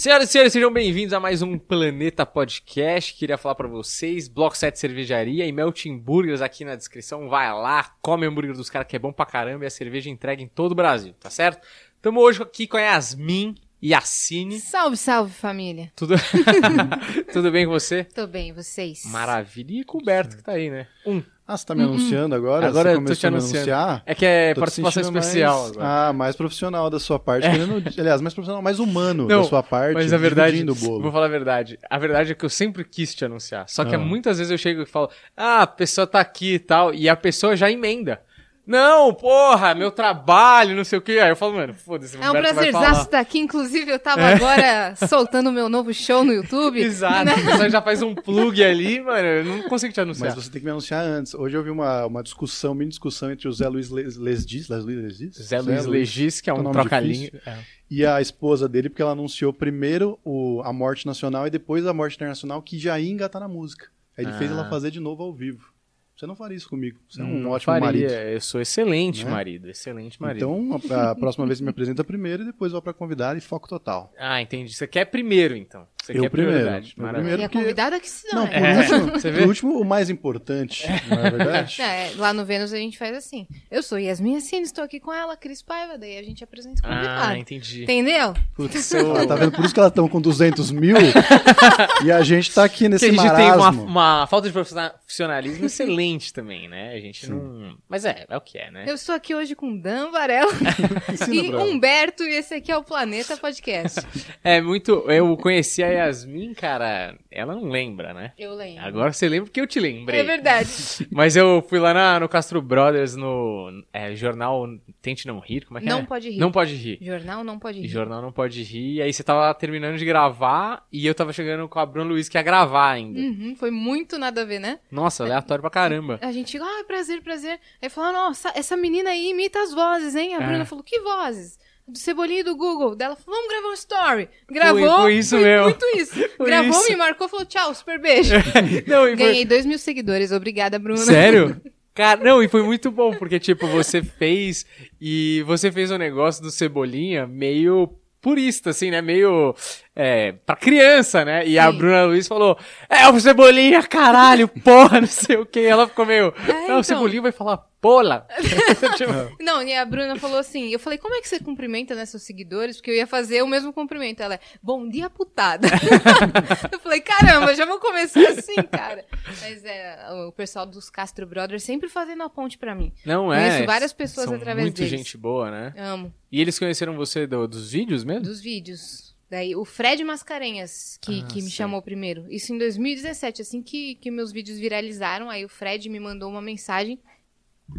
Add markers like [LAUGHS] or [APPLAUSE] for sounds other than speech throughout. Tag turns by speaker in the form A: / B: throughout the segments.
A: Senhoras e senhores, sejam bem-vindos a mais um Planeta Podcast. Queria falar pra vocês, Bloco 7 Cervejaria e Melting Burgers aqui na descrição. Vai lá, come o hambúrguer dos caras que é bom pra caramba e a cerveja entrega em todo o Brasil, tá certo? Tamo hoje aqui com a Yasmin e a Cine.
B: Salve, salve, família.
A: Tudo... [LAUGHS] Tudo bem com você?
B: Tô bem, vocês?
A: Maravilha. E coberto que tá aí, né? Um.
C: Ah, você tá me anunciando agora?
A: Agora
C: você
A: eu tô
C: começou
A: te
C: a me
A: anunciando.
C: anunciar?
A: É que é
C: Tô
A: participação especial
C: mais-
A: agora.
C: Ah, mais profissional da sua parte. querendo- aliás, mais profissional, mais humano
A: Não,
C: da sua parte.
A: Mas a verdade, vou falar a verdade. A verdade é que eu sempre quis te anunciar. Só que
C: Ah.
A: muitas vezes eu chego e falo, ah, a pessoa tá aqui e tal, e a pessoa já emenda. Não, porra, meu trabalho, não sei o que. Aí eu falo, mano, foda-se,
B: É um prazerzaço
A: falar.
B: estar aqui. Inclusive, eu tava agora [LAUGHS] soltando o meu novo show no YouTube. [LAUGHS]
A: Exato, a pessoa já faz um plug ali, mano, eu não consigo te anunciar.
C: Mas você tem que me anunciar antes. Hoje eu vi uma, uma discussão, mini discussão entre o Zé Luiz Les- Lesdis, Leslie Lesdis?
A: Zé Luiz Legis, que é
C: que é
A: um
C: um nome
A: trocadilho. É.
C: E a esposa dele, porque ela anunciou primeiro o, a morte nacional e depois a morte internacional, que já ia engatar na música. Aí ele fez
A: Ah.
C: ela fazer de novo ao vivo. Você não faria isso comigo. Você é um
A: Não
C: ótimo
A: faria,
C: marido.
A: Eu sou excelente
C: Né?
A: marido, excelente marido.
C: Então, a, próxima vez você me apresenta primeiro e depois vou pra convidar e foco total.
A: Ah, entendi. Você quer primeiro, então. Você
C: Eu
A: quer
C: primeiro, primeiro.
B: E a
C: porque-
B: convidada que se
C: Não,
B: dane.
C: por,
A: É,
C: último, [LAUGHS]
A: você vê?
C: por último, o mais importante, não é verdade?
B: É, lá no Vênus a gente faz assim. Eu sou Yasmin Assine, estou aqui com ela, Cris Paiva, daí a gente apresenta o
A: Ah,
B: convidado.
A: entendi.
B: Entendeu?
A: Putz, [LAUGHS] eu...
C: Ah, tá vendo? Por isso que elas estão com 200 mil [LAUGHS] e a gente tá aqui
A: Porque
C: nesse
A: a gente tem uma,
C: marasmo.
A: uma falta de profissionalismo excelente também, né? A gente não. Mas é, é o que é, né?
B: Eu estou aqui hoje com Dan Varela e. Humberto, e esse aqui é o Planeta Podcast.
A: É muito. Eu conheci a Yasmin, cara. Ela não lembra, né?
B: Eu lembro.
A: Agora você lembra porque eu te lembrei.
B: É verdade. [LAUGHS]
A: Mas eu fui lá na- no Castro Brothers, no é, jornal Tente Não Rir. Como é que
B: Não
A: é?
B: pode rir.
A: Não pode rir.
B: Jornal não pode rir.
A: Jornal Não Pode Rir. E aí você tava terminando de gravar e eu tava chegando com a Bruna Luiz que ia gravar ainda.
B: Uhum, foi muito nada a ver, né?
A: Nossa, aleatório pra caramba.
B: A gente, ah, prazer, prazer. Aí falou, nossa, essa menina aí imita as vozes, hein? A
A: É.
B: Bruna falou, que vozes? Do Cebolinha e do Google. Dela falou, vamos gravar um story. Gravou.
A: foi isso mesmo.
B: Muito isso. [LAUGHS]
A: Foi
B: Gravou,
A: isso.
B: me marcou, falou, tchau, super beijo. [LAUGHS]
A: Não, foi-
B: Ganhei dois mil seguidores, obrigada, Bruna.
A: Sério? [LAUGHS] Cara, não, e foi muito bom, porque, tipo, você fez. E você fez um negócio do Cebolinha meio purista, assim, né? Meio. É, pra criança, né? E a
B: Sim.
A: Bruna Luiz falou: É o Cebolinha, caralho, [LAUGHS] porra, não sei o quê. E ela ficou meio.
B: É,
A: não,
B: então.
A: o Cebolinha vai falar, pola. [LAUGHS] Tipo,
B: Não, e a Bruna falou assim, eu falei, como é que você cumprimenta, né, seus seguidores? Porque eu ia fazer o mesmo cumprimento. Ela é, bom dia, putada. [LAUGHS] eu falei, caramba, já vou começar assim, cara. Mas é, o pessoal dos Castro Brothers sempre fazendo a ponte pra mim.
A: não é.
B: Conheço várias pessoas
A: são
B: através
A: muito
B: deles.
A: gente boa, né?
B: Amo.
A: E eles conheceram você do- dos vídeos mesmo?
B: Dos vídeos. Daí, o Fred Mascarenhas, que,
A: Ah,
B: que me
A: sei.
B: chamou primeiro. Isso em 2017, assim que, que meus vídeos viralizaram. Aí o Fred me mandou uma mensagem.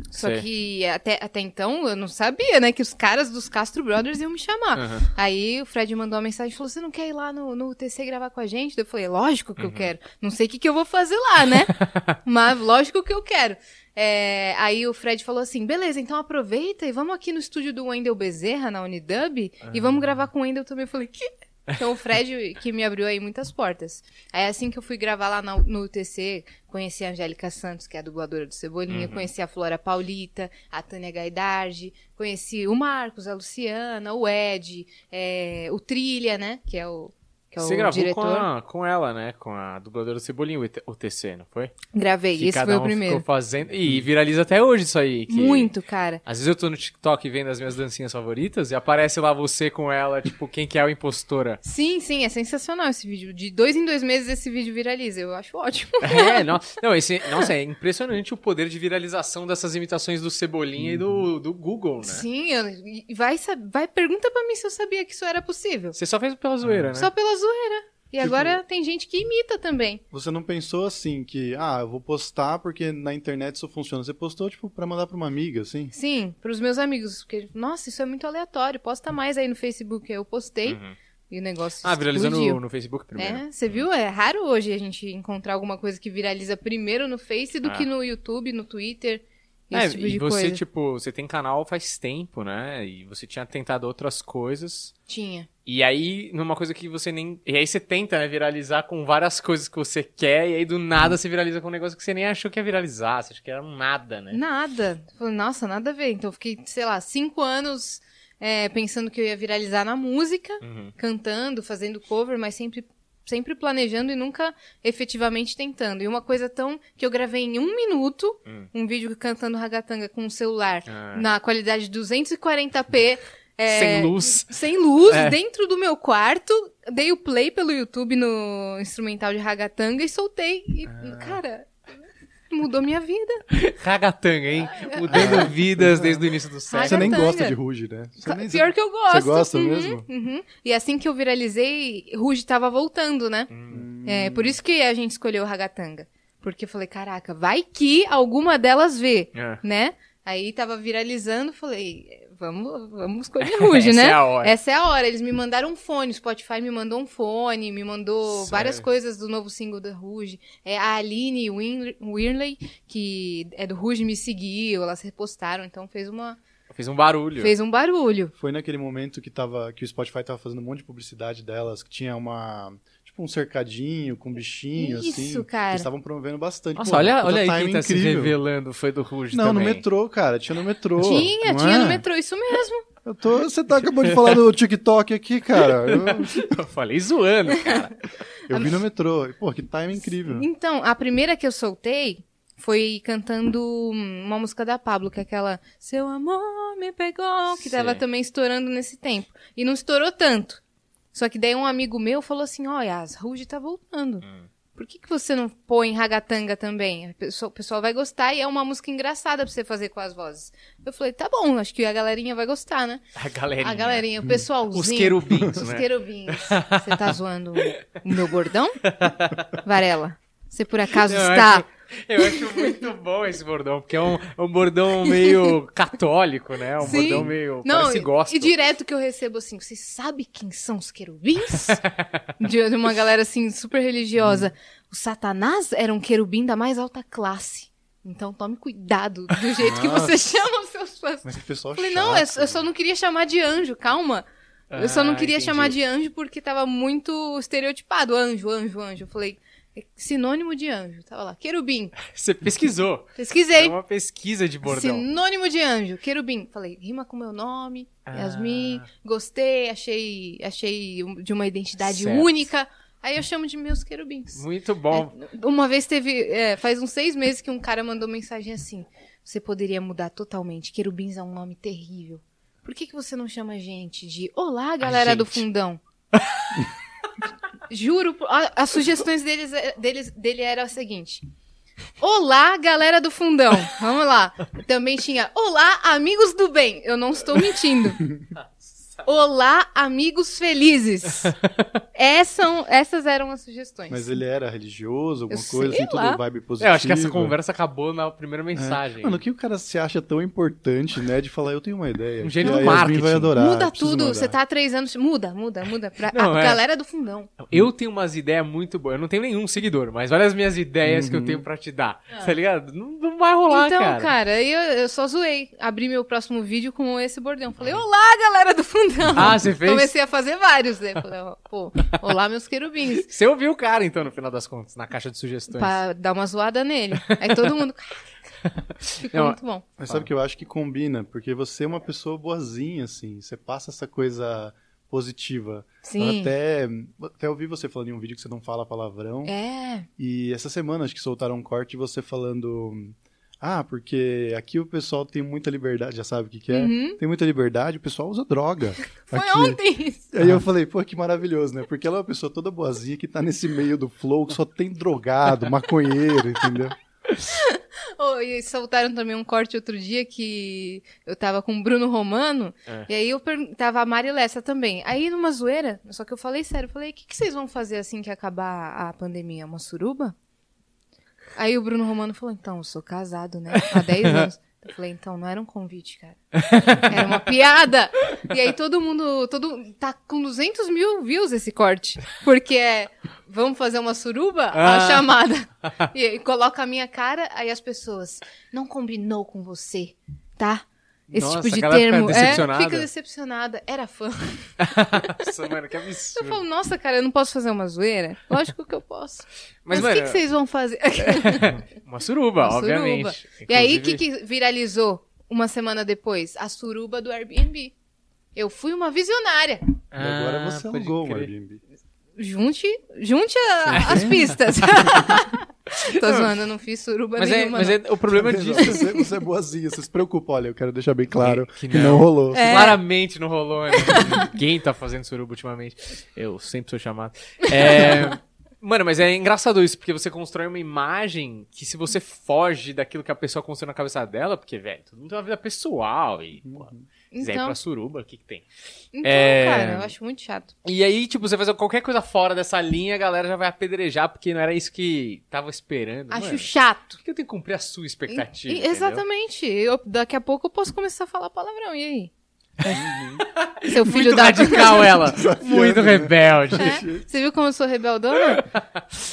B: Só
A: Sei.
B: que até, até então eu não sabia, né? Que os caras dos Castro Brothers iam me chamar.
A: Aham.
B: Aí o Fred mandou uma mensagem e falou: Você não quer ir lá no, no UTC gravar com a gente? Eu falei: Lógico que eu quero. Não sei o que, que eu vou fazer lá, né? [LAUGHS] Mas lógico que eu quero. É, aí o Fred falou assim: Beleza, então aproveita e vamos aqui no estúdio do Wendel Bezerra, na Unidub, e vamos gravar com o Wendel também. Eu falei: Que? Então o Fred que me abriu aí muitas portas. Aí assim que eu fui gravar lá na- no UTC, conheci a Angélica Santos, que é a dubladora do Cebolinha, conheci a Flora Paulita, a Tânia Gaidardi, conheci o Marcos, a Luciana, o Ed, é, o Trilha, né? Que é o, que é
A: Você gravou
B: diretor.
A: com, a- com ela, né? Com a dubladora do Cebolinha, o TC, não foi?
B: Gravei,
A: Que
B: esse foi
A: um
B: o primeiro.
A: Ficou fazendo... E viraliza até hoje isso aí. que-
B: Muito, cara.
A: Às vezes eu tô no TikTok vendo as minhas dancinhas favoritas e aparece lá você com ela, tipo, quem que é a impostora.
B: Sim, sim, é sensacional esse vídeo. De dois em dois meses esse vídeo viraliza. Eu acho ótimo. [LAUGHS]
A: É, [LAUGHS] no... não, esse... Nossa, é impressionante o poder de viralização dessas imitações do Cebolinha e do, do Google, né?
B: Sim, eu- vai, vai, pergunta pra mim se eu sabia que isso era possível.
A: Você só fez pela zoeira, né?
B: Só pela zoeira. E
C: Tipo-
B: agora tem gente que imita também.
C: Você não pensou assim que, ah, eu vou postar porque na internet isso funciona. Você postou, tipo, pra mandar pra uma amiga, assim?
B: Sim, pros meus amigos. Porque, nossa, isso é muito aleatório. Posta mais aí no Facebook. Eu postei
A: Uhum.
B: e o negócio
A: Ah, viralizou no, no Facebook primeiro.
B: É, você viu? É raro hoje a gente encontrar alguma coisa que viraliza primeiro no Face do
A: Ah.
B: que no YouTube, no Twitter. Esse
A: É,
B: tipo
A: e
B: de
A: você,
B: coisa.
A: tipo, você tem canal faz tempo, né? E você tinha tentado outras coisas.
B: Tinha.
A: E aí, numa coisa que você nem. E aí você tenta, né, viralizar com várias coisas que você quer, e aí do nada você viraliza com um negócio que você nem achou que ia viralizar. Você achou que era nada, né?
B: Nada. Falei, nossa, nada a ver. Então eu fiquei, sei lá, cinco anos é, pensando que eu ia viralizar na música,
A: Uhum.
B: cantando, fazendo cover, mas sempre, sempre planejando e nunca efetivamente tentando. E uma coisa tão que eu gravei em um minuto,
A: Hum.
B: um vídeo cantando ragatanga com o celular
A: Ah.
B: na qualidade de 240p. é,
A: Sem luz.
B: Sem luz,
A: É.
B: dentro do meu quarto. Dei o play pelo YouTube no instrumental de ragatanga e soltei. E,
A: Ah.
B: cara, mudou minha vida. [LAUGHS]
A: Ragatanga, hein? Mudando vidas desde o início do século.
C: Você nem gosta de Ruge, né? Você nem-
B: Pior que eu gosto.
C: Você gosta
B: Uhum,
C: mesmo?
B: uhum. E assim que eu viralizei, Ruge tava voltando, né?
A: Hum.
B: É, por isso que a gente escolheu o Ragatanga. Porque eu falei, caraca, vai que alguma delas vê,
A: É.
B: né? Aí tava viralizando, falei, vamos, vamos escolher [LAUGHS] Ruge,
A: Essa
B: né?
A: é a hora.
B: Essa é a hora. Eles me mandaram um fone, o Spotify me mandou um fone, me mandou
A: Sério?
B: várias coisas do novo single da Ruge. É, a Aline Win- Wirley, que é do Ruge, me seguiu, elas repostaram, então fez uma
A: Fez um barulho.
B: fez um barulho.
C: Foi naquele momento que, tava, que o Spotify tava fazendo um monte de publicidade delas, que tinha uma. Tipo um cercadinho com bichinho,
B: Isso,
C: assim.
B: cara.
C: Eles estavam promovendo bastante.
A: Nossa,
C: Pô,
A: olha, olha aí
C: timing
A: quem tá se
C: incrível.
A: revelando foi do Ruge
C: Não,
A: também.
C: no metrô, cara. Tinha no metrô.
B: Tinha,
C: não
B: tinha
C: é?
B: no metrô, isso mesmo.
C: Eu tô, você tá acabando de falar do TikTok aqui, cara. Eu, [LAUGHS]
A: Eu falei zoando, cara.
C: eu vi no metrô. Pô, que time incrível.
B: Então, a primeira que eu soltei foi cantando uma música da Pablo, que é aquela Seu amor me pegou, que
A: Sim.
B: tava também estourando nesse tempo. E não estourou tanto. Só que daí um amigo meu falou assim: Olha, as Ruge tá voltando.
A: Hum.
B: Por que, que você não põe ragatanga também? Pessoa- O pessoal vai gostar e é uma música engraçada pra você fazer com as vozes. Eu falei, tá bom, acho que a galerinha vai gostar, né?
A: A galerinha.
B: A galerinha, o pessoalzinho.
A: Os querubins,
B: Os
A: né?
B: querubins. Você tá zoando o meu bordão? [LAUGHS] Varela, você por acaso
A: Eu
B: está...
A: acho, eu acho muito bom esse bordão, porque é um, é um bordão meio [LAUGHS] católico, né? Um
B: Sim.
A: bordão meio.
B: Não,
A: parece
B: e,
A: gospel.
B: e direto que eu recebo assim, você sabe quem são os querubins? [LAUGHS] de, de uma galera assim, super religiosa. O Satanás era um querubim da mais alta classe. Então tome cuidado do jeito que você
C: Nossa.
B: chama os seus fãs.
C: Mas que pessoal
B: Eu falei,
C: chato.
B: não, eu, eu só não queria chamar de anjo, calma. Eu só não
A: Ah,
B: queria
A: entendi.
B: chamar de anjo porque tava muito estereotipado. Anjo, anjo, anjo. Eu falei, é sinônimo de anjo. Tava lá, querubim. [LAUGHS]
A: Você pesquisou. É
B: Pesquisei.
A: uma pesquisa de bordão.
B: Sinônimo de anjo, querubim. Falei, rima com meu nome,
A: Ah.
B: Yasmin. Gostei, achei, achei de uma identidade
A: Certo.
B: única. Aí eu chamo de meus querubins.
A: Muito bom.
B: É, uma vez teve, é, faz uns seis meses que um cara mandou mensagem assim: você poderia mudar totalmente. Querubins é um nome terrível. Por que, que você não chama a gente de Olá, galera do fundão? [LAUGHS] Juro, as sugestões deles, é- deles, dele era a seguinte. Olá, galera do fundão. Vamos lá. Também tinha Olá, amigos do bem. Eu não estou mentindo. [LAUGHS] Olá, amigos felizes. [LAUGHS] Essas, essas eram as sugestões.
C: Mas ele era religioso, alguma
B: Eu
C: coisa, assim,
B: lá.
C: tudo vibe positiva.
A: Eu acho que essa conversa acabou na primeira mensagem.
C: Mano, o que o cara se acha tão importante, né? De falar, eu tenho uma ideia.
A: Um gênio do marketing.
C: vai adorar.
B: muda tudo.
C: mandar.
B: Você tá há três anos. Muda, muda, muda. Pra
A: Não,
B: a
A: é.
B: galera do fundão.
A: Eu tenho umas ideias muito boas. Eu não tenho nenhum seguidor, mas olha as minhas ideias que eu
C: Uhum.
A: tenho pra te dar. Tá ligado? Não, não vai rolar,
B: então,
A: cara.
B: cara, aí eu, eu só zoei. Abri meu próximo vídeo com esse bordão. Falei, olá, galera do fundão.
A: Ah, você fez?
B: Comecei a fazer vários, né? Falei, pô, olá, meus querubins.
A: Você ouviu o cara, então, no final das contas, na caixa de sugestões.
B: Pra dar uma zoada nele. Aí todo mundo. Ficou
A: Não,
B: muito bom.
C: Mas sabe que eu acho que combina? Porque você é uma pessoa boazinha, assim. Você passa essa coisa positiva. Eu
B: Sim.
C: até, até ouvi você falando em um vídeo que você não fala palavrão.
B: É.
C: E essa semana acho que soltaram um corte de você falando. Ah, porque aqui o pessoal tem muita liberdade, já sabe o que, que é?
B: Uhum.
C: Tem muita liberdade, o pessoal usa droga. [LAUGHS]
B: Foi
C: aqui.
B: ontem isso.
C: Aí eu falei, pô, que maravilhoso, né? Porque ela é uma pessoa toda boazinha que tá nesse meio do flow, que só tem drogado, maconheiro, entendeu? [LAUGHS]
B: Oh, e soltaram também um corte outro dia que eu tava com o Bruno Romano,
A: É.
B: e aí eu tava a Mari Lessa também. Aí numa zoeira, só que eu falei sério, eu falei, o que, que vocês vão fazer assim que acabar a pandemia? Uma suruba? Aí o Bruno Romano falou, então, eu sou casado, né? Há 10 [LAUGHS] anos. Eu falei, então, não era um convite, cara. Era uma piada. E aí todo mundo, todo, tá com 200 mil views esse corte. Porque é, vamos fazer uma suruba?
A: Ah.
B: A chamada. E aí coloca a minha cara, aí as pessoas, não combinou com você, tá? Esse
A: Nossa,
B: tipo de
A: galera fica
B: termo.
A: decepcionada.
B: É, fica decepcionada. Era fã. [LAUGHS]
A: Nossa, mano, que
B: Eu
A: absurdo.
B: falo, nossa, cara, eu não posso fazer uma zoeira? Lógico que eu posso.
A: Mas,
B: o que, que vocês vão fazer? [LAUGHS]
A: uma suruba,
B: Uma
A: obviamente.
B: suruba. E aí, o que, que viralizou uma semana depois? A suruba do Airbnb. Eu fui uma visionária.
C: E agora você
A: Ah,
C: alugou um
A: crer.
C: Airbnb.
B: Junte, junte a- [LAUGHS] as pistas. Tô zoando, eu não fiz suruba
A: Mas, é,
B: nenhuma.
A: mas
B: não.
A: é, o problema
C: Não,
A: disso
C: Você, você é boazinha, você se preocupa. Olha, eu quero deixar bem claro
A: Que
C: que,
A: não.
C: não. rolou.
B: É.
A: Claramente não rolou, né? [LAUGHS] Ninguém tá fazendo suruba ultimamente. Eu sempre sou chamado. É, Mano, mas é engraçado isso, porque você constrói uma imagem que se você foge daquilo que a pessoa construiu na cabeça dela, porque, velho, todo mundo tem uma vida pessoal e, pô,
B: Então,
A: pra suruba, o que que tem?
B: então
A: É.
B: cara, eu acho muito chato.
A: E aí, tipo, você fazer qualquer coisa fora dessa linha, a galera já vai apedrejar, porque não era isso que tava esperando.
B: Acho
A: Mano,
B: chato.
A: por que eu tenho que cumprir a sua expectativa?
B: E-
A: entendeu?
B: exatamente. Eu- daqui a pouco eu posso começar a falar palavrão. E aí? Seu filho
A: Muito
B: da.
A: radical ela. Muito rebelde.
B: É? Você viu como eu sou rebeldona?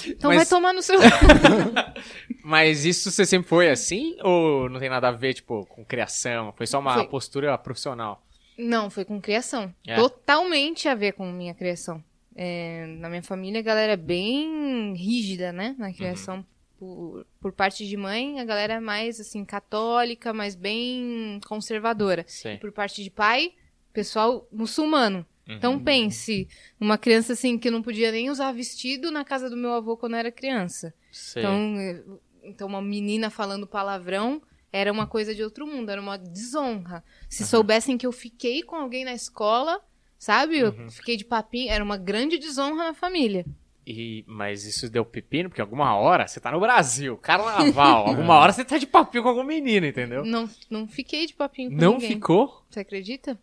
B: Então
A: Mas-
B: vai tomar no seu. [LAUGHS]
A: Mas isso você sempre foi assim? Ou não tem nada a ver, tipo, com criação? Foi só uma
B: Foi.
A: postura profissional?
B: Não, foi com criação.
A: É.
B: Totalmente a ver com minha criação. É, na minha família, a galera é bem rígida, né? Na criação. Por, por parte de mãe, a galera é mais, assim, católica, mas bem conservadora.
A: Sei.
B: Por parte de pai, pessoal muçulmano.
A: Uhum.
B: Então pense, uma criança assim que não podia nem usar vestido na casa do meu avô quando era criança.
A: Sei.
B: Então, eh, então uma menina falando palavrão era uma coisa de outro mundo, era uma desonra. Se soubessem que eu fiquei com alguém na escola, sabe? Eu
A: Uhum.
B: fiquei de papinho, era uma grande desonra na família.
A: E, mas isso deu pepino, porque alguma hora você tá no Brasil, carnaval, [LAUGHS] alguma hora você tá de papinho com algum menino, entendeu?
B: Não, não fiquei de papinho com
A: Não
B: ninguém.
A: ficou?
B: Você acredita?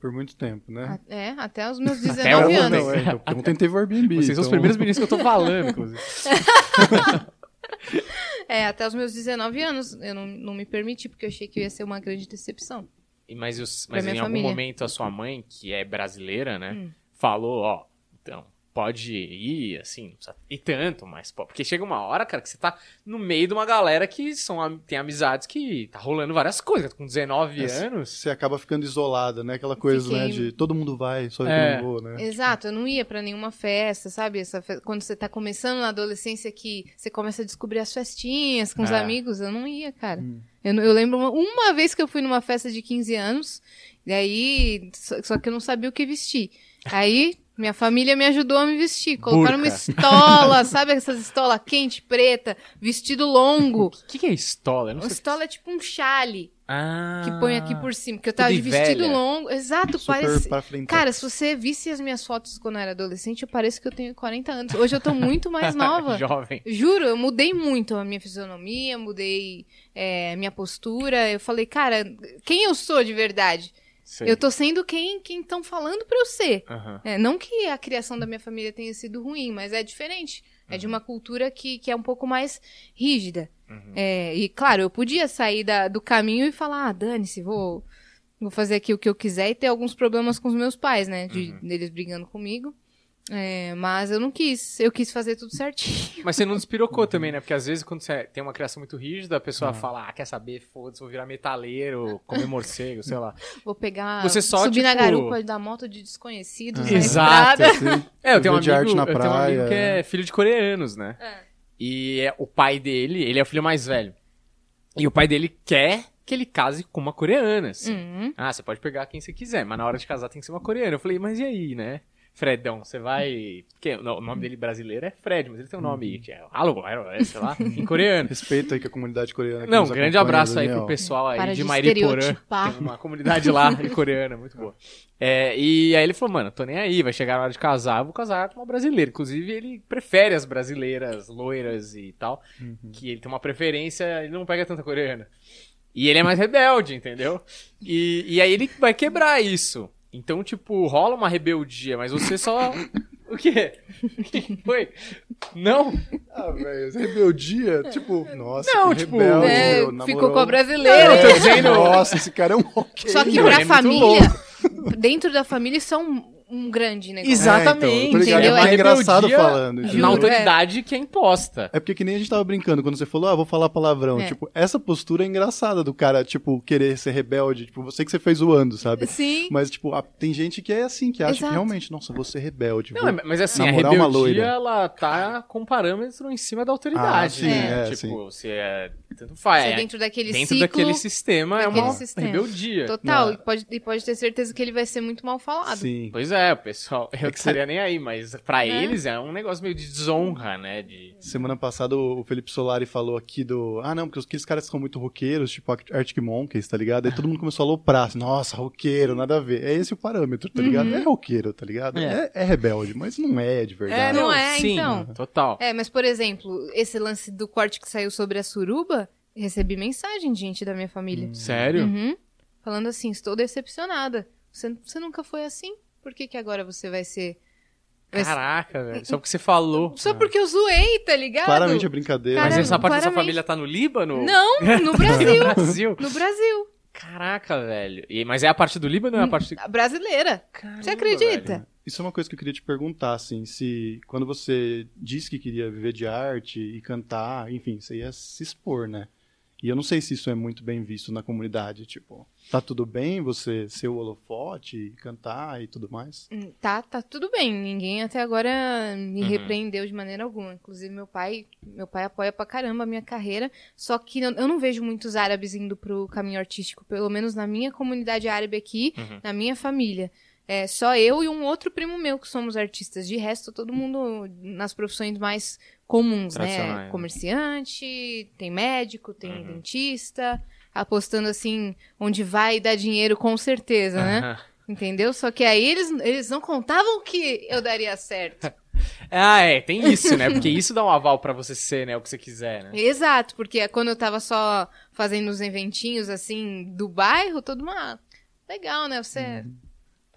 C: Por muito tempo, né?
B: A- É, até os meus [LAUGHS]
A: Até
B: 19
A: eu
B: anos.
C: Não, é, então, ontem teve o Airbnb.
A: Vocês são os
C: então-
A: primeiros meninos que eu tô falando, inclusive. [LAUGHS]
B: É, até os meus 19 anos eu não, não me permiti, porque eu achei que ia ser uma grande decepção.
A: E, mas os-
B: Pra
A: mas em algum
B: família.
A: momento a sua mãe, que é brasileira, né,
B: Hum.
A: falou, ó, então, pode ir, assim, não precisa ir tanto, mas, pô, porque chega uma hora, cara, que você tá no meio de uma galera que são, tem amizades que tá rolando várias coisas, com 19
C: É,
A: anos.
C: Você acaba ficando isolada, né? Aquela coisa, né?
B: Fiquei-
C: De todo mundo vai, só eu
A: É.
C: não vou, né?
B: Exato, eu não ia pra nenhuma festa, sabe? Essa fe- Quando você tá começando na adolescência que você começa a descobrir as festinhas com os
A: É.
B: amigos, eu não ia, cara.
C: Hum.
B: Eu, eu lembro uma, uma vez que eu fui numa festa de 15 anos, e aí, só, só que eu não sabia o que vestir. Aí, minha família me ajudou a me vestir. Colocaram uma
A: Burca.
B: estola, [LAUGHS] sabe essas estola quente, preta, vestido longo.
A: O que, que é estola? Eu não sei.
B: estola é tipo um chale
A: Ah,
B: que põe aqui por cima, que eu tava
A: de
B: vestido
A: velha.
B: longo. Exato, parece. Cara, se você visse as minhas fotos quando eu era adolescente, eu pareço que eu tenho 40 anos. Hoje eu tô muito mais [LAUGHS] nova.
A: Jovem.
B: Juro, eu mudei muito a minha fisionomia, mudei é, minha postura. Eu falei, cara, quem eu sou de verdade?
A: Sei.
B: Eu tô sendo quem quem estão falando pra eu ser.
A: Aham.
B: É, não que a criação da minha família tenha sido ruim, mas é diferente. É de uma cultura que, que é um pouco mais rígida.
A: Uhum.
B: É, e claro, eu podia sair da- do caminho e falar, ah, dane-se, vou, vou fazer aqui o que eu quiser e ter alguns problemas com os meus pais, né? De,
A: Uhum.
B: Deles brigando comigo. É, mas eu não quis. Eu quis fazer tudo certinho. [LAUGHS]
A: Mas você não despirocou também, né? Porque às vezes quando você tem uma criação muito rígida, a pessoa fala, ah, quer saber, foda-se, vou virar metaleiro, comer morcego, sei lá. [LAUGHS]
B: Vou pegar.
A: Você só,
B: subir na
A: tipo-
B: garupa da moto de desconhecidos.
C: Ah.
B: na
A: Exato. [LAUGHS] É, eu tenho um amigo,
C: arte na
A: eu tenho um amigo
C: praia.
A: que é filho de coreanos, né?
B: É.
A: E é, o pai dele, ele é o filho mais velho. E o pai dele quer que ele case com uma coreana, assim.
B: Uhum.
A: Ah, você pode pegar quem você quiser, mas na hora de casar tem que ser uma coreana. Eu falei, mas e aí, né? Fredão, você vai. Porque o nome dele brasileiro é Fred, mas ele tem um nome que é Alô, é, sei lá, em coreano.
C: Respeito aí com a comunidade coreana. que
A: Não,
C: nos
A: um grande abraço aí pro pessoal aí
B: Para
A: de
B: de
A: Mairiporã. Tem uma comunidade lá de coreana, muito boa. É, e aí ele falou, mano, tô nem aí, vai chegar a hora de casar, eu vou casar com uma brasileira. Inclusive, ele prefere as brasileiras loiras e tal, que ele tem uma preferência, ele não pega tanta coreana. E ele é mais rebelde, entendeu? E, e aí ele vai quebrar isso. Então, tipo, rola uma rebeldia, mas você só... [LAUGHS] O quê? O que foi? Não?
C: Ah, velho, rebeldia, tipo, nossa,
A: Não,
C: que
A: tipo,
C: rebelde,
B: É,
C: meu,
B: ficou com a brasileira.
A: Eu tô dizendo...
C: Nossa, esse cara é um ok.
B: Só que
A: Não,
B: pra
A: ele é
B: família, dentro da família, isso é um, grande negócio.
A: Exatamente.
C: É, então,
B: Entendeu?
C: É mais
B: É
C: engraçado falando.
B: Juro.
A: Na autoridade que é imposta.
C: É porque que nem a gente tava brincando quando você falou, ah, vou falar palavrão.
B: É.
C: Tipo, essa postura é engraçada do cara, tipo, querer ser rebelde. Tipo, você que você fez zoando, sabe?
B: Sim.
C: Mas, tipo, a- tem gente que é assim, que acha
B: Exato.
C: que realmente, nossa, vou ser rebelde.
A: Não, é- mas assim, a rebeldia, ela tá com parâmetro em cima da autoridade.
C: Ah, sim,
A: né?
C: é,
A: tipo,
C: sim.
A: você é- Tanto faz.
B: É
A: é.
B: dentro daquele
A: Dentro
B: ciclo.
A: daquele sistema é
B: daquele
A: uma
B: sistema.
A: rebeldia.
B: Total,
C: Não.
B: e pode, e pode ter certeza que ele vai ser muito mal falado.
C: Sim.
A: Pois é, o pessoal, eu
C: É
A: não
C: que
A: estaria nem aí, mas pra
B: É.
A: eles é um negócio meio de desonra, né? De...
C: Semana passada o Felipe Solari falou aqui do. Ah, não, porque aqueles caras são muito roqueiros, tipo Arctic Monkeys, tá ligado? Aí todo mundo começou a aloprar. Assim, Nossa, roqueiro, nada a ver. É esse o parâmetro, tá ligado?
B: Uhum.
C: É roqueiro, tá ligado?
A: É.
C: É, é rebelde, mas não é de verdade.
B: não é,
A: sim,
B: então.
A: Total.
B: É, mas por exemplo, esse lance do corte que saiu sobre a suruba, recebi mensagem de gente da minha família.
A: Sério?
B: Uhum. Falando assim, estou decepcionada. Você, você nunca foi assim? Por que, que agora você vai ser. vai ser-
A: Caraca, velho. Só porque você falou.
B: Só porque eu zoei, tá ligado?
C: Claramente é brincadeira.
A: Mas essa parte da sua
B: claramente.
A: família tá no Líbano?
B: Não, [LAUGHS] no Brasil.
A: No Brasil?
B: no Brasil.
A: Caraca, velho. E, mas é a parte do Líbano ou é a parte...
B: A brasileira.
A: Caramba,
B: Você acredita?
A: velho.
C: Isso é uma coisa que eu queria te perguntar, assim, se quando você disse que queria viver de arte e cantar, enfim, você ia se expor, né? E eu não sei se isso é muito bem visto na comunidade, tipo, tá tudo bem você ser o holofote, cantar e tudo mais?
B: Hum, Tá, tá tudo bem. Ninguém até agora me
A: Uhum.
B: repreendeu de maneira alguma. Inclusive, meu pai, meu pai apoia pra caramba a minha carreira. Só que eu, eu não vejo muitos árabes indo pro caminho artístico, pelo menos na minha comunidade árabe aqui,
A: Uhum.
B: na minha família. É só eu e um outro primo meu que somos artistas. De resto, todo mundo nas profissões mais comuns, né?
A: Tradicionais.
B: Comerciante, tem médico, tem
A: Uhum.
B: dentista. Apostando assim, onde vai dar dinheiro com certeza, né?
A: Aham.
B: Entendeu? Só que aí eles, eles não contavam que eu daria certo. [LAUGHS]
A: Ah, é, tem isso, né? Porque isso dá um aval pra você ser, né? O que você quiser, né?
B: Exato, porque quando eu tava só fazendo os eventinhos assim do bairro, todo mundo, ah, legal, né? Você.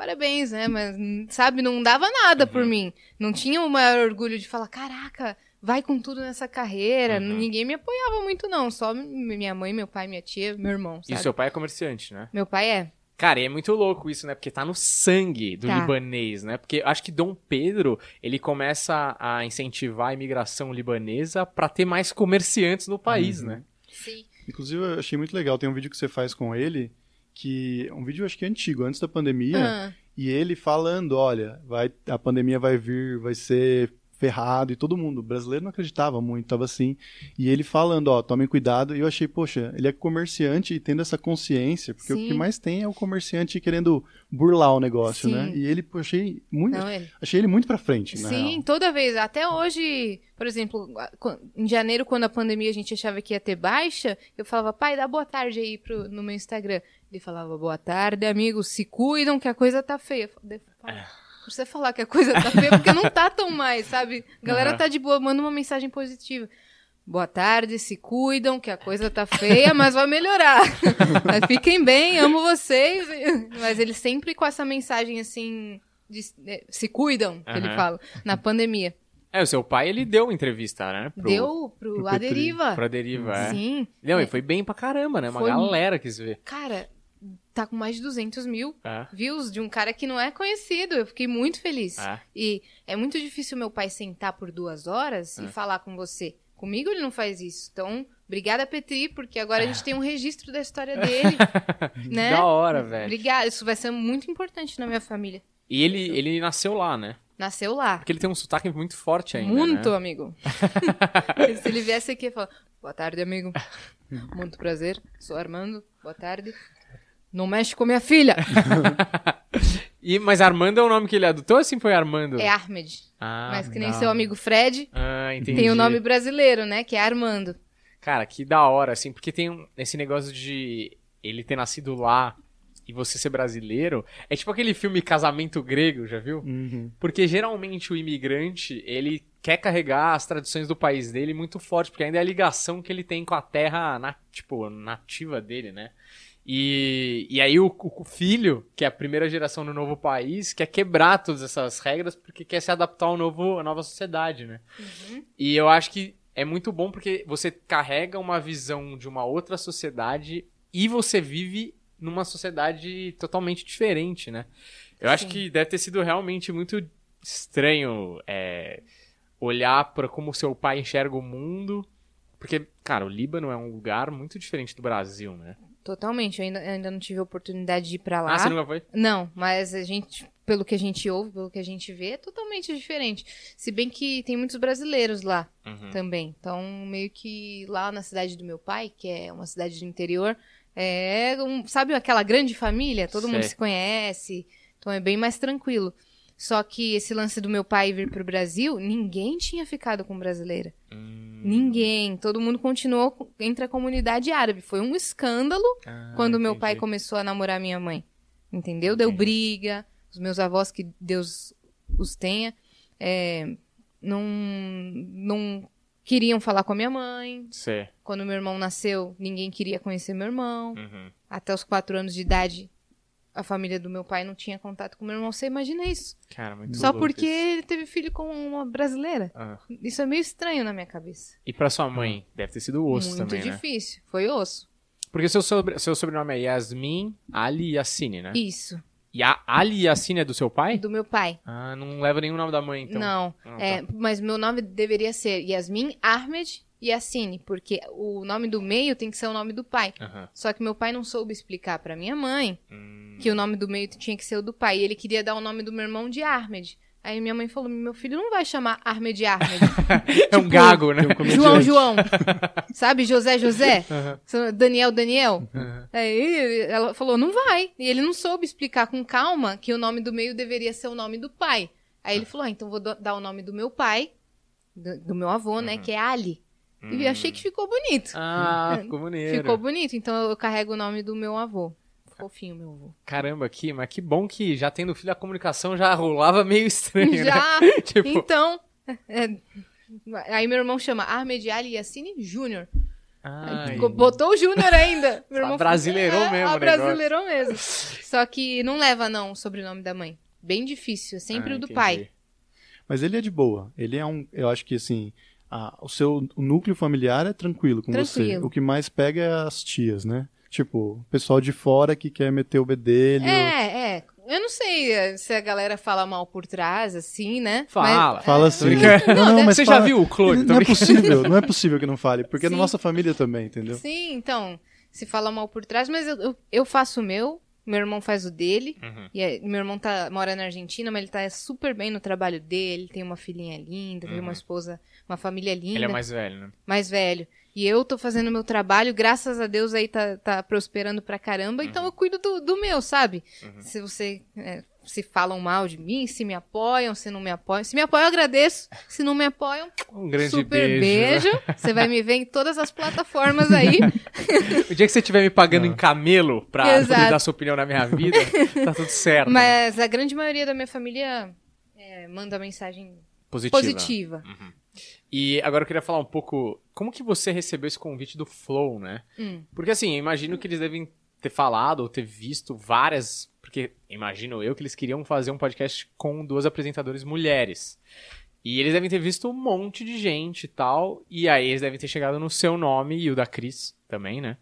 B: Parabéns, né? Mas, sabe, não dava nada por mim. Não tinha o maior orgulho de falar, caraca, vai com tudo nessa carreira.
A: Uhum.
B: Ninguém me apoiava muito, não. Só minha mãe, meu pai, minha tia, meu irmão.
A: E
B: Sabe?
A: seu pai é comerciante, né?
B: Meu pai é.
A: Cara, e é muito louco isso, né? Porque tá no sangue do
B: Tá.
A: libanês, né? Porque acho que Dom Pedro, ele começa a incentivar a imigração libanesa pra ter mais comerciantes no país, né?
B: Sim.
C: Inclusive, eu achei muito legal, tem um vídeo que você faz com ele, que é um vídeo acho que antigo, antes da pandemia,
B: Ah,
C: e ele falando, olha, vai, a pandemia vai vir, vai ser ferrado, e todo mundo, o brasileiro não acreditava muito, tava assim, e ele falando, ó, tomem cuidado, e eu achei, poxa, ele é comerciante e tendo essa consciência, porque
B: Sim.
C: o que mais tem é o comerciante querendo burlar o negócio,
B: Sim.
C: né, e ele, pô, achei muito,
B: não, ele.
C: achei ele muito pra frente, na
B: Sim,
C: real.
B: toda vez. Até hoje, por exemplo, em janeiro, quando a pandemia a gente achava que ia ter baixa, eu falava, pai, dá boa tarde aí pro, no meu Instagram. Ele falava, boa tarde, amigos, se cuidam que a coisa tá feia. Eu falei, "Pai, Por você falar que a coisa tá feia, porque não tá tão mais, sabe? A galera
A: Aham.
B: tá de boa, manda uma mensagem positiva. Boa tarde, se cuidam, que a coisa tá feia, mas vai melhorar. [LAUGHS] Mas fiquem bem, amo vocês. Mas ele sempre com essa mensagem assim, de- eh, se cuidam, que ele
A: Aham.
B: fala, na pandemia.
A: É, o seu pai, ele deu entrevista, né? Pro,
B: Deu pro,
C: pro
B: A
C: Petri.
B: Deriva.
A: Deriva, é.
B: Sim.
A: Não,
B: É.
A: e foi bem pra caramba, né? Uma
B: Foi-
A: galera quis ver.
B: Cara, tá com mais de 200 mil
A: É.
B: views de um cara que não é conhecido. Eu fiquei muito feliz.
A: É.
B: E é muito difícil meu pai sentar por duas horas
A: É.
B: e falar com você. Comigo ele não faz isso. Então, obrigada, Petri, porque agora a gente tem um registro da história dele. [LAUGHS] né?
A: Da hora, velho.
B: Obrigada. Isso vai ser muito importante na minha família.
A: E ele, ele nasceu lá, né?
B: Nasceu lá.
A: Porque ele tem um sotaque muito forte ainda,
B: Muito,
A: né?
B: amigo. [LAUGHS] Se ele viesse aqui e falar, boa tarde, amigo. [LAUGHS] Muito prazer. Sou Armando. Boa tarde. Não mexe com minha filha. [LAUGHS]
A: E, mas Armando é o nome que ele adotou ou assim foi Armando?
B: É Ahmed.
A: Ah,
B: Mas que nem
A: não.
B: seu amigo Fred,
A: Ah, entendi.
B: tem o nome brasileiro, né? Que é Armando.
A: Cara, que da hora, assim, porque tem um- esse negócio de ele ter nascido lá e você ser brasileiro. É tipo aquele filme Casamento Grego, já viu?
C: Uhum.
A: Porque geralmente o imigrante, ele quer carregar as tradições do país dele muito forte, porque ainda é a ligação que ele tem com a terra, na, tipo, nativa dele, né? E, e aí o, o filho, que é a primeira geração no novo país, quer quebrar todas essas regras porque quer se adaptar ao novo, à nova sociedade, né? E eu acho que é muito bom porque você carrega uma visão de uma outra sociedade e você vive numa sociedade totalmente diferente, né? Eu acho
B: Sim.
A: que deve ter sido realmente muito estranho é, olhar para como seu pai enxerga o mundo. Porque, cara, o Líbano é um lugar muito diferente do Brasil, né?
B: Totalmente. Eu ainda, ainda não tive a oportunidade de ir pra lá.
A: Ah, você nunca foi?
B: Não, mas a gente pelo que a gente ouve, pelo que a gente vê, é totalmente diferente. Se bem que tem muitos brasileiros lá
A: Uhum.
B: também. Então, meio que lá na cidade do meu pai, que é uma cidade do interior, é, um- sabe aquela grande família? Todo mundo
A: Sei.
B: se conhece. Então é bem mais tranquilo. Só que esse lance do meu pai vir pro Brasil, ninguém tinha ficado com brasileira.
A: Hum.
B: Ninguém. Todo mundo continuou co- entre a comunidade árabe. Foi um escândalo
A: Ah,
B: quando meu pai
A: entendi.
B: começou a namorar minha mãe. Entendeu? Deu
A: Entendi.
B: briga. Os meus avós, que Deus os tenha, é, não, não queriam falar com a minha mãe. Quando meu irmão nasceu, ninguém queria conhecer meu irmão.
A: Uhum.
B: Até os quatro anos de idade, a família do meu pai não tinha contato com meu irmão. Você imagina isso?
A: Cara, muito
B: Só porque
A: isso.
B: ele teve filho com uma brasileira.
A: Ah.
B: Isso é meio estranho na minha cabeça.
A: E pra sua mãe? Deve ter sido osso
B: Muito
A: também, né?
B: difícil. Foi osso.
A: Porque seu, sobre... seu sobrenome é Yasmin Ali Yassine, né?
B: Isso.
A: E a Ali Yassine é do seu pai?
B: Do meu pai.
A: Ah, não leva nenhum nome da mãe, então.
B: Não.
A: Ah,
B: É,
A: tá.
B: mas meu nome deveria ser Yasmin Ahmed Yassine, porque o nome do meio tem que ser o nome do pai.
A: Aham.
B: Só que meu pai não soube explicar pra minha mãe
A: Hum.
B: que o nome do meio tinha que ser o do pai. E ele queria dar o nome do meu irmão de Ahmed. Aí minha mãe falou: meu filho não vai chamar Ahmed Ahmed. [LAUGHS]
A: É um
B: Tipo,
A: gago, né?
C: Um.
B: João João. [LAUGHS] Sabe? José José.
A: Aham.
B: Daniel Daniel.
A: Aham.
B: Aí ela falou: não vai. E ele não soube explicar com calma que o nome do meio deveria ser o nome do pai. Aí ele falou: ah, então vou dar o nome do meu pai, do, do meu avô, né? Que é Ali. E eu achei que ficou bonito.
A: Ah, ficou maneiro.
B: Ficou bonito, então eu carrego o nome do meu avô. Fofinho, meu avô.
A: Caramba, aqui, mas que bom que já tendo filho a comunicação já rolava meio estranho, né?
B: Já! [LAUGHS]
A: Tipo,
B: Então. é, aí meu irmão chama Ahmed Ali Yassine Júnior.
A: ai,
B: Botou o Júnior ainda. [LAUGHS] Meu irmão
A: Brasileirou
B: falou,
A: mesmo
B: Ah, brasileirou mesmo. Só que não leva, não, o sobrenome da mãe. Bem difícil, é sempre
A: ah,
B: o do
A: entendi.
B: pai.
C: Mas ele é de boa. Ele é um. Eu acho que assim. A- o seu o núcleo familiar é tranquilo com você.
B: Tranquilo.
C: O que mais pega é as tias, né? Tipo, o pessoal de fora que quer meter o bedelho.
B: É, é. Eu não sei eh, se a galera fala mal por trás, assim, né?
A: Fala.
B: Mas-
C: Fala
B: é,
C: assim. Não, não, mas
A: Você
C: fala-
A: já viu o clone?
C: Não é possível, não é [LAUGHS] possível que não fale, porque é
B: Sim.
C: na nossa família também, entendeu?
B: Sim, então, se fala mal por trás, mas eu, eu, eu faço o meu, meu irmão faz o dele.
A: Uhum.
B: E aí, meu irmão tá, mora na Argentina, mas ele tá super bem no trabalho dele, tem uma filhinha linda, tem
A: Uhum.
B: uma esposa, uma família linda,
A: Ele é mais velho, né?
B: mais velho. E eu tô fazendo o meu trabalho, graças a Deus aí tá, tá prosperando pra caramba, então eu cuido do, do meu, sabe?
A: Uhum.
B: Se você. é, se falam mal de mim, se me apoiam, se não me apoiam. Se me apoiam, eu agradeço. Se não me apoiam,
A: Um grande
B: super
A: beijo.
B: beijo. Você vai me ver em todas as plataformas aí. [LAUGHS]
A: O dia que você estiver me pagando em camelo pra
B: Exato.
A: poder dar sua opinião na minha vida, [LAUGHS] tá tudo certo.
B: Mas a grande maioria da minha família é, manda mensagem
A: Positiva.
B: positiva.
A: E agora eu queria falar um pouco como que você recebeu esse convite do Flow, né?
B: Hum.
A: Porque assim, eu imagino que eles devem ter falado ou ter visto várias. Porque imagino eu que eles queriam fazer um podcast com duas apresentadoras mulheres. E eles devem ter visto um monte de gente e tal. E aí eles devem ter chegado no seu nome e o da Cris também, né?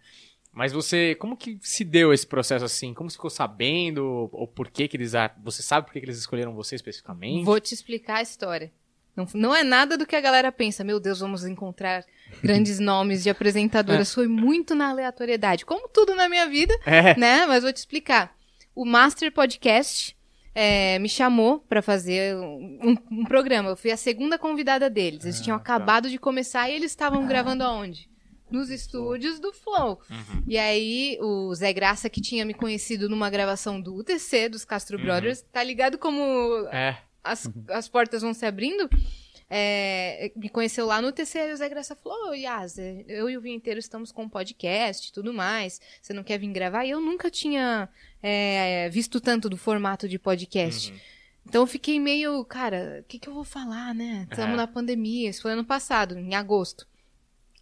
A: Mas você, como que se deu esse processo assim? Como você ficou sabendo? Ou por que que eles... Você sabe por que que eles escolheram você especificamente?
B: Vou te explicar a história. Não, não é nada do que a galera pensa. Meu Deus, vamos encontrar grandes [LAUGHS] nomes de apresentadoras. Foi muito na aleatoriedade. Como tudo na minha vida,
A: É.
B: né? Mas vou te explicar. O Master Podcast é, me chamou pra fazer um, um programa. Eu fui a segunda convidada deles. Eles
A: Ah,
B: tinham
A: tá.
B: acabado de começar e eles estavam gravando aonde? Nos estúdios do Flow.
A: Uhum.
B: E aí, o Zé Graça, que tinha me conhecido numa gravação do UTC, dos Castro
A: Uhum.
B: Brothers, tá ligado como
A: É.
B: as, as portas vão se abrindo? É, me conheceu lá no UTC e o Zé Graça falou: Ô, Yas, eu e o Vinheteiro estamos com um podcast e tudo mais. Você não quer vir gravar? E eu nunca tinha é, visto tanto do formato de podcast.
A: Uhum.
B: Então eu fiquei meio, cara, o que, que eu vou falar, né? Estamos
A: É.
B: na pandemia, isso foi ano passado, em agosto.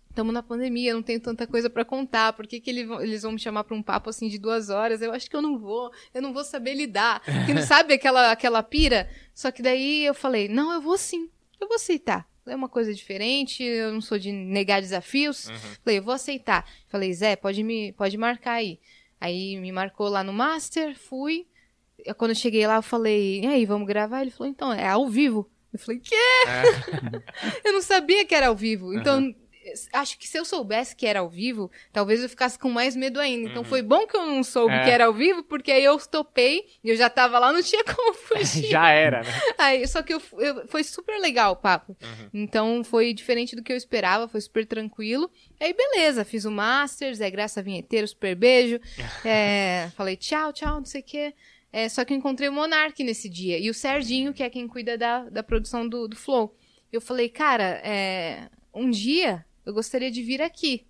B: Estamos na pandemia, não tenho tanta coisa pra contar. Por que, que eles vão me chamar pra um papo assim de duas horas? Eu acho que eu não vou, eu não vou saber lidar. Que não [LAUGHS] sabe aquela, aquela pira? Só que daí eu falei, não, eu vou sim, eu vou aceitar. É uma coisa diferente, eu não sou de negar desafios.
A: Uhum.
B: Falei, eu vou aceitar. Falei, Zé, pode me pode marcar aí. Aí me marcou lá no Master, fui. Quando eu cheguei lá, eu falei, e aí, vamos gravar? Ele falou, então, é ao vivo. Eu falei, quê?
A: É. [LAUGHS]
B: Eu não sabia que era ao vivo. Então, acho que se eu soubesse que era ao vivo, talvez eu ficasse com mais medo ainda. Então
A: Uhum.
B: foi bom que eu não soube
A: É.
B: que era ao vivo, porque aí eu topei e eu já tava lá, não tinha como [LAUGHS] fugir.
A: Já era, né?
B: Aí, só que eu, eu- foi super legal o papo.
A: Uhum.
B: Então foi diferente do que eu esperava, foi super tranquilo. Aí beleza, fiz o Masters, é graça vinheteiro, super beijo. [LAUGHS] É, falei tchau, tchau, não sei o quê. É, só que eu encontrei o Monark nesse dia. E o Serginho, que é quem cuida da, da produção do, do Flow. Eu falei, cara, é, um dia eu gostaria de vir aqui.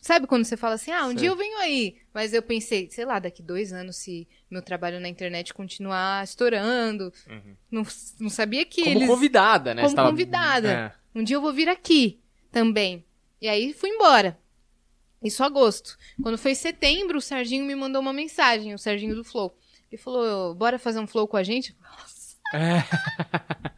B: Sabe quando você fala assim, ah, um
A: Sei.
B: dia eu venho aí. Mas eu pensei, sei lá, daqui dois anos, se meu trabalho na internet continuar estourando.
A: Uhum.
B: Não, não sabia que
A: Como
B: eles...
A: convidada, né?
B: Como
A: Você tava-
B: convidada.
A: É.
B: Um dia eu vou vir aqui também. E aí fui embora. Isso agosto. Quando foi setembro, o Serginho me mandou uma mensagem, o Serginho do Flow. Ele falou, bora fazer um Flow com a gente?
A: É. [LAUGHS]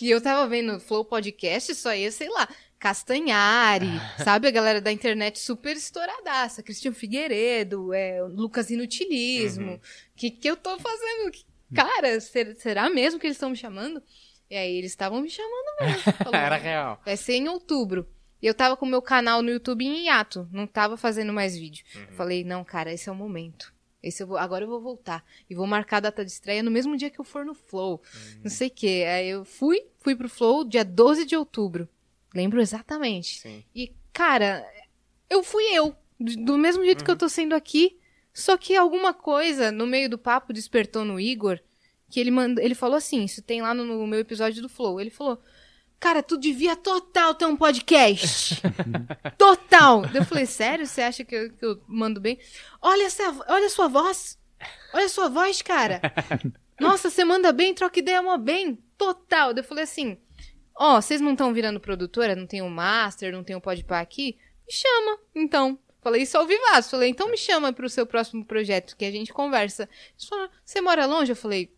B: E eu tava vendo Flow Podcast, isso aí, sei lá, Castanhari, sabe? A galera da internet super estouradaça. Cristian Figueiredo, é, Lucas Inutilismo. O
A: Uhum.
B: que, que eu tô fazendo? Cara, ser- será mesmo que eles estão me chamando? E aí eles estavam me chamando mesmo. Falou, [LAUGHS]
A: Era real.
B: Vai ser em outubro. E eu tava com o meu canal no YouTube em hiato, não tava fazendo mais vídeo.
A: Uhum.
B: Falei, não, cara, esse é o momento. Esse eu vou, agora eu vou voltar. E vou marcar a data de estreia no mesmo dia que eu for no Flow.
A: Uhum.
B: Não sei o quê. Aí eu fui, fui pro Flow dia 12 de outubro. Lembro exatamente.
A: Sim.
B: E, cara, eu fui eu. Do mesmo jeito que
A: Uhum.
B: eu tô sendo aqui. Só que alguma coisa no meio do papo despertou no Igor. Que ele mandou. Ele falou assim: isso tem lá no, no meu episódio do Flow. Ele falou. Cara, tu devia total ter um podcast. [LAUGHS] total. Eu falei, sério? Você acha que eu, que eu mando bem? Olha, essa, olha a sua voz. Olha a sua voz, cara. [LAUGHS] Nossa, você manda bem, troca ideia mó bem. Total. Eu falei assim, ó, vocês não estão virando produtora? Não tem o Master, não tem o Podpah aqui? Me chama, então. Falei isso ao vivaço. Falei, então me chama pro seu próximo projeto, que a gente conversa. Eles falaram, você mora longe? Eu falei,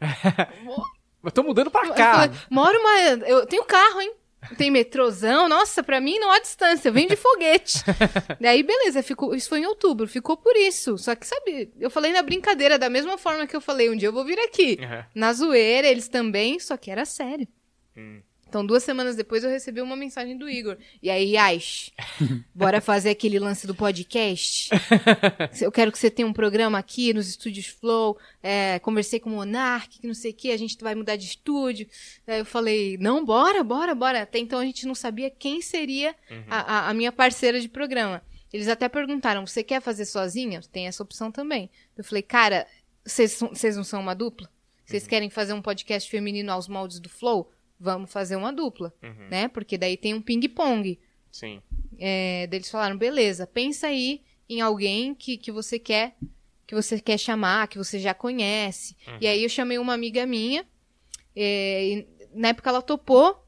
B: [LAUGHS]
A: Mas tô mudando pra
B: eu
A: cá.
B: falei, moro uma. Eu tenho carro, hein? Tem metrozão, nossa, pra mim não há distância, vem de foguete. [LAUGHS] Daí, beleza, ficou, isso foi em outubro, ficou por isso. Só que, sabe, eu falei na brincadeira, da mesma forma que eu falei, um dia eu vou vir aqui.
A: Uhum.
B: Na zoeira, eles também, só que era sério.
A: Hum.
B: Então, duas semanas depois, eu recebi uma mensagem do Igor. E aí, Aish, [LAUGHS] bora fazer aquele lance do podcast? [LAUGHS] Eu quero que você tenha um programa aqui nos estúdios Flow. É, conversei com o Monark, que não sei o que, a gente vai mudar de estúdio. Aí eu falei, não, bora, bora, bora. Até então a gente não sabia quem seria
A: Uhum.
B: a, a- minha parceira de programa. Eles até perguntaram, você quer fazer sozinha? Tem essa opção também. Eu falei, cara, vocês não são uma dupla? Vocês
A: Uhum.
B: querem fazer um podcast feminino aos moldes do Flow? Vamos fazer uma dupla,
A: Uhum.
B: né? Porque daí tem um ping-pong.
A: Sim.
B: É, daí eles falaram, beleza, pensa aí em alguém que, que você quer que você quer chamar, que você já conhece.
A: Uhum.
B: E aí eu chamei uma amiga minha, é, e na época ela topou,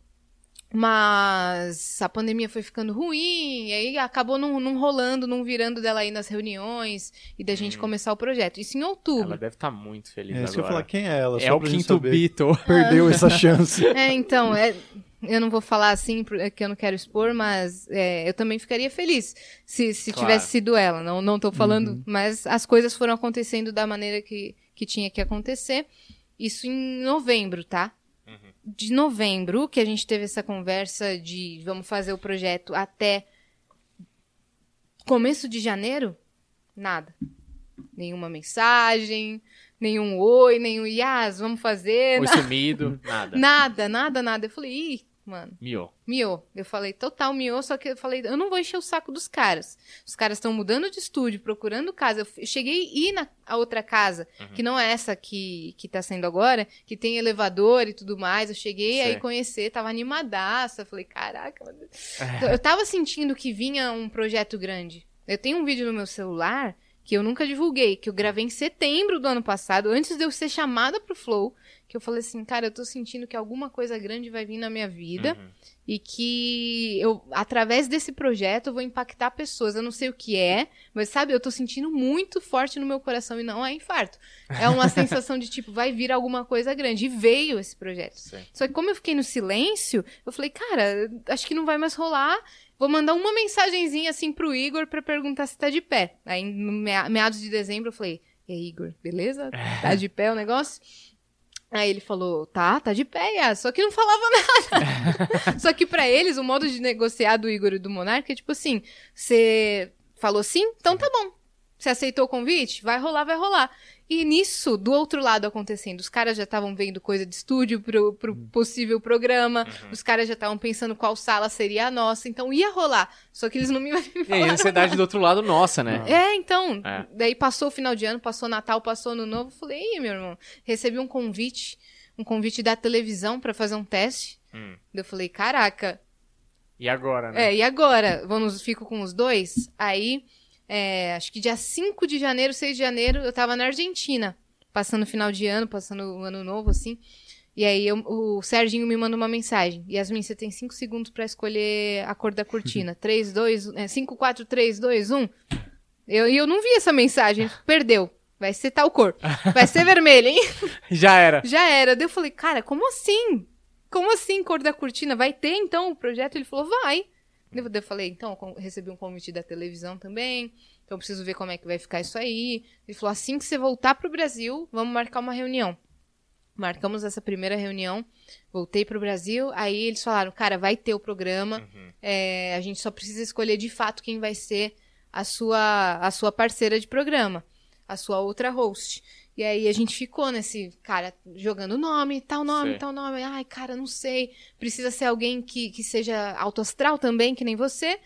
B: mas a pandemia foi ficando ruim, e aí acabou não, não rolando, não virando dela aí nas reuniões e da gente
A: Hum.
B: começar o projeto. Isso em outubro.
A: Ela deve estar muito feliz
C: É isso que eu
A: agora.
C: falar, quem é ela?
A: É
C: Só
A: o quinto. Beatle. [LAUGHS]
C: Perdeu essa chance.
B: É, então, é, eu não vou falar assim porque eu não quero expor, mas é, eu também ficaria feliz se, se
A: Claro.
B: tivesse sido ela. Não, não tô falando, mas as coisas foram acontecendo da maneira que, que tinha que acontecer. Isso em novembro, tá? De novembro, que a gente teve essa conversa de vamos fazer o projeto até começo de janeiro, nada. Nenhuma mensagem, nenhum oi, nenhum Yas, vamos fazer.
A: Foi sumido, nada. [LAUGHS]
B: Nada, nada, nada. Eu falei, ih, mano,
A: Miou.
B: miou. Eu falei, total miou, só que eu falei, eu não vou encher o saco dos caras. Os caras estão mudando de estúdio, procurando casa. Eu cheguei a ir na a outra casa,
A: Uhum.
B: que não é essa que, que tá sendo agora, que tem elevador e tudo mais. Eu cheguei
A: Sei.
B: aí conhecer, tava animadaça. Falei, caraca, mano. Eu tava sentindo que vinha um projeto grande. Eu tenho um vídeo no meu celular que eu nunca divulguei, que eu gravei em setembro do ano passado, antes de eu ser chamada pro Flow, que eu falei assim, cara, eu tô sentindo que alguma coisa grande vai vir na minha vida
A: Uhum.
B: e que eu, através desse projeto, eu vou impactar pessoas. Eu não sei o que é, mas sabe, eu tô sentindo muito forte no meu coração e não é infarto. É uma [LAUGHS] sensação de tipo, vai vir alguma coisa grande. E veio esse projeto.
A: Sei.
B: Só que como eu fiquei no silêncio, eu falei, cara, acho que não vai mais rolar. Vou mandar uma mensagenzinha assim pro Igor pra perguntar se tá de pé. Aí, no mea- meados de dezembro, eu falei, e aí, Igor, beleza? Tá [LAUGHS] de pé o negócio? Aí ele falou, tá, tá de pé, Yas. só que não falava [LAUGHS] nada. só que pra eles, o modo de negociar do Igor e do Monarca é tipo assim, você falou sim, então tá bom. Você aceitou o convite? Vai rolar, vai rolar. E nisso, do outro lado acontecendo, os caras já estavam vendo coisa de estúdio pro, pro possível programa, os caras já estavam pensando qual sala seria a nossa, então ia rolar. Só que eles não me [LAUGHS]
A: E aí, a
B: falaram.
A: ansiedade do outro lado, nossa, né?
B: É, então,
A: É.
B: daí passou o final de ano, passou Natal, passou Ano Novo, falei, Ih, meu irmão, recebi um convite, um convite da televisão pra fazer um teste.
A: Hum.
B: Eu falei, caraca,
A: E agora, né?
B: é, e agora? Vamos, fico com os dois? Aí, é, acho que dia 5 de janeiro, 6 de janeiro, eu tava na Argentina, passando o final de ano, passando o ano novo, assim. E aí eu- o Serginho me manda uma mensagem. Yasmin, você tem 5 segundos pra escolher a cor da cortina. [LAUGHS] 3, 2, é, 5, 4, 3, 2, 1. Eu, e eu não vi essa mensagem. [LAUGHS] Perdeu. Vai ser tal cor. Vai ser vermelho, hein? [LAUGHS]
A: Já era.
B: Já era. Daí eu falei, cara, como assim? Como assim, cor da cortina? Vai ter então o projeto? Ele falou, vai. Eu falei, então, eu recebi um convite da televisão também, então eu preciso ver como é que vai ficar isso aí. Ele falou, assim que você voltar pro Brasil, vamos marcar uma reunião. Marcamos essa primeira reunião, voltei pro Brasil, aí eles falaram, cara, vai ter o programa, é, a gente só precisa escolher de fato quem vai ser a sua, a sua parceira de programa, a sua outra host. E aí a gente ficou nesse, cara, jogando nome, tal nome,
A: Sei.
B: tal nome. Ai, cara, não sei. Precisa ser alguém que, que seja alto astral também, que nem você,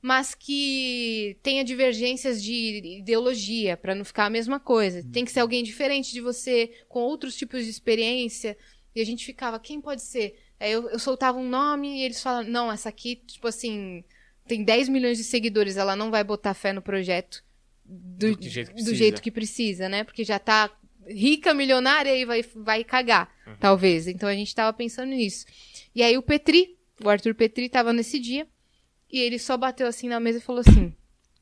B: mas que tenha divergências de ideologia, pra não ficar a mesma coisa. Tem que ser alguém diferente de você, com outros tipos de experiência. E a gente ficava, quem pode ser? Aí eu, eu soltava um nome e eles falavam, não, essa aqui, tipo assim, tem 10 milhões de seguidores, ela não vai botar fé no projeto do,
A: Do jeito que
B: do
A: precisa.
B: jeito que precisa, né? Porque já tá rica, milionária e vai, vai cagar,
A: Uhum.
B: talvez. Então a gente tava pensando nisso. E aí o Petri, o Arthur Petri tava nesse dia e ele só bateu assim na mesa e falou assim: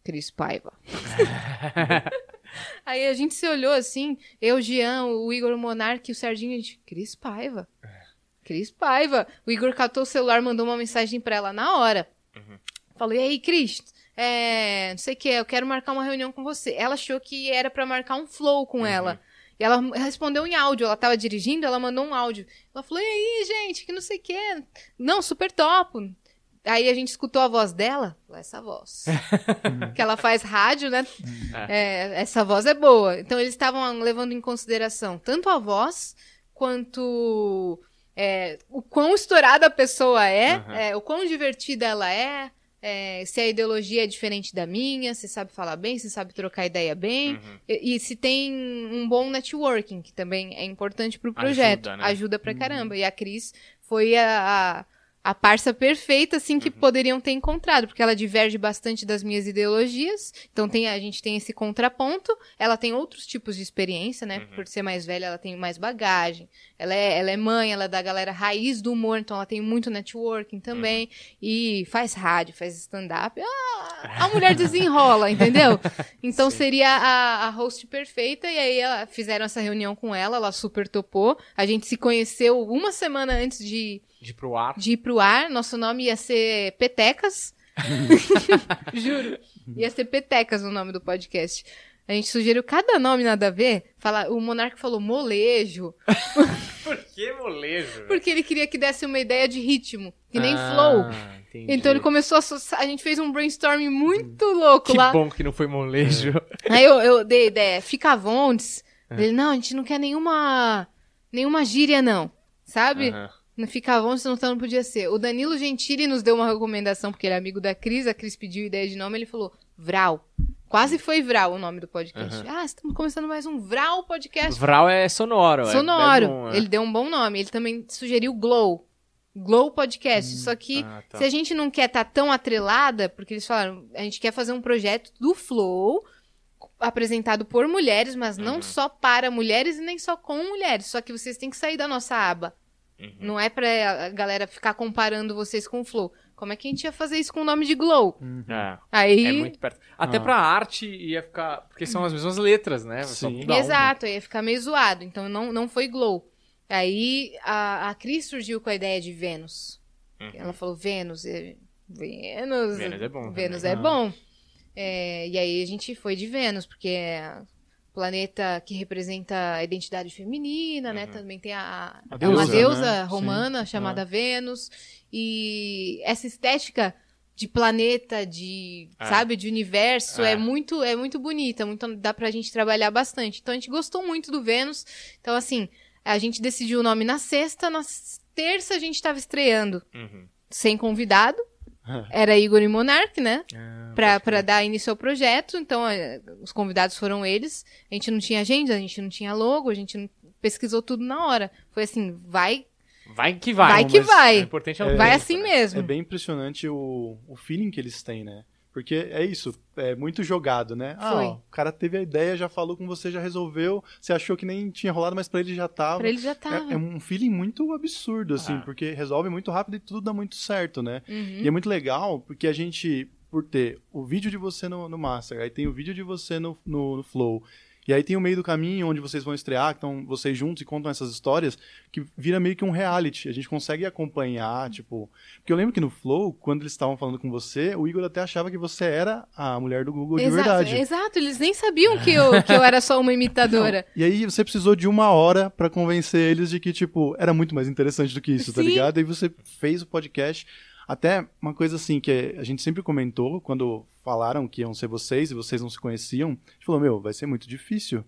B: Cris Paiva. [LAUGHS] aí a gente se olhou assim, eu, Jean, o Igor o Monark e o Serginho, a gente, Cris Paiva. Cris Paiva. O Igor catou o celular, mandou uma mensagem pra ela na hora. Falou, e aí, Cris? É, não sei o que, eu quero marcar uma reunião com você. Ela achou que era pra marcar um flow com ela. E ela respondeu em áudio, ela tava dirigindo, ela mandou um áudio. Ela falou, e aí, gente, que não sei o que. Não, super topo. Aí a gente escutou a voz dela, essa voz. [LAUGHS] que ela faz rádio, né? É, essa voz é boa. Então eles estavam levando em consideração tanto a voz quanto é, o quão estourada a pessoa é,
A: Uhum.
B: é, o quão divertida ela é, é, se a ideologia é diferente da minha, se sabe falar bem, se sabe trocar ideia bem,
A: Uhum.
B: e, e se tem um bom networking, que também é importante pro projeto.
A: Ajuda,
B: Ajuda,
A: né?
B: pra caramba. E a Cris foi a, a, a parça perfeita, assim,
A: Uhum.
B: que poderiam ter encontrado, porque ela diverge bastante das minhas ideologias, então tem, a gente tem esse contraponto, ela tem outros tipos de experiência, né?
A: Uhum.
B: Por ser mais velha, ela tem mais bagagem, ela é, ela é mãe, ela é da galera raiz do humor, então ela tem muito networking também,
A: Uhum.
B: e faz rádio, faz stand-up, ah, a mulher desenrola, entendeu? Então [LAUGHS]
A: Sim.
B: seria a, a host perfeita, e aí ela, fizeram essa reunião com ela, ela super topou, a gente se conheceu uma semana antes de,
A: De ir pro ar.
B: de ir pro ar, nosso nome ia ser Petecas. [LAUGHS] Juro. Ia ser Petecas o nome do podcast. A gente sugeriu cada nome nada a ver. Fala, o Monarca falou molejo, [LAUGHS]
A: Por que molejo?
B: porque ele queria que desse uma ideia de ritmo, que nem
A: Ah,
B: flow.
A: entendi.
B: Então ele começou a associar, a gente fez um brainstorming muito louco
A: Que
B: lá.
A: bom que não foi molejo.
B: Aí eu, eu dei a ideia, fica Vontes.
A: É.
B: Ele, não, a gente não quer nenhuma nenhuma gíria não, sabe?
A: Aham.
B: Não fica Vontes, então não podia ser. O Danilo Gentili nos deu uma recomendação, porque ele é amigo da Cris, a Cris pediu ideia de nome, ele falou Vral. Quase foi Vral o nome do podcast. Ah, estamos começando mais um Vral podcast.
A: Vral é sonoro. é-
B: Sonoro.
A: é bom, é.
B: Ele deu um bom nome. Ele também sugeriu Glow. Glow Podcast. Só que
A: Ah, tá.
B: se a gente não quer estar tão atrelada, porque eles falaram, a gente quer fazer um projeto do Flow apresentado por mulheres, mas não
A: Uhum.
B: só para mulheres e nem só com mulheres. Só que vocês têm que sair da nossa aba.
A: Uhum.
B: Não é pra a galera ficar comparando vocês com o Flow. Como é que a gente ia fazer isso com o nome de Glow?
A: É.
B: Aí.
A: É muito perto. Até
C: Ah.
A: pra arte ia ficar. Porque são as mesmas letras, né?
C: Sim.
B: Exato, ia ficar meio zoado. Então não, não foi Glow. Aí a, a Cris surgiu com a ideia de Vênus.
A: Uhum.
B: Ela falou: Vênus. é- Vênus.
A: Vênus é bom
B: Vênus
C: também.
B: é
C: Ah.
B: bom. É, e aí a gente foi de Vênus, porque planeta que representa a identidade feminina, né? Também tem a,
C: A deusa,
B: uma deusa
C: né?
B: romana chamada Vênus. E essa estética de planeta, de,
A: É.
B: sabe, de universo,
A: É.
B: é. muito é muito bonita, muito dá pra gente trabalhar bastante. Então a gente gostou muito do Vênus. Então assim, a gente decidiu o nome na sexta, na terça a gente tava estreando
A: Uhum.
B: sem convidado. [LAUGHS] Era Igor e Monark, né?
A: Ah,
B: Pra, pra dar início ao projeto. Então, é, os convidados foram eles. A gente não tinha agenda, a gente não tinha logo, a gente não- pesquisou tudo na hora. Foi assim, vai,
A: Vai que vai.
B: vai que vai.
A: O importante é o
C: É,
B: vai assim
A: né?
B: mesmo.
C: É bem impressionante o, o feeling que eles têm, né? Porque é isso, é muito jogado, né? Ah, ó, o cara teve a ideia, já falou com você, já resolveu. Você achou que nem tinha rolado, mas pra ele já tava.
B: Pra ele já tava.
C: É, é um feeling muito absurdo, assim,
A: Ah.
C: porque resolve muito rápido e tudo dá muito certo, né?
B: Uhum.
C: E é muito legal porque a gente, por ter o vídeo de você no, no Master, aí tem o vídeo de você no, no, no Flow, e aí tem o meio do caminho onde vocês vão estrear, que estão vocês juntos e contam essas histórias, que vira meio que um reality. A gente consegue acompanhar, tipo. Porque eu lembro que no Flow, quando eles estavam falando com você, o Igor até achava que você era a mulher do Google de
B: Exato,
C: verdade.
B: exato, eles nem sabiam que eu, que eu era só uma imitadora.
C: E aí você precisou de uma hora pra convencer eles de que, tipo, era muito mais interessante do que isso, tá
B: Sim.
C: ligado? Aí você fez o podcast. Até uma coisa assim que a gente sempre comentou quando falaram que iam ser vocês e vocês não se conheciam. A gente falou, meu, vai ser muito difícil.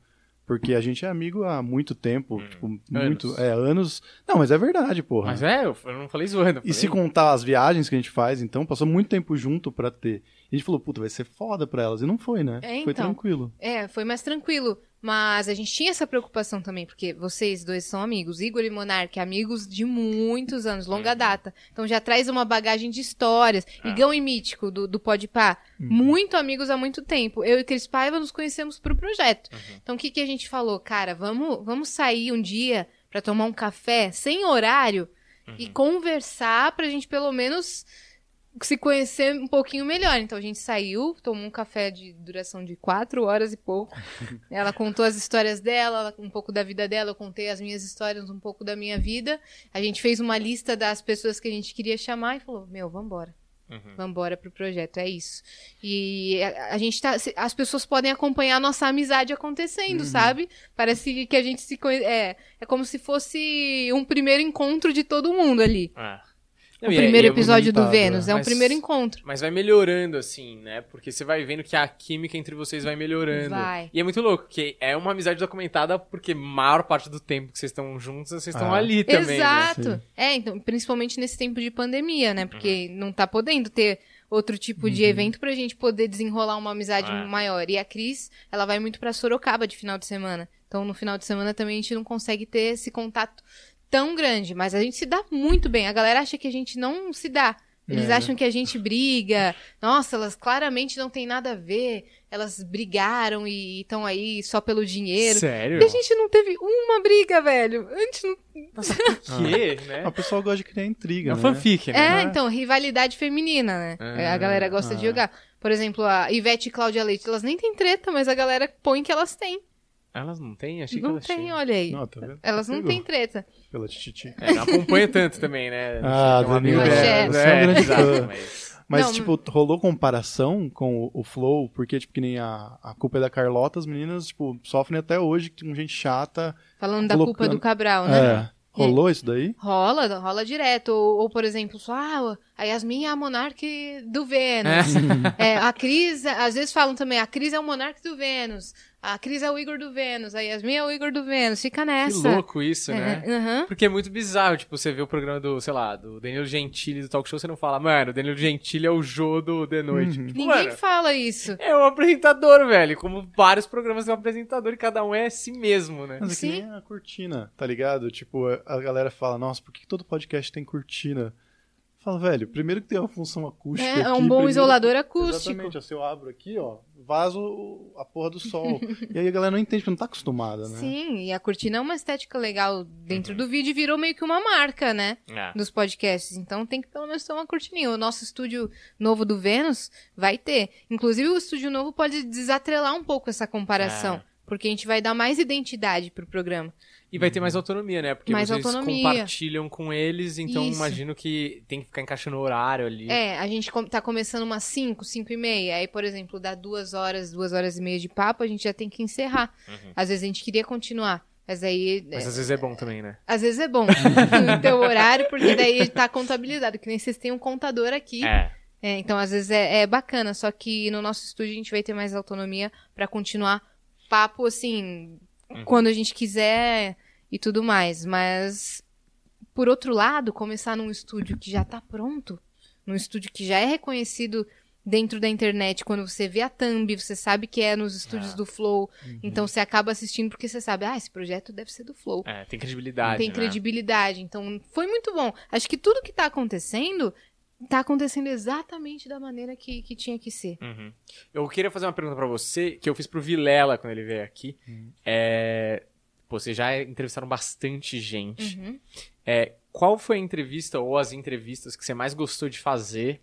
C: Porque a gente é amigo há muito tempo, tipo, muito, é, anos. Não, mas é verdade, porra.
A: Mas é, eu não falei zoando. eu
C: E se
A: falei-
C: contar as viagens que a gente faz, então, passou muito tempo junto pra ter. E a gente falou, puta, vai ser foda pra elas. E não foi, né?
B: É,
C: Foi
B: então.
C: tranquilo.
B: É, foi mais tranquilo. Mas a gente tinha essa preocupação também, porque vocês dois são amigos. Igor e Monark, amigos de muitos anos, longa data. Então já traz uma bagagem de histórias.
A: Ah.
B: Igão e Mítico, do, do Podpah, muito amigos há muito tempo. Eu e Cris Paiva nos conhecemos pro projeto. Então o que, que a gente falou? Cara, vamos, vamos sair um dia pra tomar um café sem horário e conversar pra gente pelo menos se conhecer um pouquinho melhor. Então a gente saiu, tomou um café de duração de quatro horas e pouco. [LAUGHS] ela contou as histórias dela, um pouco da vida dela, eu contei as minhas histórias, um pouco da minha vida. A gente fez uma lista das pessoas que a gente queria chamar e falou: Meu, vambora.
A: Uhum.
B: Vambora pro projeto, é isso. E a, a gente tá. As pessoas podem acompanhar a nossa amizade acontecendo, sabe? Parece que a gente se conhece. É, é como se fosse um primeiro encontro de todo mundo ali.
A: Ah.
B: O
A: Não, e é-
B: primeiro
A: é
B: episódio do
C: movimentado,
B: Vênus
C: é.
B: é um
A: Mas-
B: primeiro encontro.
A: Mas vai melhorando, assim, né? Porque você vai vendo que a química entre vocês vai melhorando.
B: Vai.
A: E é muito louco, que é uma amizade documentada porque maior parte do tempo que vocês estão juntos, vocês estão
C: Ah.
A: ali também, né?
B: Exato.
C: Sim.
B: É, então, principalmente nesse tempo de pandemia, né? Porque
A: Uhum.
B: não tá podendo ter outro tipo de evento pra gente poder desenrolar uma amizade
A: É.
B: maior. E a Cris, ela vai muito pra Sorocaba de final de semana. Então, no final de semana também a gente não consegue ter esse contato tão grande, mas a gente se dá muito bem. A galera acha que a gente não se dá. Eles
C: É.
B: acham que a gente briga. Nossa, elas claramente não têm nada a ver. Elas brigaram e estão aí só pelo dinheiro.
A: Sério?
B: E a gente não teve uma briga, velho. A gente não
A: Nossa, por [LAUGHS] quê, né?
C: Ah, o pessoal gosta de criar intriga,
A: É
C: né?
A: fanfic, né?
B: É,
C: É.
B: então, rivalidade feminina, né?
A: Ah,
B: a galera gosta de
C: ah.
B: jogar. Por exemplo, a Ivete e Cláudia Leite, elas nem têm treta, mas a galera põe que elas têm.
A: Elas não têm? Achei que
B: Não
A: elas
B: tem,
A: tinham.
B: olha aí.
C: Não, tá vendo?
B: Elas não têm treta.
C: Pela tititi.
A: É, não acompanha tanto também, né?
C: Ah,
A: amigo
C: Danilo,
A: dela,
B: você
C: é um grande fã.
A: mas-
C: Mas,
B: Não,
C: tipo, rolou comparação com o, o Flow, porque, tipo, que nem a, a culpa é da Carlota, as meninas, tipo, sofrem até hoje com gente chata.
B: Falando da
C: Colocando-
B: culpa do Cabral, né?
C: É. Rolou isso daí?
B: Rola, rola direto. Ou, ou, por exemplo, só, ah, a Yasmin é a monarque do Vênus. [LAUGHS] É, a Cris, às vezes falam também, a Cris é o monarque do Vênus. A Cris é o Igor do Vênus. A Yasmin é o Igor do Vênus. Fica
A: Que
B: nessa.
A: louco isso, né?
B: É.
A: Porque é muito bizarro, tipo, você vê o programa do, sei lá, do Danilo Gentili do Talk Show, você não fala, mano, o Danilo Gentili é o Jô do The Noite.
C: Uhum.
A: Tipo,
B: Ninguém
A: mano,
B: fala isso.
A: é um apresentador, velho. Como vários programas têm um apresentador e cada um é si mesmo, né?
C: Mas é que
B: Sim.
C: nem a cortina, tá ligado? Tipo, a- galera fala, nossa, por que que todo podcast tem cortina? Fala, velho, primeiro que tem uma função acústica.
B: É, é
C: aqui,
B: um bom
C: primeiro-
B: isolador acústico.
C: Exatamente, se eu abro aqui, ó, vaso a porra do sol. [LAUGHS] e aí a galera não entende, porque não tá acostumada, né?
B: Sim, e a cortina é uma estética legal dentro do vídeo e virou meio que uma marca, né?
A: É.
B: Dos podcasts. Então tem que pelo menos ter uma cortininha. O nosso estúdio novo do Vênus vai ter. Inclusive, o estúdio novo pode desatrelar um pouco essa comparação.
A: É.
B: Porque a gente vai dar mais identidade pro programa.
A: E vai ter mais autonomia, né? Porque
B: Mais
A: vocês
B: autonomia.
A: compartilham com eles, então
B: Isso.
A: imagino que tem que ficar encaixando o horário ali.
B: É, a gente tá começando umas 5, 5 e meia. Aí, por exemplo, dá duas horas, duas horas e meia de papo, a gente já tem que encerrar.
A: Uhum.
B: Às vezes a gente queria continuar. Mas aí.
A: Mas
B: é,
A: às vezes é bom também, né?
B: às vezes é bom [LAUGHS] [LAUGHS] ter o horário, porque daí tá contabilizado, que nem vocês têm um contador aqui.
A: É.
B: É, então, às vezes é, é bacana, só que no nosso estúdio a gente vai ter mais autonomia pra continuar papo, assim,
A: Uhum.
B: quando a gente quiser e tudo mais. Mas, por outro lado, começar num estúdio que já tá pronto, num estúdio que já é reconhecido dentro da internet, quando você vê a thumb, você sabe que é nos estúdios
A: Ah.
B: do Flow, então você acaba assistindo porque você sabe, ah, esse projeto deve ser do Flow
A: É, tem credibilidade.
B: tem
A: né?
B: credibilidade. Então, foi muito bom. Acho que tudo que tá acontecendo, tá acontecendo exatamente da maneira que, que tinha que ser.
A: Uhum. Eu queria fazer uma pergunta pra você, que eu fiz pro Vilela quando ele veio aqui. É... Pô, vocês já entrevistaram bastante gente.
B: Uhum.
A: É, qual foi a entrevista ou as entrevistas que você mais gostou de fazer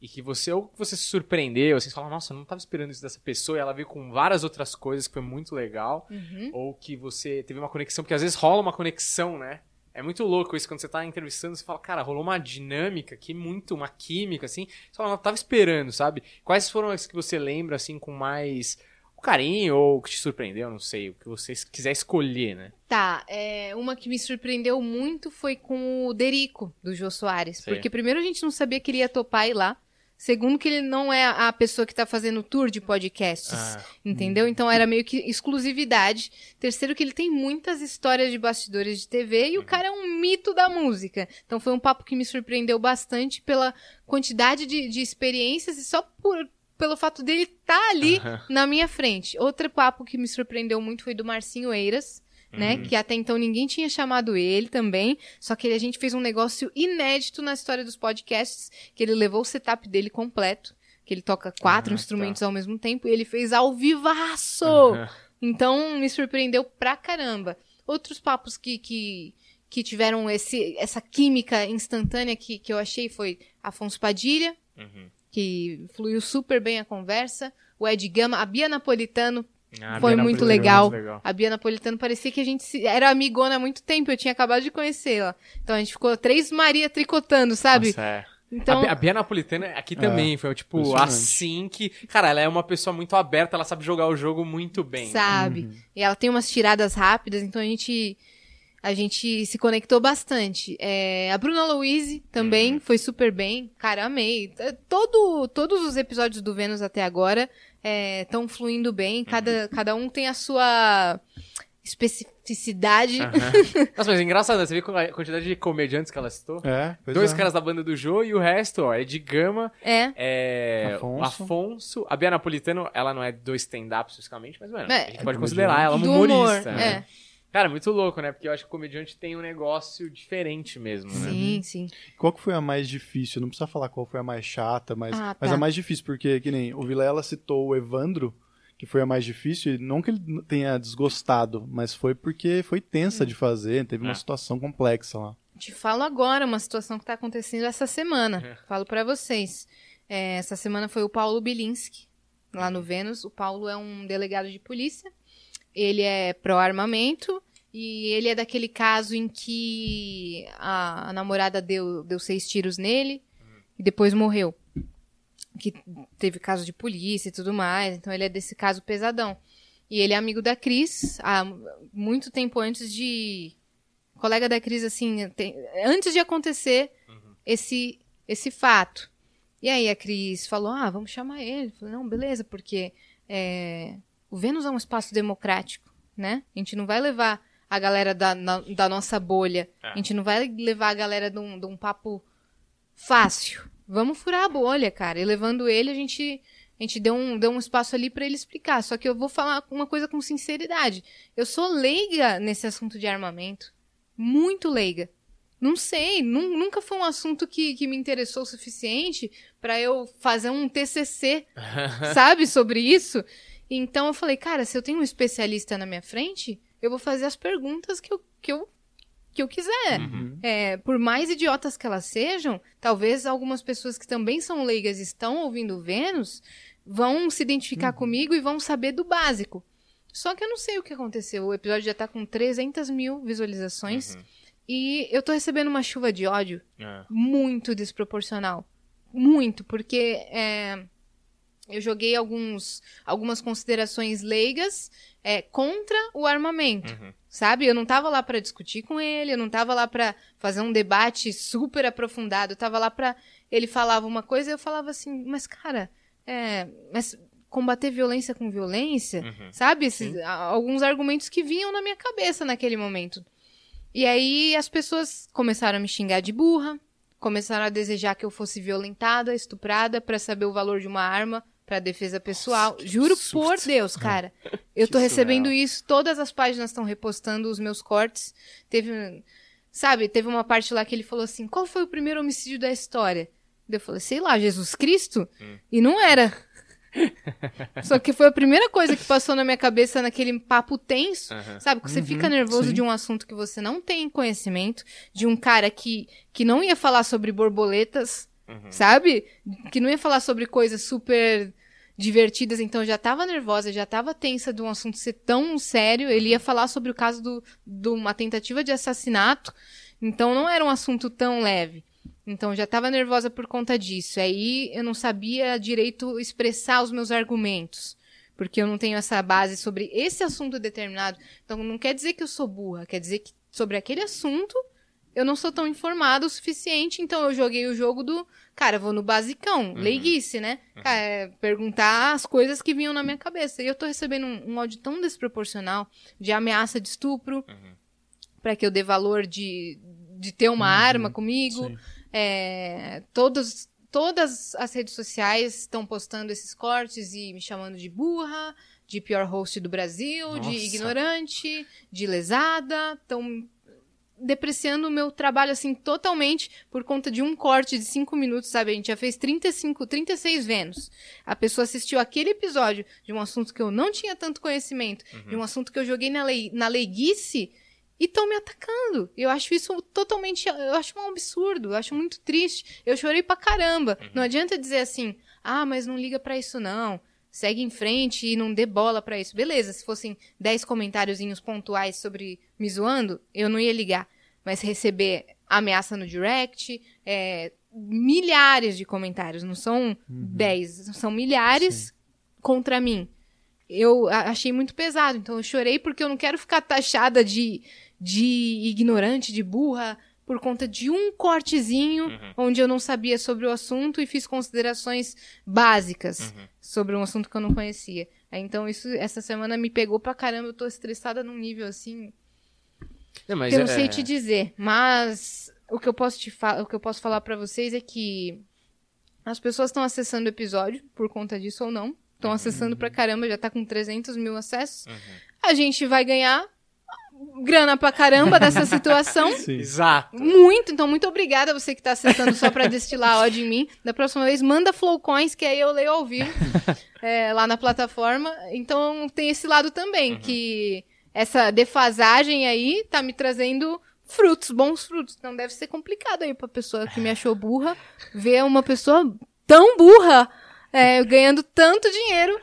A: e que você ou que você se surpreendeu, assim, você fala, nossa, eu não tava esperando isso dessa pessoa e ela veio com várias outras coisas que foi muito legal,
B: Uhum.
A: ou que você teve uma conexão, porque às vezes rola uma conexão, né? É muito louco isso quando você tá entrevistando, você fala, cara, rolou uma dinâmica aqui, muito, uma química, assim. Você fala, não, tava esperando, sabe? Quais foram as que você lembra, assim, com mais carinho ou que te surpreendeu, não sei, o que você quiser escolher, né?
B: Tá, é, uma que me surpreendeu muito foi com o Derico, do Jô Soares.
A: Sei.
B: Porque primeiro a gente não sabia que ele ia topar ir lá. Segundo que ele não é a pessoa que tá fazendo tour de podcasts.
A: Ah,
B: Entendeu? Então era meio que exclusividade. Terceiro, que ele tem muitas histórias de bastidores de TV e o cara é um mito da música. Então foi um papo que me surpreendeu bastante pela quantidade de, de experiências e só por, pelo fato dele estar ali
A: Aham.
B: na minha frente. Outro papo que me surpreendeu muito foi do Marcinho Eiras. Né? Que até então ninguém tinha chamado ele também. Só que a gente fez um negócio inédito na história dos podcasts, que ele levou o setup dele completo. Que ele toca quatro
A: Ah,
B: instrumentos ao mesmo tempo e ele fez ao vivaço!
A: Aham.
B: Então me surpreendeu pra caramba. Outros papos que, que, que tiveram esse, essa química instantânea que, que eu achei foi Afonso Padilha,
A: Uhum.
B: que fluiu super bem a conversa. O Ed Gama, a Bia Napolitano,
A: Ah,
B: Foi muito
A: Napolitano,
B: legal.
A: muito legal.
B: a Bia Napolitano parecia que a gente se- era amigona há muito tempo, eu tinha acabado de conhecê-la. Então a gente ficou três Maria tricotando, sabe?
A: Nossa, é.
B: Então,
A: A, Bia- a Bia Napolitana aqui também foi, tipo, assim que... Cara, ela é uma pessoa muito aberta, ela sabe jogar o jogo muito bem.
B: sabe? E ela tem umas tiradas rápidas, então a gente a gente se conectou bastante. É, a Bruna Louise também foi super bem. Cara, amei. É, Todo, todos os episódios do Vênus até agora estão fluindo bem. Cada, cada um tem a sua especificidade.
A: Aham. [LAUGHS] Nossa, mas é engraçado, né? Você vê a quantidade de comediantes que ela citou?
C: É, pois
A: Dois
C: é.
A: caras da banda do Jô e o resto, ó, é de Gama,
B: É.
A: é...
C: Afonso.
A: Afonso. A Bia Napolitano, ela não é do stand-up especificamente, mas, mano,
B: É.
A: a gente pode
C: É
A: considerar ela uma
B: Do humor,
A: humorista.
B: é.
A: Cara, muito louco, né? Porque eu acho que o comediante tem um negócio diferente mesmo, né?
B: Sim, sim.
C: Qual que foi a mais difícil? Não precisa falar qual foi a mais chata, mas,
B: Ah,
C: mas
B: tá.
C: a mais difícil, porque que nem o Vilela citou o Evandro, que foi a mais difícil, e não que ele tenha desgostado, mas foi porque foi tensa de fazer, teve
A: É.
C: uma situação complexa lá.
B: Te falo agora uma situação que tá acontecendo essa semana.
A: É.
B: Falo pra vocês. É, essa semana foi o Paulo Bilinski, lá no Vênus. O Paulo é um delegado de polícia. Ele é pró-armamento. E ele é daquele caso em que a, a namorada deu, deu seis tiros nele e depois morreu. Que teve caso de polícia e tudo mais. Então ele é desse caso pesadão. E ele é amigo da Cris há muito tempo antes de. Colega da Cris, assim, tem- antes de acontecer esse, esse fato. E aí a Cris falou: ah, vamos chamar ele. Eu falei, não, beleza, porque é, o Vênus é um espaço democrático, né? A gente não vai levar a galera da, na- da nossa bolha.
A: É.
B: A gente não vai levar a galera de um, de um papo fácil. Vamos furar a bolha, cara. E levando ele, a gente, a gente deu, um, deu um espaço ali pra ele explicar. Só que eu vou falar uma coisa com sinceridade. Eu sou leiga nesse assunto de armamento. Muito leiga. Não sei, nun- nunca foi um assunto que, que me interessou o suficiente pra eu fazer um TCC, [LAUGHS] sabe, sobre isso. Então eu falei, cara, se eu tenho um especialista na minha frente, eu vou fazer as perguntas que eu, que eu, que eu quiser.
A: Uhum.
B: É, por mais idiotas que elas sejam, talvez algumas pessoas que também são leigas e estão ouvindo Vênus vão se identificar comigo e vão saber do básico. Só que eu não sei o que aconteceu. O episódio já tá com 300 mil visualizações.
A: Uhum.
B: E eu tô recebendo uma chuva de ódio
A: É.
B: muito desproporcional. Muito, porque é, eu joguei alguns, algumas considerações leigas é, contra o armamento.
A: Uhum.
B: Sabe? Eu não tava lá pra discutir com ele, eu não tava lá pra fazer um debate super aprofundado. Eu tava lá pra. Ele falava uma coisa e eu falava assim, mas cara, é, mas combater violência com violência,
A: Uhum.
B: sabe? Esses, a- alguns argumentos que vinham na minha cabeça naquele momento. E aí as pessoas começaram a me xingar de burra, começaram a desejar que eu fosse violentada, estuprada, pra saber o valor de uma arma pra defesa pessoal. Juro
A: susto.
B: por Deus, cara. [LAUGHS] Eu tô recebendo
A: surreal.
B: isso, todas as páginas estão repostando os meus cortes. Teve, sabe, teve uma parte lá que ele falou assim: "Qual foi o primeiro homicídio da história?" Eu falei: "Sei lá, Jesus Cristo?"
A: Hum.
B: E não era. [LAUGHS] Só que foi a primeira coisa que passou na minha cabeça naquele papo tenso.
A: Aham.
B: Sabe? Que você
C: Uhum,
B: fica nervoso
C: sim.
B: de um assunto que você não tem conhecimento, de um cara que, que não ia falar sobre borboletas,
A: Uhum.
B: sabe? Que não ia falar sobre coisas super divertidas, então já tava nervosa, já tava tensa de um assunto ser tão sério. Ele ia falar sobre o caso do- de uma tentativa de assassinato, então não era um assunto tão leve. Então já tava nervosa por conta disso. Aí eu não sabia direito expressar os meus argumentos. Porque eu não tenho essa base sobre esse assunto determinado. Então não quer dizer que eu sou burra, quer dizer que sobre aquele assunto eu não sou tão informada o suficiente, então eu joguei o jogo do, cara, vou no basicão, leiguice, né? Cara, é perguntar as coisas que vinham na minha cabeça. E eu tô recebendo um, um áudio tão desproporcional de ameaça de estupro, pra que eu dê valor de, de ter uma arma comigo. É, todos, todas as redes sociais estão postando esses cortes e me chamando de burra, de pior host do Brasil,
A: Nossa.
B: de ignorante, de lesada. Estão depreciando o meu trabalho, assim, totalmente por conta de um corte de cinco minutos, sabe? A gente já fez 35, 36 Vênus. A pessoa assistiu aquele episódio de um assunto que eu não tinha tanto conhecimento, de um assunto que eu joguei na, lei, na leiguice, e estão me atacando. Eu acho isso totalmente. Eu acho um absurdo, eu acho muito triste. Eu chorei pra caramba. Não adianta dizer assim, ah, mas não liga pra isso não. Segue em frente e não dê bola pra isso. Beleza, se fossem 10 comentáriozinhos pontuais sobre me zoando, eu não ia ligar. Mas receber ameaça no direct, é, milhares de comentários, não são 10, são milhares contra mim. Eu achei muito pesado, então eu chorei porque eu não quero ficar taxada de, de ignorante, de burra, por conta de um cortezinho onde eu não sabia sobre o assunto e fiz considerações básicas sobre um assunto que eu não conhecia. Então, isso essa semana me pegou pra caramba, eu tô estressada num nível assim
A: Não, mas
B: que eu não
A: é-
B: sei te dizer, mas o que eu posso te o que eu posso falar pra vocês é que as pessoas estão acessando o episódio por conta disso ou não. Estão acessando pra caramba, já tá com 300 mil acessos. A gente vai ganhar grana pra caramba dessa [LAUGHS] situação.
C: Sim.
A: Exato.
B: Muito, então muito obrigada a você que tá acessando só pra destilar ódio em mim. Da próxima vez, manda Flowcoins, que aí eu leio ao vivo [LAUGHS] é, lá na plataforma. Então tem esse lado também, que essa defasagem aí tá me trazendo frutos, bons frutos. Então deve ser complicado aí pra pessoa que me achou burra ver uma pessoa tão burra é, ganhando tanto dinheiro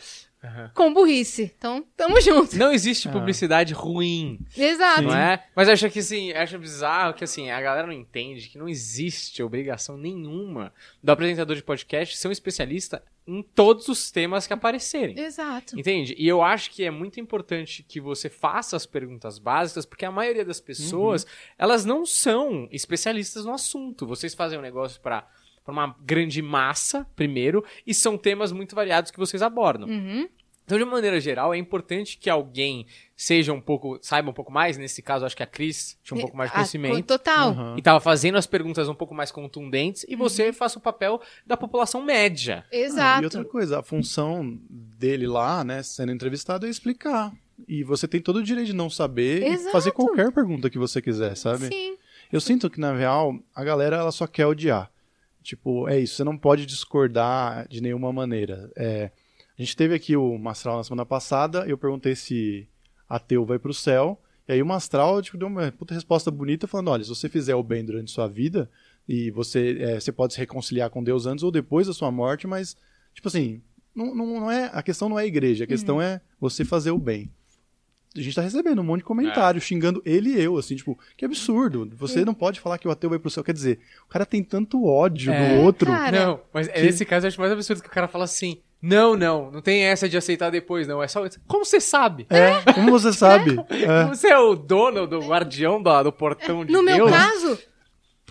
B: com burrice. Então, tamo junto.
A: Não existe
C: Ah.
A: publicidade ruim,
B: Exato.
A: não é? Mas acho que assim, acho bizarro que assim, a galera não entende que não existe obrigação nenhuma do apresentador de podcast ser um especialista em todos os temas que aparecerem.
B: Exato.
A: Entende? E eu acho que é muito importante que você faça as perguntas básicas, porque a maioria das pessoas, elas não são especialistas no assunto. Vocês fazem um negócio para uma grande massa, primeiro, e são temas muito variados que vocês abordam.
B: Uhum.
A: Então, de uma maneira geral, é importante que alguém seja um pouco, saiba um pouco mais. Nesse caso, acho que a Cris tinha um pouco mais de
B: Ah,
A: conhecimento.
B: Total.
C: Aham.
A: E tava fazendo as perguntas um pouco mais contundentes, e
B: Uhum.
A: você faça o papel da população média.
B: Exato.
C: E outra coisa, a função dele lá, né, sendo entrevistado, é explicar. E você tem todo o direito de não saber e
B: Exato.
C: fazer qualquer pergunta que você quiser, sabe?
B: Sim.
C: Eu sinto que, na real, a galera ela só quer odiar. Tipo, é isso, você não pode discordar de nenhuma maneira. É, a gente teve aqui o Mastral na semana passada, eu perguntei se ateu vai pro céu, e aí o Mastral tipo, deu uma puta resposta bonita falando, olha, se você fizer o bem durante sua vida, e você, é, você pode se reconciliar com Deus antes ou depois da sua morte, mas, tipo assim, não, não, não é, a questão não é a igreja, a questão é você fazer o bem. A gente tá recebendo um monte de comentário xingando ele e eu, assim, tipo, que absurdo. Você não pode falar que o ateu vai pro céu. Quer dizer, o cara tem tanto ódio
A: É,
C: do outro.
B: cara.
A: Não, mas nesse caso eu acho mais absurdo que o cara fala assim: não, não, não tem essa de aceitar depois, não. É só. Como você sabe?
C: É, como você [LAUGHS] sabe? É.
A: Você é o dono do guardião do, do portão de
B: No meu
A: Deus?
B: caso,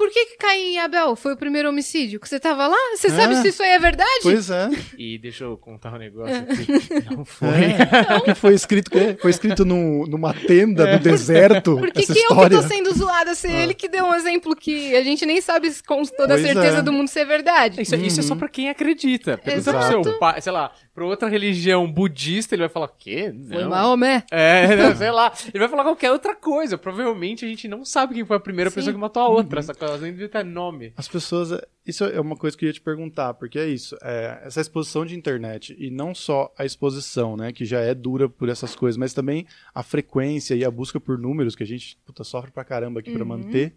B: por que que Caim e Abel foi o primeiro homicídio? Que você tava lá? Você sabe se isso aí é verdade?
C: Pois é.
A: E deixa eu contar um negócio aqui. [LAUGHS] Não foi.
C: É. Que foi escrito, que foi escrito no, numa tenda no deserto.
B: Por que, que eu que
C: história. Ah.
B: tô sendo zoada se ele que deu um exemplo que a gente nem sabe se com toda a
C: Pois
B: certeza
C: é.
B: do mundo ser verdade?
A: Isso, isso é só pra quem acredita. Pergunta pro
B: Exato.
A: seu pai, sei lá, pra outra religião budista, ele vai falar, quê?
B: Foi
A: Não.
B: Maomé.
A: É, [LAUGHS] não, sei lá. Ele vai falar qualquer outra coisa. Provavelmente a gente não sabe quem foi a primeira
B: Sim.
A: pessoa que matou a outra. Essa coisa nem devia ter nome.
C: As pessoas. Isso é uma coisa que eu ia te perguntar, porque é isso. é, essa exposição de internet, e não só a exposição, né, que já é dura por essas coisas, mas também a frequência e a busca por números, que a gente puta, sofre pra caramba aqui pra manter.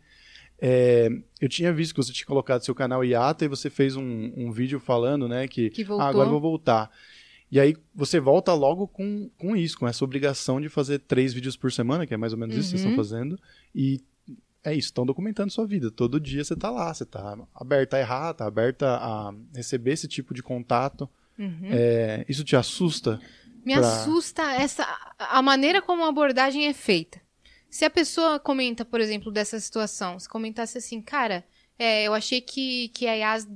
C: É, eu tinha visto que você tinha colocado seu canal Iata e você fez um, um vídeo falando, né, que,
B: Que
C: ah,
B: voltou.
C: agora eu vou voltar. E aí você volta logo com, com isso, com essa obrigação de fazer três vídeos por semana, que é mais ou menos isso que vocês
B: Uhum.
C: estão fazendo. E é isso, estão documentando sua vida. Todo dia você tá lá, você tá aberta a errar, tá aberta a receber esse tipo de contato.
B: Uhum.
C: É, isso te assusta?
B: Me
C: pra-
B: assusta essa a maneira como a abordagem é feita. Se a pessoa comenta, por exemplo, dessa situação, se comentasse assim, cara, é, eu achei que, que a Yas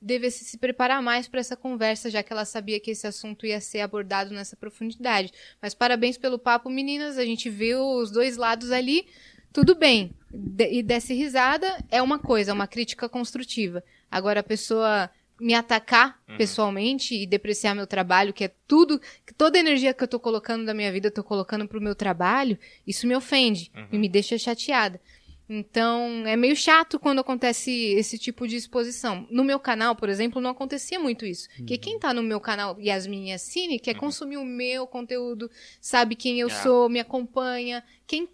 B: devesse se preparar mais para essa conversa, já que ela sabia que esse assunto ia ser abordado nessa profundidade. Mas parabéns pelo papo, meninas. A gente viu os dois lados ali. Tudo bem. De- e desse risada é uma coisa, é uma crítica construtiva. Agora a pessoa me atacar pessoalmente e depreciar meu trabalho, que é tudo, que toda a energia que eu tô colocando da minha vida eu tô colocando pro meu trabalho, isso me ofende e me deixa chateada. Então, é meio chato quando acontece esse tipo de exposição. No meu canal, por exemplo, não acontecia muito isso. Porque quem tá no meu canal, Yasmin Yassine, quer consumir o meu conteúdo, sabe quem eu
A: Ah.
B: sou, me acompanha. Quem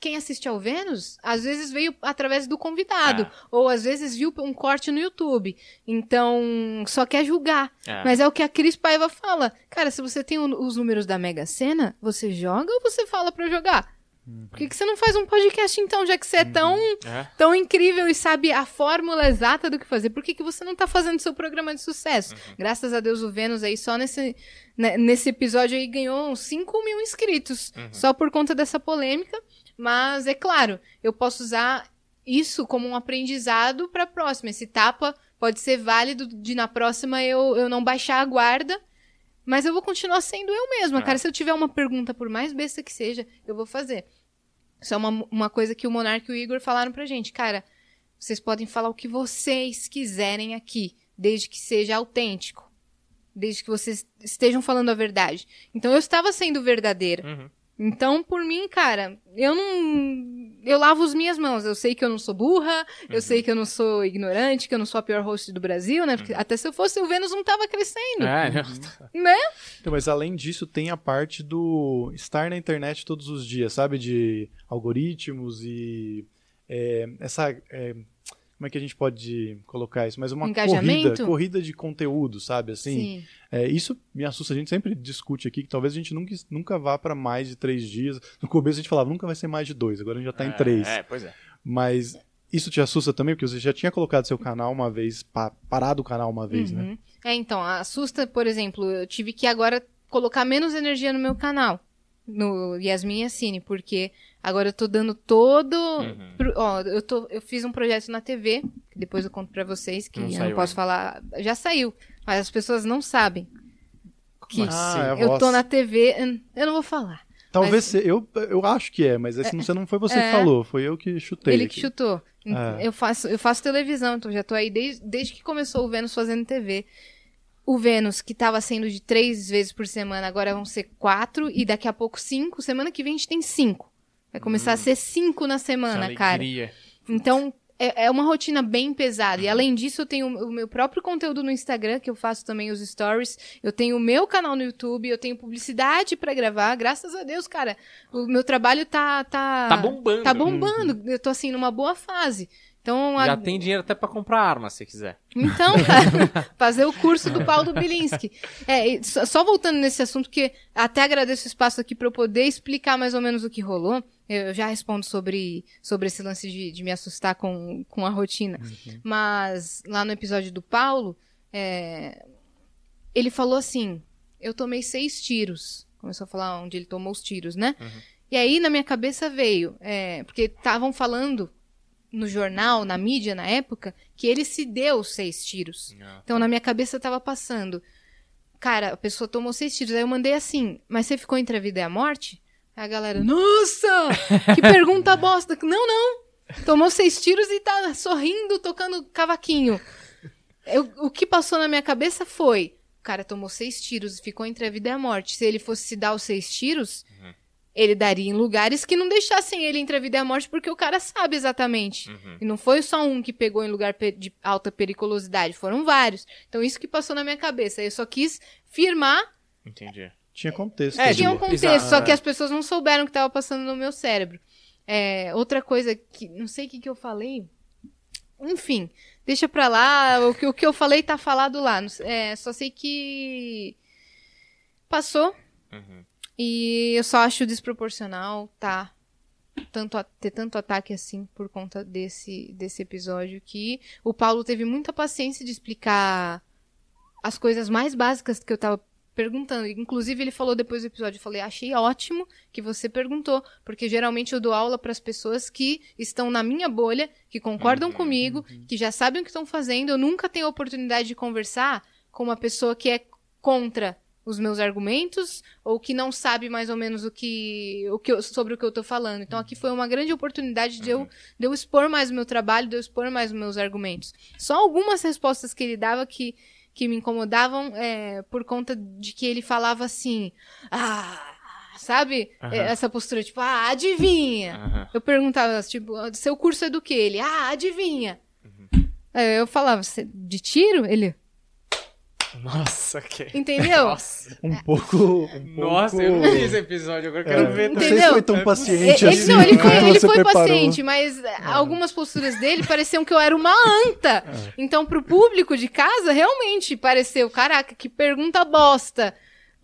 B: quem assiste ao Vênus, às vezes veio através do convidado,
A: Ah.
B: ou às vezes viu um corte no YouTube. Então, só quer julgar.
A: Ah.
B: Mas é o que a Cris Paiva fala. Cara, se você tem os números da Mega Sena, você joga ou você fala pra jogar? Por que, que você não faz um podcast então, já que você é tão,
A: É.
B: tão incrível e sabe a fórmula exata do que fazer? Por que, que você não tá fazendo seu programa de sucesso? Graças a Deus o Vênus aí, só nesse, né, nesse episódio aí, ganhou uns 5 mil inscritos. Só por conta dessa polêmica. Mas, é claro, eu posso usar isso como um aprendizado pra próxima. Esse tapa pode ser válido de na próxima eu, eu não baixar a guarda mas eu vou continuar sendo eu mesma,
A: É.
B: cara. Se eu tiver uma pergunta, por mais besta que seja, eu vou fazer. Isso é uma, uma coisa que o Monark e o Igor falaram pra gente. Cara, vocês podem falar o que vocês quiserem aqui, desde que seja autêntico. Desde que vocês estejam falando a verdade. Então eu estava sendo verdadeira.
A: Uhum.
B: Então, por mim, cara, eu não. Eu lavo as minhas mãos. Eu sei que eu não sou burra, eu sei que eu não sou ignorante, que eu não sou a pior host do Brasil, né? Porque até se eu fosse, o Vênus não tava crescendo.
A: É, não.
B: Né?
C: Então, mas além disso, tem a parte do estar na internet todos os dias, sabe? De algoritmos e é, essa. é, como é que a gente pode colocar isso? Mas uma corrida, corrida de conteúdo, sabe? Assim,
B: Sim.
C: É, isso me assusta. A gente sempre discute aqui que talvez a gente nunca, nunca vá para mais de três dias. No começo a gente falava, nunca vai ser mais de dois, agora a gente já tá em três.
A: É, pois é.
C: Mas isso te assusta também, porque você já tinha colocado seu canal uma vez, pa- parado o canal uma vez, né?
B: Uhum. É, então, assusta, por exemplo, eu tive que agora colocar menos energia no meu canal, no Yasmin Yassine, porque agora eu tô dando todo.
A: Uhum.
B: pro- ó, eu, tô, eu fiz um projeto na TV, que depois eu conto pra vocês, que
A: Não
B: eu não posso
A: ainda.
B: falar. Já saiu, mas as pessoas não sabem. Que
C: Ah, é
B: eu
C: voz.
B: tô na TV, eu não vou falar.
C: Talvez
B: Mas-
C: eu, eu acho que é, mas esse não, você não foi você
B: É.
C: que falou, foi eu que chutei.
B: Ele que
C: aqui.
B: chutou.
C: É.
B: Eu, faço, eu faço televisão, então já tô aí desde, desde que começou o Vênus fazendo TV. O Vênus, que tava sendo de três vezes por semana, agora vão ser quatro, e daqui a pouco cinco. Semana que vem a gente tem cinco. Vai começar a ser cinco na semana, cara. Então, é, é uma rotina bem pesada. E além disso, eu tenho o meu próprio conteúdo no Instagram, que eu faço também os stories. Eu tenho o meu canal no YouTube, eu tenho publicidade pra gravar. Graças a Deus, cara. O meu trabalho tá. Tá,
A: Tá bombando.
B: Tá bombando. Eu tô assim numa boa fase. Então, a-
A: Já tem dinheiro até pra comprar arma, se quiser.
B: então, [LAUGHS] cara, fazer o curso do Paulo Bilinski. É, só, voltando nesse assunto, que até agradeço o espaço aqui para eu poder explicar mais ou menos o que rolou. Eu já respondo sobre, sobre esse lance de, de me assustar com, com a rotina. Mas lá no episódio do Paulo, é, ele falou assim: eu tomei seis tiros. Começou a falar onde ele tomou os tiros, né? E aí na minha cabeça veio, é, porque estavam falando no jornal, na mídia na época, que ele se deu seis tiros. Então na minha cabeça tava passando. Cara, a pessoa tomou seis tiros. Aí eu mandei assim, mas você ficou entre a vida e a morte? Aí a galera, nossa! Que [LAUGHS] pergunta bosta! Não, não! Tomou seis tiros e tá sorrindo, tocando cavaquinho. Eu- o que passou na minha cabeça foi: o cara tomou seis tiros e ficou entre a vida e a morte. Se ele fosse se dar os seis tiros, ele daria em lugares que não deixassem ele entre a vida e a morte, porque o cara sabe exatamente. E não foi só um que pegou em lugar de alta periculosidade, foram vários. Então, isso que passou na minha cabeça. Eu só quis firmar
A: Entendi.
C: Tinha contexto.
A: É,
B: tinha um contexto,
A: exato,
B: só
A: é.
B: que as pessoas não souberam o que estava passando no meu cérebro. É, outra coisa que. Não sei o que, que eu falei. Enfim, deixa pra lá. O que, o que eu falei tá falado lá. É, só sei que. Passou.
A: Uhum.
B: E eu só acho desproporcional, tá? Tanto, ter tanto ataque assim por conta desse, desse episódio que o Paulo teve muita paciência de explicar as coisas mais básicas que eu tava perguntando. Inclusive, ele falou depois do episódio, eu falei, achei ótimo que você perguntou, porque geralmente eu dou aula para as pessoas que estão na minha bolha, que concordam comigo, que já sabem o que estão fazendo. Eu nunca tenho a oportunidade de conversar com uma pessoa que é contra os meus argumentos ou que não sabe mais ou menos o que, o que eu- sobre o que eu tô falando. Então aqui foi uma grande oportunidade de eu, de eu expor mais o meu trabalho, de eu expor mais os meus argumentos. Só algumas respostas que ele dava que, que me incomodavam é, por conta de que ele falava assim, ah, sabe? É, Essa postura, tipo, ah, adivinha.
A: Aham.
B: Eu perguntava, tipo, seu curso é do que? Ele, ah, adivinha.
A: Uhum.
B: Aí eu falava, "Cê- de tiro? Ele,
A: Nossa, que.
B: entendeu?
A: Nossa,
C: Um pouco. Um
A: Nossa
C: pouco...
A: eu não vi esse episódio, agora eu quero
C: É,
A: ver
C: não sei se foi tão
A: É
C: paciente
B: Ele,
C: assim.
B: não, ele foi, ele foi paciente, mas é, algumas posturas dele pareciam que eu era uma anta.
C: É.
B: Então, pro público de casa, realmente pareceu, caraca, que pergunta bosta.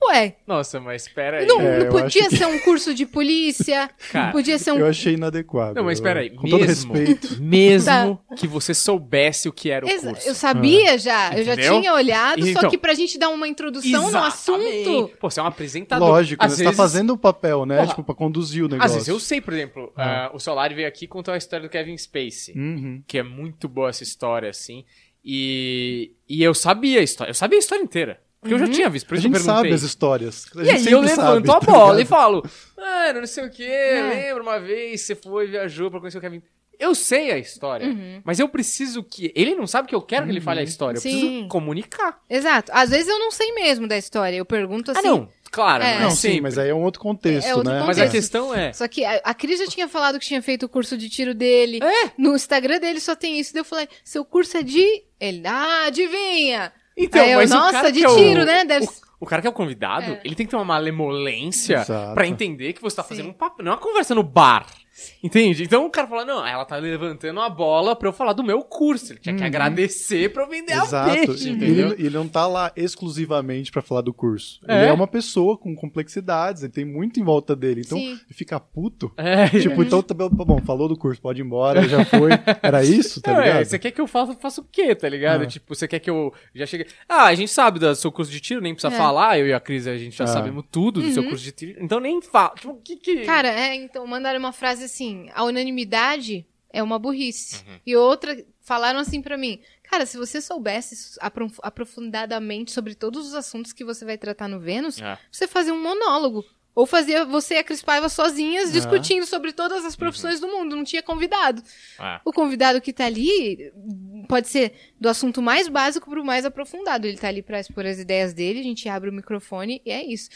B: Ué,
A: Nossa, mas espera aí.
B: não,
C: É,
B: não podia ser um curso de polícia, [LAUGHS]
A: Cara,
B: podia ser um...
C: Eu achei inadequado.
A: Não, mas espera aí,
C: Com todo
A: mesmo-
C: respeito. [LAUGHS]
A: Mesmo que você soubesse o que era o
B: Exa-
A: curso.
B: Eu sabia já, eu já
A: Entendeu?
B: tinha olhado, só
A: Então-
B: que pra gente dar uma introdução no assunto...
A: Pô, você é um apresentador.
C: Lógico,
A: Às
C: você
A: vezes,
C: tá fazendo o papel, né?
A: Porra.
C: Tipo, pra conduzir o negócio.
A: Às vezes eu sei, por exemplo, ah, o Solari veio aqui contou a história do Kevin Spacey.
C: Uhum.
A: Que é muito boa essa história, assim. E, e eu sabia a história. Eu sabia a história inteira. Porque eu já tinha visto, por
C: A
A: isso eu
C: gente
A: perguntei.
C: sabe as histórias. A
A: E aí eu levanto
C: sabe,
A: a
C: tá
A: bola e
C: ligado?
A: falo, mano, não sei o que,
B: É.
A: lembra uma vez você foi, viajou pra conhecer o Kevin. Eu sei a história,
B: Uhum.
A: mas eu preciso que. Ele não sabe que eu quero que ele fale a história. Eu
B: Sim.
A: preciso comunicar.
B: Exato. Às vezes eu não sei mesmo da história, eu pergunto assim...
A: ah, não. Claro,
B: É.
A: não é
C: sim, mas aí é um outro contexto,
B: É outro
C: né?
A: Mas
B: contexto.
A: a questão é.
B: Só que a, a Cris já tinha falado que tinha feito o curso de tiro dele.
A: É.
B: No Instagram dele só tem isso. Daí eu falei, seu curso é de. Ele, ah, adivinha!
A: Então,
B: Aí eu,
A: mas o
B: nossa,
A: cara
B: de
A: que é o-
B: tiro, né? Deve
A: O, o cara que é o convidado,
B: É.
A: ele tem que ter uma malemolência
C: Exato.
A: pra entender que você tá fazendo
B: Sim.
A: um papo, não é uma conversa no bar. Entende? Então o cara fala, não, ela tá levantando a bola pra eu falar do meu curso. Ele tinha que agradecer pra eu vender a
C: Uhum. Exato.
A: peixe,
C: E
A: entendeu?
C: ele, ele não tá lá exclusivamente pra falar do curso.
A: É.
C: Ele é uma pessoa com complexidades, ele tem muito em volta dele. Então,
B: Sim.
C: ele fica puto.
A: É,
C: Tipo, então, tá bom, bom, falou do curso, pode ir embora, já foi. Era isso, tá
A: Não, é,
C: ligado?
A: você quer que eu faça, faça o quê, tá ligado?
C: É.
A: Tipo, você quer que eu já chegue. Ah, a gente sabe do seu curso de tiro, nem precisa
B: É.
A: falar. Eu e a Cris, a gente já
C: É.
A: sabemos tudo do seu curso de tiro. Então nem fala. Tipo, o que que.
B: Cara, é, então mandaram uma frase assim: a unanimidade é uma burrice.
A: Uhum.
B: E outra, falaram assim pra mim: Cara, se você soubesse aprof- aprofundadamente sobre todos os assuntos que você vai tratar no Vênus,
A: É.
B: você fazia um monólogo. Ou fazia você e a Cris Paiva sozinhas discutindo sobre todas as profissões do mundo. Não tinha convidado.
A: É.
B: O convidado que tá ali pode ser do assunto mais básico pro mais aprofundado. Ele tá ali pra expor as ideias dele, a gente abre o microfone e é isso.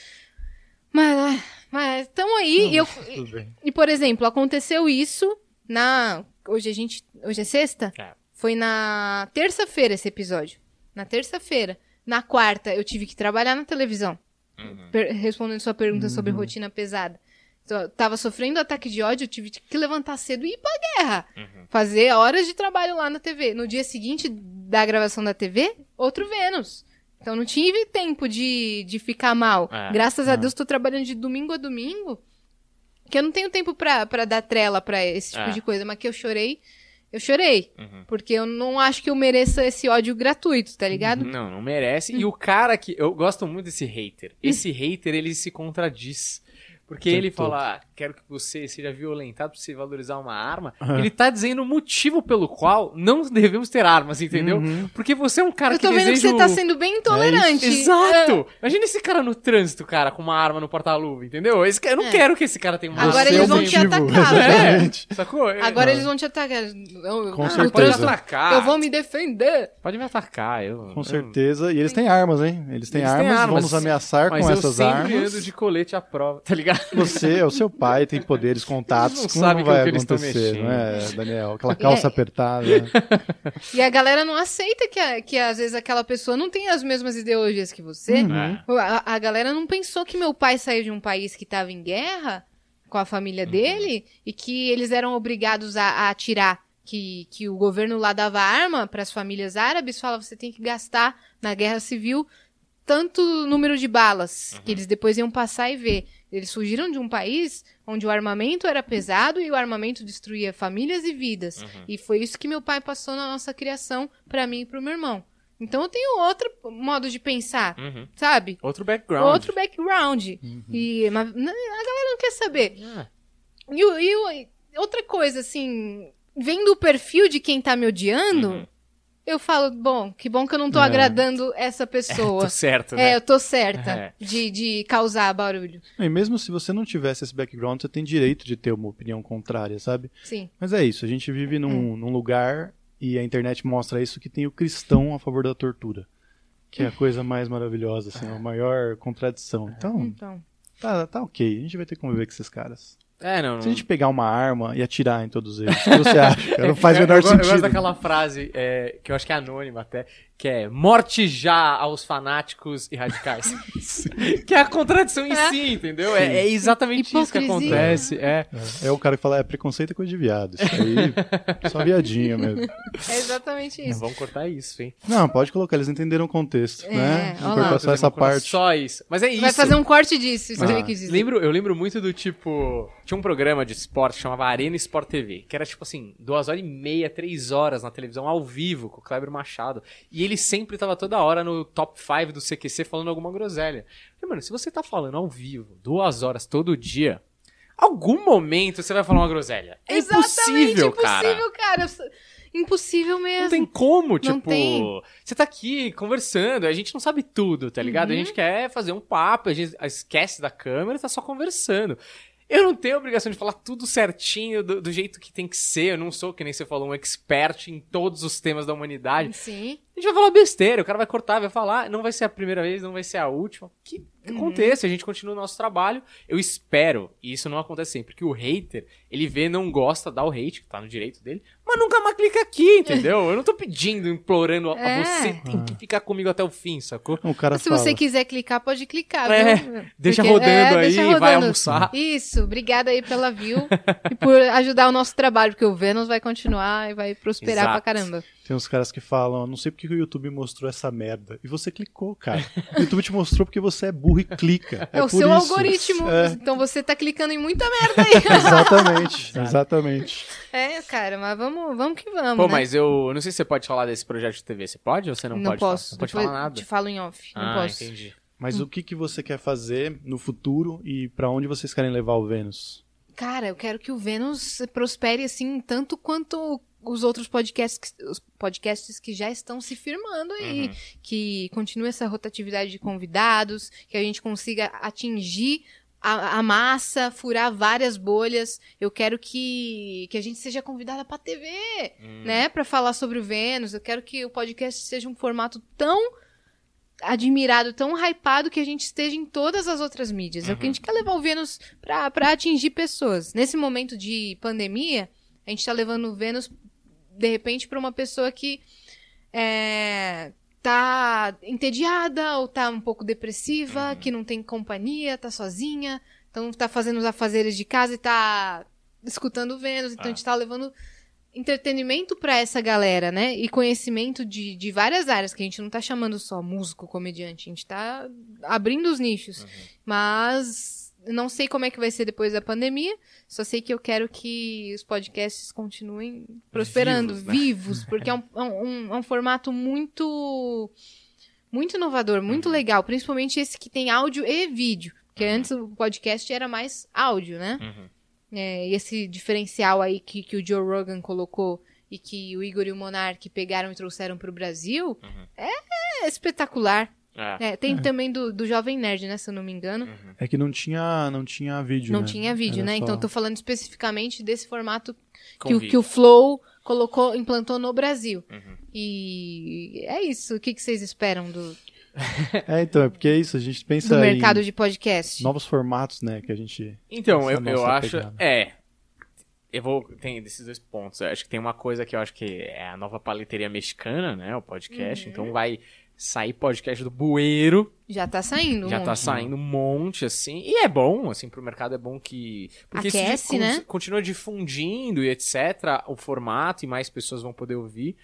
B: Mas, é, mas tamo aí. e, eu,
C: Tudo bem.
B: e, por exemplo, aconteceu isso na. Hoje a gente. Hoje é sexta?
A: É.
B: Foi na terça-feira esse episódio. Na terça-feira. Na quarta, eu tive que trabalhar na televisão.
A: Uhum.
B: Respondendo sua pergunta sobre rotina pesada. eu tava sofrendo ataque de ódio, eu tive que levantar cedo e ir pra guerra.
A: Uhum.
B: Fazer horas de trabalho lá na TV. No dia seguinte da gravação da TV, outro Vênus. Então não tive tempo de, de ficar mal.
A: É,
B: Graças a
C: é.
B: Deus tô trabalhando de domingo a domingo. Que eu não tenho tempo pra, pra dar trela pra esse tipo
A: É.
B: de coisa. Mas que eu chorei, eu chorei.
A: Uhum.
B: Porque eu não acho que eu mereça esse ódio gratuito, tá ligado?
A: Não, não merece. E o cara que. Eu gosto muito desse hater. Esse hater, ele se contradiz. Porque
C: Tempo
A: ele
C: todo.
A: fala, quero que você seja violentado pra você valorizar uma arma. Ele tá dizendo o motivo pelo qual não devemos ter armas, entendeu?
C: Uhum.
A: Porque você é um cara
B: eu tô
A: que
B: vendo
A: deseja
B: que você tá sendo bem intolerante.
A: Exato! Imagina esse cara no trânsito, cara, com uma arma no porta-luva, entendeu? Esse, cara- eu não
B: É.
A: quero que esse cara tenha uma
B: Agora
A: arma.
B: Eles
C: é o
B: vão te atacar, [LAUGHS] né?
C: Exatamente.
A: Sacou?
B: Agora
A: Não.
B: eles vão te atacar. Eu,
C: Com
B: no
C: certeza.
A: Pode atacar.
B: Eu vou me defender.
A: Pode me atacar, eu.
C: Com
A: eu-
C: certeza. E eles têm armas, hein? Eles têm
A: Eles têm
C: armas, vão
A: armas,
C: nos ameaçar
A: Mas
C: com
A: eu
C: essas
A: sempre
C: armas.
A: ando de colete à prova, tá ligado?
C: Você é o seu pai, [LAUGHS] tem poderes, contatos.
A: Eles não
C: Como
A: sabem
C: não vai
A: com o que eles tão
C: acontecer, não é,
A: mexendo.
C: Daniel? Aquela calça
B: É.
C: apertada. [LAUGHS]
B: E a galera não aceita que, a- que às vezes aquela pessoa não tem as mesmas ideologias que você.
C: Uhum.
A: É.
B: A, a galera não pensou que meu pai saiu de um país que tava em guerra com a família dele e que eles eram obrigados a, a atirar. Que, que o governo lá dava arma para as famílias árabes, falava você tem que gastar na guerra civil tanto número de balas que eles depois iam passar e ver. Eles fugiram de um país onde o armamento era pesado e o armamento destruía famílias e vidas. E foi isso que meu pai passou na nossa criação para mim e pro meu irmão. Então eu tenho outro modo de pensar,
A: Uhum.
B: sabe?
A: Outro background.
B: Outro background. E mas, a galera não quer saber.
A: Ah,
B: E, e outra coisa, assim, vendo o perfil de quem tá me odiando,
A: Uhum.
B: Eu falo, bom, que bom que eu não tô
C: É.
B: agradando essa pessoa. [LAUGHS]
A: tô certo,
B: É,
A: né?
B: eu tô certa [LAUGHS]
A: É.
B: de, de causar barulho.
C: E mesmo se você não tivesse esse background, você tem direito de ter uma opinião contrária, sabe?
B: Sim.
C: Mas é isso, a gente vive num, num lugar e a internet mostra isso que tem o cristão a favor da tortura. Que é a coisa mais maravilhosa, assim, a maior contradição. Então,
B: Então.
C: tá, tá ok, a gente vai ter que conviver com esses caras.
A: É, não.
C: Se a gente pegar uma arma e atirar em todos eles, o que você acha? cara? [LAUGHS] Não faz o
A: eu,
C: menor
A: eu, go- Eu gosto
C: sentido.
A: daquela frase, é, que eu acho que é anônima até, que é morte já aos fanáticos e radicais. [LAUGHS] que é a contradição em
B: É.
A: si, entendeu? É, é exatamente isso que
B: Hipocrisia.
A: acontece. É.
C: É o cara que fala, é preconceito é coisa de viado. Isso aí, [LAUGHS] só viadinho mesmo.
B: É exatamente isso.
A: Vamos cortar isso, hein?
C: Não, pode colocar, eles entenderam o contexto,
B: É,
C: né?
B: lá.
C: cortar só essa
A: Vamos
C: parte.
A: Só isso. Mas é isso.
B: Vai fazer um corte disso, isso
C: Ah.
B: aí que dizer.
A: Lembro, eu lembro muito do tipo. Tinha um programa de esporte que chamava Arena Sport TV, que era tipo assim, duas horas e meia, três horas na televisão ao vivo com o Kleber Machado. E ele sempre tava toda hora no top 5 do CQC falando alguma groselha. Falei, mano, se você tá falando ao vivo, duas horas todo dia, algum momento você vai falar uma groselha. É
B: Exatamente,
A: impossível, cara.
B: impossível, cara. Impossível mesmo.
A: Não tem como, tipo,
B: tem.
A: você tá aqui conversando, a gente não sabe tudo, tá ligado?
B: Uhum.
A: A gente quer fazer um papo, a gente esquece da câmera e tá só conversando. Eu não tenho obrigação de falar tudo certinho, do, do jeito que tem que ser. Eu não sou, que nem você falou, um expert em todos os temas da humanidade.
B: Sim.
A: A gente vai falar besteira, o cara vai cortar, vai falar, não vai ser a primeira vez, não vai ser a última. Que
B: Uhum.
A: aconteça, a gente continua o nosso trabalho. Eu espero, e isso não acontece sempre, que o hater, ele vê, não gosta, dá o hate, que tá no direito dele, mas nunca mais clica aqui, [LAUGHS] entendeu? Eu não tô pedindo, implorando a- a
B: É.
A: você, tem que ficar comigo até o fim, sacou?
C: O cara
B: Se
C: fala,
B: você quiser clicar, pode clicar.
A: É,
B: viu?
A: deixa
B: Porque-
A: rodando
B: é,
A: aí,
B: deixa
A: vai
B: rodando.
A: almoçar.
B: Isso, obrigada aí pela view e por ajudar o nosso trabalho, porque o Vênus vai continuar e vai prosperar
A: Exato.
B: pra caramba.
C: Tem uns caras que falam, não sei porque que o YouTube mostrou essa merda. E você clicou, cara. O YouTube te mostrou porque você é burro e clica.
B: É,
C: É,
B: o
C: por
B: seu
C: isso.
B: algoritmo.
C: É,
B: Então você tá clicando em muita merda aí. [LAUGHS]
C: exatamente, exatamente.
B: é, cara, mas vamos, vamos que vamos.
A: Pô,
B: né?
A: mas eu não sei se você pode falar desse projeto de TV, você pode ou você não,
B: não
A: pode
B: posso.
A: falar? Não pode falar nada?
B: Te falo em off. Não
A: ah,
B: posso.
A: entendi.
C: Mas o que, que você quer fazer no futuro e pra onde vocês querem levar o Vênus?
B: Cara, eu quero que o Vênus prospere assim, tanto quanto os outros podcasts, que- os podcasts que já estão se firmando aí.
A: Uhum.
B: Que continue essa rotatividade de convidados, que a gente consiga atingir a, a massa, furar várias bolhas. Eu quero que, que a gente seja convidada pra TV,
A: Hum.
B: né? Pra falar sobre o Vênus. Eu quero que o podcast seja um formato tão admirado, tão hypado que a gente esteja em todas as outras mídias. É o que a gente quer levar o Vênus pra, pra atingir pessoas. Nesse momento de pandemia, a gente tá levando o Vênus, de repente, pra uma pessoa que é, tá entediada ou tá um pouco depressiva, que não tem companhia, tá sozinha, então tá fazendo os afazeres de casa e tá escutando Vênus, então
A: Ah.
B: a gente tá levando entretenimento pra essa galera, né? E conhecimento de, de várias áreas, que a gente não tá chamando só músico, comediante, a gente tá abrindo os nichos. Mas não sei como é que vai ser depois da pandemia, só sei que eu quero que os podcasts continuem prosperando,
A: Vivos,
B: vivos,
A: né?
B: porque é um, é um- é um formato muito muito inovador, muito
A: Uhum.
B: legal, principalmente esse que tem áudio e vídeo, porque
A: Uhum.
B: antes o podcast era mais áudio, né?
A: Uhum.
B: É, e esse diferencial aí que, que o Joe Rogan colocou e que o Igor e o Monark pegaram e trouxeram pro Brasil
A: Uhum.
B: é, espetacular.
A: É.
B: É, tem também do, do Jovem Nerd, né? Se eu não me engano.
A: Uhum.
C: É que não tinha, não tinha vídeo,
B: Não
C: né?
B: tinha vídeo,
C: Era
B: né?
C: só-
B: Então eu tô falando especificamente desse formato que, o- que o Flow colocou, implantou no Brasil.
A: Uhum.
B: E é isso. O que, que vocês esperam do, [LAUGHS]
C: É, então, é porque é isso, a gente pensa em
B: mercado de podcast?
C: novos formatos, né, que a gente...
A: Então, eu, eu acho.
C: pegada.
A: É. Eu vou. Tem desses dois pontos. Eu acho que tem uma coisa que eu acho que é a nova paleteria mexicana, né? O podcast.
B: Uhum.
A: Então vai sair podcast do bueiro.
B: Já tá saindo. um
A: já tá
B: monte.
A: saindo um monte, assim. E é bom, assim, pro mercado é bom que. Porque isso
B: Aquece,
A: di-
B: né?
A: continua difundindo e etc. o formato e mais pessoas vão poder ouvir.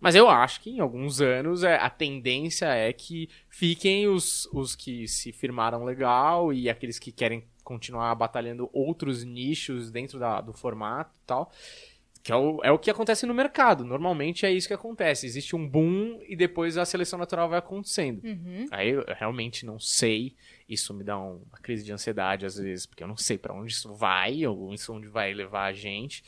A: Mas eu acho que em alguns anos é, a tendência é que fiquem os, os que se firmaram legal e aqueles que querem continuar batalhando outros nichos dentro da- do formato e tal. Que é o, é o que acontece no mercado. Normalmente é isso que acontece. Existe um boom e depois a seleção natural vai acontecendo.
B: Uhum.
A: Aí eu realmente não sei. Isso me dá um- uma crise de ansiedade às vezes, porque eu não sei pra onde isso vai, ou isso onde vai levar a gente.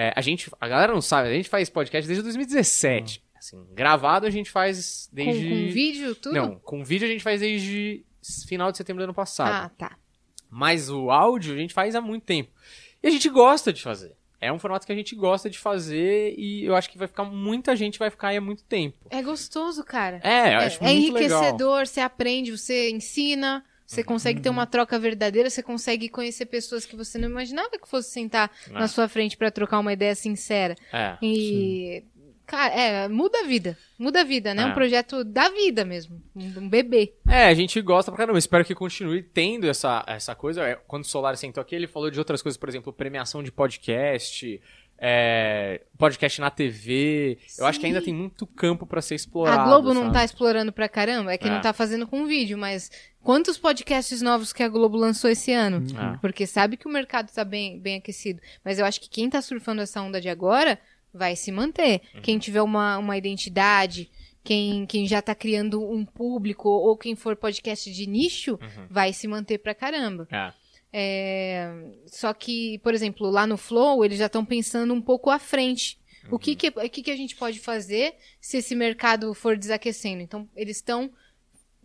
A: É, a gente, a galera não sabe, a gente faz podcast desde 2017. Assim, gravado a gente faz
B: Com,
A: desde.
B: com vídeo, tudo?
A: Não, com vídeo a gente faz desde final de setembro do ano passado.
B: Ah, tá.
A: Mas o áudio a gente faz há muito tempo. E a gente gosta de fazer. É um formato que a gente gosta de fazer e eu acho que vai ficar muita gente vai ficar aí há muito tempo.
B: É gostoso, cara.
A: É, eu
B: É,
A: acho
B: é
A: muito legal.
B: enriquecedor, você aprende, você ensina, você consegue ter uma troca verdadeira, você consegue conhecer pessoas que você não imaginava que fosse sentar
A: É.
B: na sua frente pra trocar uma ideia sincera.
A: É.
B: E. Cara, é, muda a vida. Muda a vida, né?
A: É.
B: Um projeto da vida mesmo. Um, um bebê.
A: É, a gente gosta pra caramba. Espero que continue tendo essa, essa coisa. É, Quando o Solar sentou aqui, ele falou de outras coisas, por exemplo, premiação de podcast, é, podcast na TV. Eu acho que ainda
B: Sim.
A: tem muito campo pra ser explorado.
B: a Globo não
A: sabe?
B: tá explorando pra caramba, é que
A: É.
B: não tá fazendo com vídeo, mas quantos podcasts novos que a Globo lançou esse ano?
A: Ah.
B: Porque sabe que o mercado tá bem, bem aquecido. Mas eu acho que quem tá surfando essa onda de agora vai se manter.
A: Uhum.
B: Quem tiver uma, uma identidade, quem, quem já tá criando um público, ou quem for podcast de nicho,
A: Uhum.
B: vai se manter pra caramba.
A: É.
B: É, Só que, por exemplo, lá no Flow, eles já estão pensando um pouco à frente. O que que, o que que a gente pode fazer se esse mercado for desaquecendo? Então, eles estão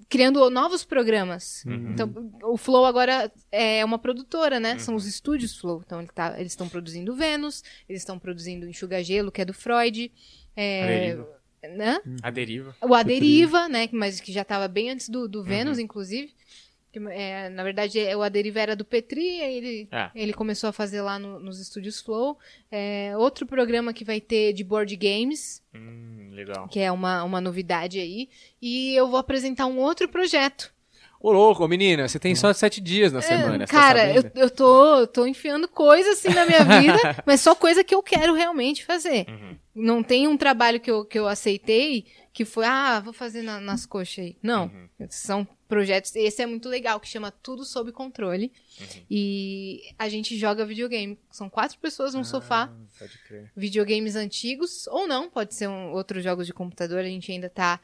B: criando novos programas.
A: Uhum.
B: Então, o Flow agora é uma produtora, né? São os estúdios Flow. Então, ele tá- eles estão produzindo Vênus, eles estão produzindo Enxuga Gelo, que é do Freud. É,
A: Aderiva.
B: né?
A: A deriva.
B: O Aderiva, né? que- Mas que já estava bem antes do, do Vênus,
A: Uhum.
B: inclusive. É, na verdade, é, o Aderiva era do Petri, ele,
A: É.
B: ele começou a fazer lá no- nos estúdios Flow. É, outro programa que vai ter de board games,
A: Hum, legal.
B: que é uma, uma novidade aí. E eu vou apresentar um outro projeto.
A: Ô, louco, menina, você tem só sete dias na semana.
B: É,
A: você tá
B: cara, eu,
A: sabendo?
B: eu tô, tô enfiando coisa assim na minha vida, [LAUGHS] mas só coisa que eu quero realmente fazer.
A: Uhum.
B: Não tem um trabalho que eu, que eu aceitei que foi, ah, vou fazer na- nas coxas aí. Não.
A: Uhum.
B: São projetos. Esse é muito legal, que chama Tudo Sob Controle.
A: Uhum.
B: E a gente joga videogame. São quatro pessoas num sofá,
A: Ah, pode crer.
B: videogames antigos, ou não, pode ser um, outros jogos de computador. A gente ainda tá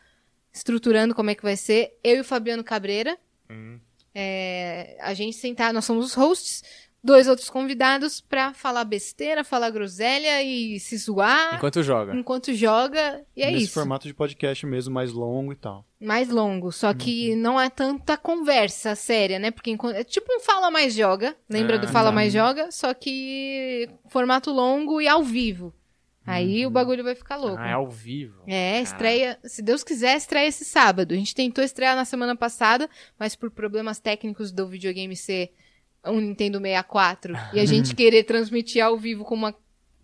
B: estruturando como é que vai ser. Eu e o Fabiano Cabreira.
A: Hum.
B: É, a gente sentar, nós somos os hosts, dois outros convidados pra falar besteira, falar groselha e se zoar
A: Enquanto joga.
B: enquanto joga. E é
C: Nesse
B: isso.
C: formato de podcast mesmo, mais longo e tal.
B: Mais longo, só que não é tanta conversa séria, né? Porque é tipo um Fala Mais Joga, lembra
A: Ah,
B: do Fala
A: tá.
B: Mais Joga? Só que formato longo e ao vivo. Aí o bagulho vai ficar louco.
A: Ah, é ao vivo.
B: É, estreia, se Deus quiser, estreia esse sábado. A gente tentou estrear na semana passada, mas por problemas técnicos do videogame ser um Nintendo 64 [LAUGHS] e a gente querer transmitir ao vivo com uma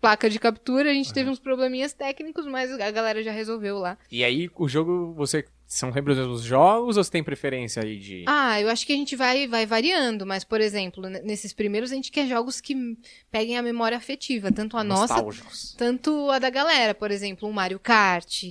B: placa de captura, a gente teve uns probleminhas técnicos, mas a galera já resolveu lá.
A: E aí, o jogo, você São sempre os mesmos jogos ou você tem preferência aí de.
B: Ah, eu acho que a gente vai, vai variando, mas, por exemplo, nesses primeiros a gente quer jogos que peguem a memória afetiva, tanto a nossa
A: nostálgicos?
B: tanto a da galera, por exemplo, um Mario Kart,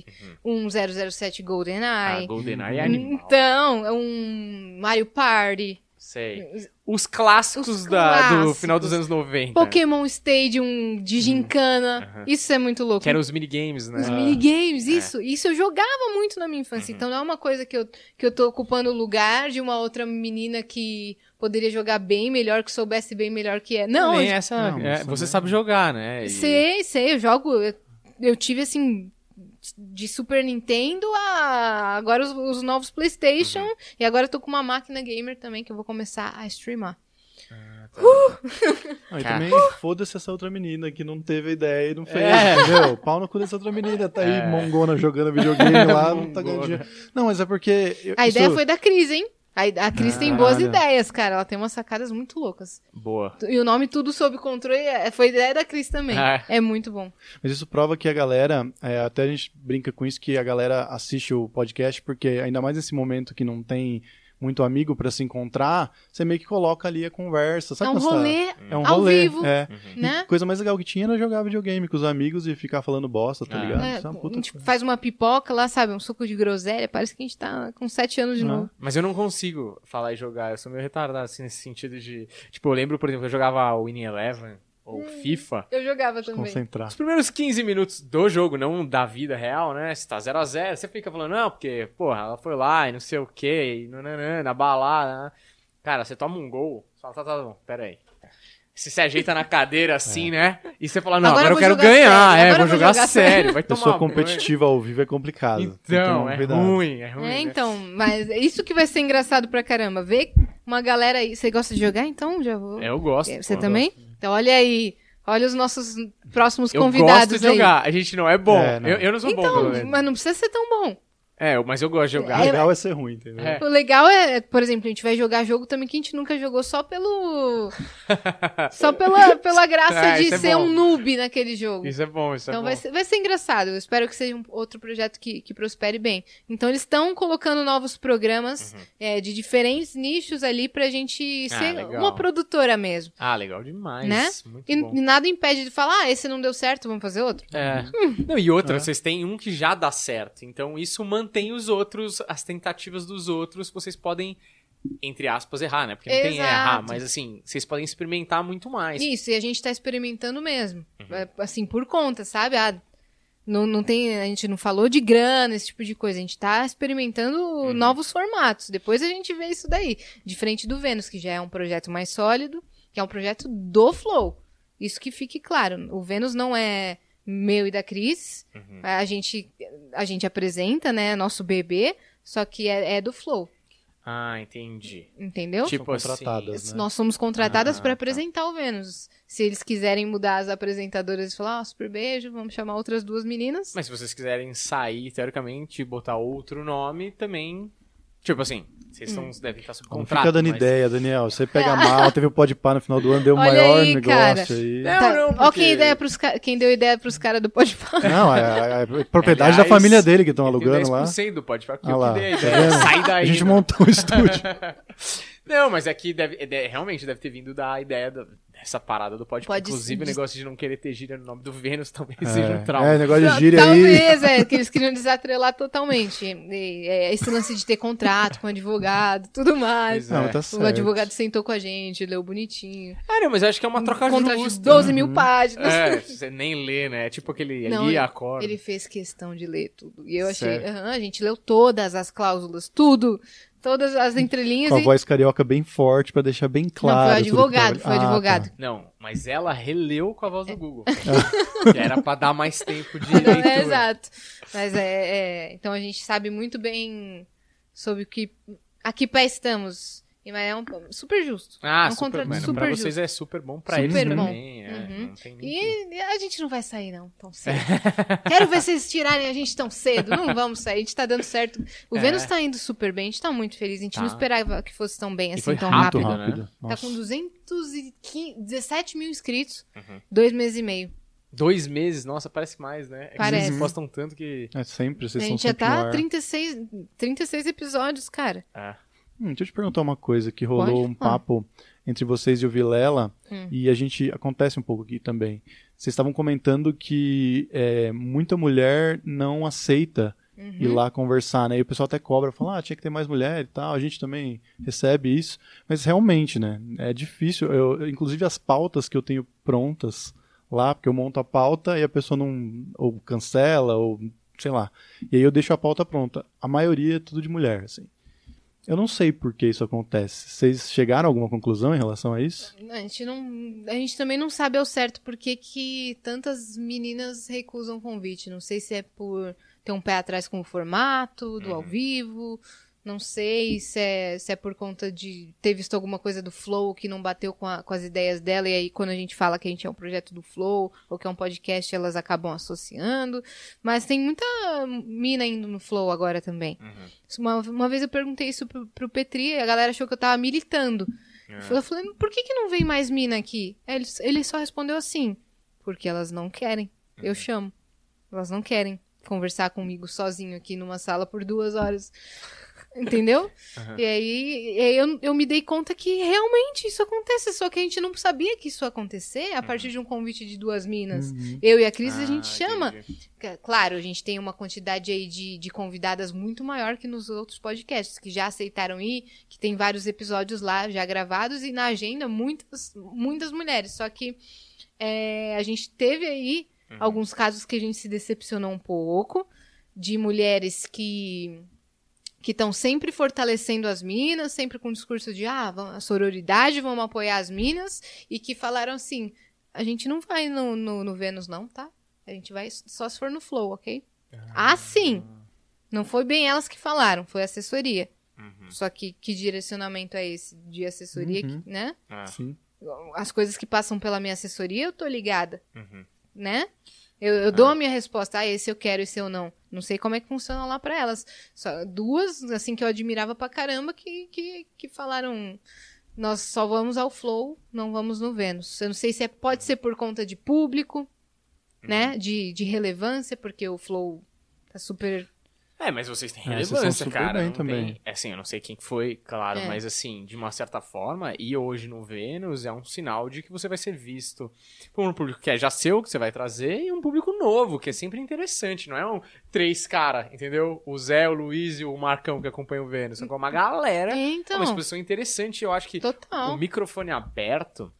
B: um 007
A: Ah,
B: GoldenEye.
A: GoldenEye é animal.
B: Então, um Mario Party,
A: Sei. Os clássicos,
B: Os
A: da- do final dos anos 90.
B: Pokémon Stadium de gincana.
A: Aham.
B: Isso é muito louco.
A: Que eram os minigames, né?
B: Os minigames, isso. Isso eu jogava muito na minha infância. Então não é uma coisa que eu, que eu tô ocupando o lugar de uma outra menina que poderia jogar bem melhor, que soubesse bem melhor que é. Não,
A: Nem
B: eu-
A: essa,
C: Não,
A: é,
C: isso
A: você
C: não é-
A: sabe jogar, né? E-
B: sei, sei, eu jogo. Eu, eu tive assim. De Super Nintendo a agora os, os novos PlayStation.
A: Uhum.
B: E agora eu tô com uma máquina gamer também que eu vou começar a streamar.
C: Ah, [LAUGHS] e
A: Cara.
C: também foda-se essa outra menina que não teve ideia e não fez,
A: É.
C: entendeu? Pau no cu dessa outra menina, tá aí
A: É.
C: mongona jogando videogame lá, não tá ganhando dinheiro. Não, mas é porque... eu-
B: A
C: isso-
B: ideia foi da Cris, hein? A, a Cris tem boas ideias, cara. Ela tem umas sacadas muito loucas.
A: Boa.
B: E o nome Tudo Sob Controle é- foi ideia da Cris também.
A: Ah.
B: É muito bom.
C: Mas isso prova que a galera, é, até a gente brinca com isso, que a galera assiste o podcast, porque ainda mais nesse momento que não tem muito amigo pra se encontrar, você meio que coloca ali a conversa. Sabe
B: é um
C: tá-
B: rolê
C: É um
B: ao
C: rolê,
B: vivo,
C: é.
B: né?
C: E coisa mais legal que tinha era jogar videogame com os amigos e ficar falando bosta, tá
A: Ah.
C: ligado?
B: É,
C: Isso é uma
B: a gente
C: coisa.
B: faz uma pipoca lá, sabe? Um suco de groselha. Parece que a gente tá com sete anos de
C: Ah.
B: novo.
A: Mas eu não consigo falar e jogar, eu sou meio retardado, assim, nesse sentido de... Tipo, eu lembro, por exemplo, eu jogava o Winning Eleven ou
B: Hum.
A: FIFA.
B: Eu jogava também.
C: Concentrar.
A: Os primeiros 15 minutos do jogo, não da vida real, né? Se tá 0 a 0 você fica falando, não, porque, porra, ela foi lá e não sei o que, e nananã, na balada, né? Cara, você toma um gol, você fala, tá, tá bom, pera aí. Você se ajeita na cadeira [LAUGHS] assim, né? E você fala, não,
B: Agora
A: agora,
B: eu
A: quero ganhar,
B: sério,
A: é,
B: agora
A: vou
B: vou
A: jogar,
B: jogar
A: sério, vai tomar
C: Pessoa
A: banho.
C: competitiva ao vivo é complicado.
A: Então,
C: tomar
A: é
C: cuidado.
A: ruim, é ruim.
B: É,
A: né?
B: então, mas é isso que vai ser engraçado pra caramba. Ver uma galera aí. Você gosta de jogar? Então já vou.
A: É, eu gosto.
B: É, Você
A: pô.
B: também? Então olha aí. Olha os nossos próximos
A: Eu
B: convidados
A: gosto de
B: aí.
A: jogar, a gente não é bom.
C: É, não.
A: Eu, eu não sou bom, pelo
B: Então, mas não precisa ser tão bom.
A: É, mas eu gosto de
C: O
A: jogar.
C: legal é ser ruim, entendeu?
A: É.
B: O legal é, por exemplo, a gente vai jogar jogo também que a gente nunca jogou só pelo. [LAUGHS] só pela, pela [LAUGHS] graça
A: É,
B: de
A: é
B: ser
A: bom.
B: um noob naquele jogo.
A: Isso é bom, isso é
B: Então
A: bom.
B: vai ser, vai ser engraçado. Eu espero que seja um outro projeto que, que prospere bem. Então eles estão colocando novos programas é, de diferentes nichos ali pra gente
A: Uhum. Ah,
B: ser
A: legal.
B: uma produtora mesmo.
A: Ah, legal demais.
B: Né?
A: Muito
B: E,
A: bom.
B: e nada impede de falar, ah, esse não deu certo, vamos fazer outro.
A: É. Não, e outra,
C: É.
A: vocês têm um que já dá certo. Então isso mantém os outros, as tentativas dos outros, vocês podem, entre aspas, errar, né? Porque não tem
B: Exato.
A: errar, mas assim, vocês podem experimentar muito mais.
B: Isso, e a gente tá experimentando mesmo.
A: Uhum.
B: É, Assim, por conta, sabe? Ah, não, não tem, a gente não falou de grana, esse tipo de coisa. A gente tá experimentando
A: Uhum.
B: novos formatos. Depois a gente vê isso daí. Diferente do Vênus, que já é um projeto mais sólido, que é um projeto do Flow. Isso que fique claro. O Vênus não é meu e da Cris.
A: Uhum.
B: A gente, a gente apresenta, né? Nosso bebê, só que é, é do Flow.
A: Ah, entendi.
B: Entendeu?
A: Tipo
C: contratadas,
A: assim.
C: né?
B: Nós somos contratadas
A: Ah,
B: pra
A: tá.
B: apresentar o Vênus. Se eles quiserem mudar as apresentadoras e falar, ó, super beijo, vamos chamar outras duas meninas.
A: Mas se vocês quiserem sair, teoricamente, e botar outro nome, também. Tipo assim, vocês
B: Hum.
A: devem estar
C: Não
A: subcontrato.
C: fica dando
A: mas-
C: ideia, Daniel. Você pega mal, teve o pode pá no final do ano, deu o maior
B: aí,
C: negócio
B: cara.
C: aí.
A: Não,
B: Tá,
A: não,
B: Ó,
A: porque-
B: quem, ideia pros ca- quem deu ideia pros caras do Pode Falar.
C: Não, é, é- é propriedade
A: Aliás,
C: da família dele que estão alugando lá.
A: 10% do que
C: Ah lá,
A: a
C: tá
A: ideia. Sai daí.
C: A gente
A: né?
C: montou um estúdio. [LAUGHS]
A: Não, mas é que deve, é- realmente deve ter vindo da ideia do- dessa parada do pode.
B: Pode
A: Inclusive, o negócio de não querer ter gíria no nome do Vênus também seja um
C: É,
A: trauma.
C: é, negócio de gíria aí.
B: Talvez, é, que eles queriam desatrelar totalmente. E, é, esse lance de ter contrato com advogado, tudo mais.
A: Pois
C: Não,
A: é.
C: tá
B: O
C: certo.
B: advogado sentou com a gente, leu bonitinho.
A: Ah, não, mas eu acho que é uma troca
B: Um contrato
A: justa.
B: de 12 mil páginas.
A: É, você nem lê, né? É tipo aquele
B: Não,
A: ali
B: ele-
A: acorda.
B: Ele fez questão de ler tudo. E eu achei,
A: Sério?
B: aham, a gente leu todas as cláusulas, tudo. Todas as entrelinhas.
C: Com a
B: e...
C: voz carioca bem forte pra deixar bem claro.
B: Não, foi advogado, foi o
C: Ah,
B: advogado.
C: tá.
A: Não, mas ela releu com a voz do Google. [LAUGHS]
C: É.
A: que era pra dar mais tempo de
B: Não, [LAUGHS]
A: leitura.
B: é, exato. Mas é, é, Então a gente sabe muito bem sobre o que. A que pé estamos. E mas é um super justo.
A: Ah,
B: É um
A: super,
B: contrato
A: mano,
B: super
A: pra
B: justo.
A: vocês é super bom, pra
B: Super
A: eles
B: bom.
A: também. É,
B: Uhum.
A: que-
B: E e a gente não vai sair, não, tão [LAUGHS] cedo. Quero ver vocês tirarem a gente tão cedo. Não vamos sair, a gente tá dando certo. O
A: É.
B: Vênus tá indo super bem, a gente tá muito feliz. A gente
A: Tá.
B: não esperava que fosse tão bem
A: E
B: assim,
A: foi
B: tão
A: rápido,
B: rápido.
A: né?
C: Rápido.
B: Tá
C: Nossa.
B: com 217 mil inscritos,
A: Uhum.
B: dois meses e meio.
A: Dois meses, nossa, parece mais, né? É que
B: Parece.
A: Vocês postam tanto que.
C: É sempre,
B: A
C: vocês são
B: gente já tá
C: ar.
B: 36, 36 episódios, cara.
A: Ah,
C: Hum, deixa eu te perguntar uma coisa, que rolou
B: Pode
C: um
B: falar.
C: papo entre vocês e o Vilela,
B: Hum.
C: e a gente, acontece um pouco aqui também. Vocês estavam comentando que é, muita mulher não aceita
B: Uhum.
C: ir lá conversar, né? E o pessoal até cobra, fala, ah, tinha que ter mais mulher e tal, a gente também recebe isso. Mas realmente, né? É difícil. Eu, inclusive as pautas que eu tenho prontas lá, porque eu monto a pauta e a pessoa não ou cancela, ou sei lá. E aí eu deixo a pauta pronta. A maioria é tudo de mulher, assim. Eu não sei por que isso acontece. Vocês chegaram a alguma conclusão em relação a isso?
B: A gente não. A gente também não sabe ao certo por que, que tantas meninas recusam o convite. Não sei se é por ter um pé atrás com o formato, do ao vivo. Não sei se é, se é por conta de ter visto alguma coisa do Flow que não bateu com, a- com as ideias dela, e aí quando a gente fala que a gente é um projeto do Flow, ou que é um podcast, elas acabam associando. Mas tem muita mina indo no Flow agora também. Uma, uma vez eu perguntei isso pro, pro Petri, a galera achou que eu tava militando. Eu falei, por que, que não vem mais mina aqui? Ele, ele só respondeu assim, porque elas não querem. Eu chamo. Elas não querem conversar comigo sozinho aqui numa sala por duas horas. Entendeu?
A: Aham.
B: E aí, e aí eu, eu me dei conta que realmente isso acontece, só que a gente não sabia que isso ia acontecer a partir de um convite de duas minas. Eu e a Cris, a gente
A: Ah,
B: chama.
A: entendi.
B: Claro, a gente tem uma quantidade aí de, de convidadas muito maior que nos outros podcasts, que já aceitaram ir, que tem vários episódios lá já gravados e na agenda muitas, muitas mulheres. Só que é, a gente teve aí
A: Uhum.
B: alguns casos que a gente se decepcionou um pouco, de mulheres que que estão sempre fortalecendo as minas, sempre com o discurso de ah, a sororidade, vamos apoiar as minas, e que falaram assim, a gente não vai no, no, no Vênus não, tá? A gente vai só se for no Flow, ok? Ah, sim! Não foi bem elas que falaram, foi a assessoria.
A: Uhum.
B: Só que que direcionamento é esse de assessoria,
C: Uhum.
B: que- né?
A: Ah,
C: Sim.
B: As coisas que passam pela minha assessoria, eu tô ligada,
A: uhum.
B: né? Eu, eu dou a minha resposta, ah, esse eu quero, esse eu não. Não sei como é que funciona lá pra elas. Só duas, assim, que eu admirava pra caramba, que, que, que falaram, nós só vamos ao Flow, não vamos no Vênus. Eu não sei se é, pode ser por conta de público, né? De, de relevância, porque o Flow tá super
A: É, mas vocês têm
C: É, vocês
A: relevância,
C: super
A: cara.
C: bem também.
A: Tem... É, assim, eu não sei quem que foi, claro,
B: É.
A: mas assim, de uma certa forma, e hoje no Vênus é um sinal de que você vai ser visto por um público que é já seu, que você vai trazer, e um público novo, que é sempre interessante, não é um três cara, entendeu? O Zé, o Luiz e o Marcão que acompanham o Vênus, são com uma galera.
B: É,
A: É
B: então,
A: uma exposição interessante, eu acho que
B: total.
A: o microfone aberto,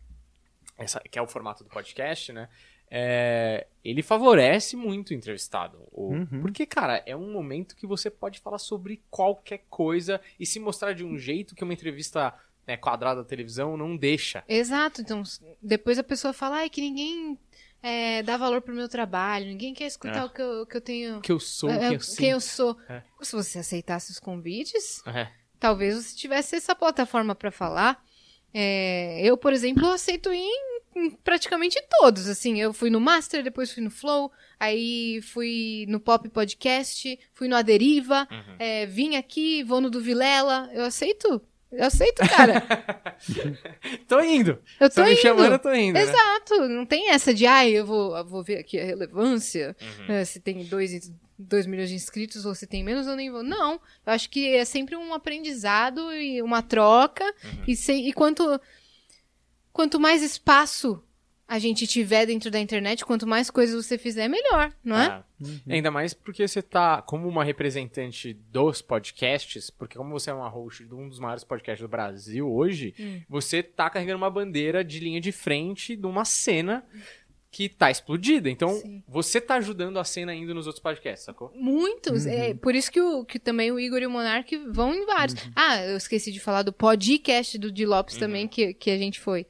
A: essa, que é o formato do podcast, né? É, ele favorece muito o entrevistado. O-
C: Uhum.
A: Porque, cara, é um momento que você pode falar sobre qualquer coisa e se mostrar de um jeito que uma entrevista né, quadrada da televisão não deixa.
B: Exato, então depois a pessoa fala, ai, que ninguém é, dá valor pro meu trabalho, ninguém quer escutar
A: É.
B: o que eu, o que eu tenho.
A: Que eu sou,
B: é,
A: quem eu
B: quem eu sou.
A: É.
B: Se você aceitasse os convites,
A: É.
B: talvez você tivesse essa plataforma pra falar. É, eu, por exemplo, aceito ir em, em praticamente todos. Assim, eu fui no Master, depois fui no Flow, aí fui no Pop Podcast, fui no Aderiva,
A: Uhum.
B: é, vim aqui, vou no do Vilela. Eu aceito. Eu aceito, cara. [LAUGHS]
A: tô indo.
B: Eu
A: Você
B: tô
A: me
B: indo.
A: chamando, eu tô indo. né?
B: Exato, não tem essa de, ai, eu vou, eu vou ver aqui a relevância,
A: Uhum.
B: né, se tem dois, dois milhões de inscritos ou se tem menos, eu nem vou. Não, eu acho que é sempre um aprendizado e uma troca,
A: Uhum.
B: e, se- e quanto, quanto mais espaço a gente tiver dentro da internet, quanto mais coisas você fizer, melhor, não é?
A: Ah, Ainda mais porque você tá como uma representante dos podcasts, porque como você é uma host de um dos maiores podcasts do Brasil hoje,
B: Hum.
A: você tá carregando uma bandeira de linha de frente de uma cena que tá explodida. Então,
B: Sim.
A: você tá ajudando a cena indo nos outros podcasts, sacou?
B: Muitos. É, por isso que, o, que também o Igor e o Monark vão em vários. Ah, eu esqueci de falar do podcast do Di Lopes também, que, que a gente foi.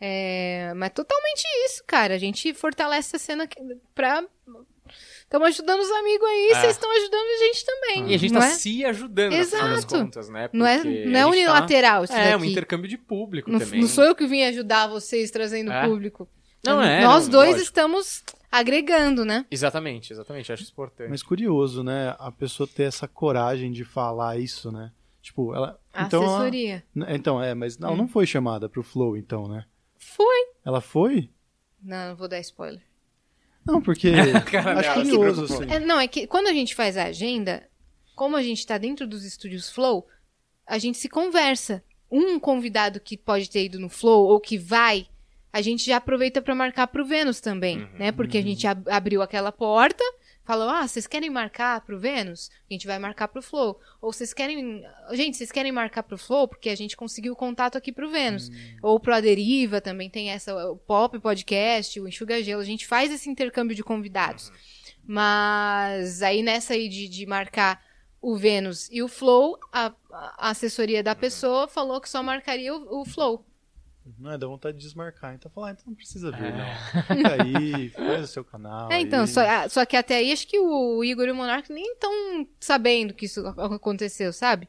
B: É, mas totalmente isso, cara. A gente fortalece a cena pra. Estamos ajudando os amigos aí,
A: É.
B: vocês estão ajudando a gente também.
A: E a gente
B: não
A: tá
B: é?
A: se ajudando, no final das
B: Exato.
A: contas, né?
B: Não é,
A: Porque
B: não é
A: a gente
B: unilateral isso
A: Tá... É, um
B: daqui.
A: intercâmbio de público
B: Não,
A: também.
B: não sou eu que vim ajudar vocês trazendo
A: É.
B: público.
A: Não é,
B: Nós
A: não,
B: dois
A: lógico.
B: estamos agregando, né?
A: Exatamente, exatamente. Acho isso importante.
C: Mas curioso, né? A pessoa ter essa coragem de falar isso, né? Tipo, ela.
B: A
C: então, ela-
B: assessoria.
C: então, é, mas
B: Hum.
C: ela não foi chamada pro Flow, então, né?
B: Foi.
C: Ela foi?
B: Não, não vou dar spoiler.
C: Não, porque [LAUGHS]
A: Cara
C: acho curioso, assim.
B: É, não, é que quando a gente faz a agenda, como a gente tá dentro dos estúdios Flow, a gente se conversa. Um convidado que pode ter ido no Flow ou que vai, a gente já aproveita pra marcar pro Vênus também,
A: Uhum.
B: né? Porque a gente ab- abriu aquela porta, falou: "Ah, vocês querem marcar pro Vênus? A gente vai marcar pro Flow". Ou vocês querem, gente, vocês querem marcar pro Flow porque a gente conseguiu o contato aqui pro Vênus. Ou pro Aderiva também tem essa o Pop Podcast, o Enxuga Gelo, a gente faz esse intercâmbio de convidados. Mas aí nessa aí de, de marcar o Vênus e o Flow, a, a assessoria da pessoa falou que só marcaria o, o Flow.
C: Não é, dá vontade de desmarcar. Então falar, ah, então não precisa vir,
A: É.
C: não. Fica [LAUGHS] aí, faz o seu canal.
B: É, então, só, ah, só que até aí acho que o Igor e o Monark nem estão sabendo que isso ac- aconteceu, sabe?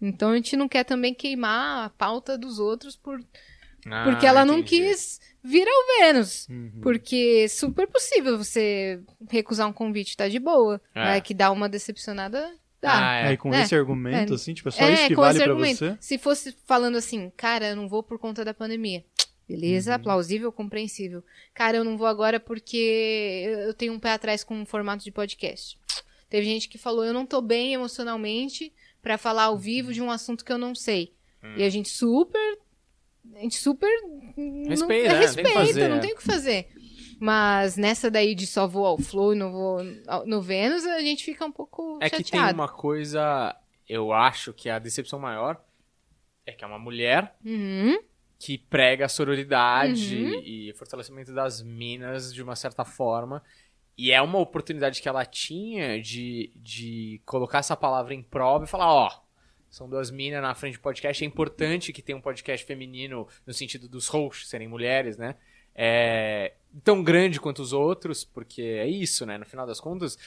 B: Então a gente não quer também queimar a pauta dos outros por,
A: Ah,
B: porque ela não
A: entendi.
B: quis vir ao Vênus.
C: Uhum.
B: Porque é super possível você recusar um convite, tá de boa.
A: É.
B: Vai que dá uma decepcionada, dá.
A: Ah, é.
C: Aí com
B: É.
C: esse argumento,
B: É.
C: assim, tipo, é só isso que
B: com
C: vale pra você?
B: Se fosse falando assim, cara, eu não vou por conta da pandemia. Beleza,
C: Uhum.
B: plausível, compreensível. Cara, eu não vou agora porque eu tenho um pé atrás com um formato de podcast. Teve gente que falou, eu não tô bem emocionalmente pra falar ao vivo de um assunto que eu não sei.
A: Hum.
B: E a gente super. A gente super. não-
A: Respeita,
B: é,
A: né? Tem que
B: respeita,
A: fazer,
B: não
A: é.
B: tem o que fazer. Mas nessa daí de só vou ao Flow e não vou no Vênus, a gente fica um pouco
A: É que tem
B: chateado.
A: uma coisa, eu acho que a decepção maior é que é uma mulher
B: Uhum.
A: que prega a sororidade
B: Uhum.
A: e fortalecimento das minas de uma certa forma. E é uma oportunidade que ela tinha de, de colocar essa palavra em prova e falar, ó, são duas minas na frente do podcast. É importante que tenha um podcast feminino no sentido dos hosts serem mulheres, né? É, tão grande quanto os outros, porque é isso, né? No final das contas,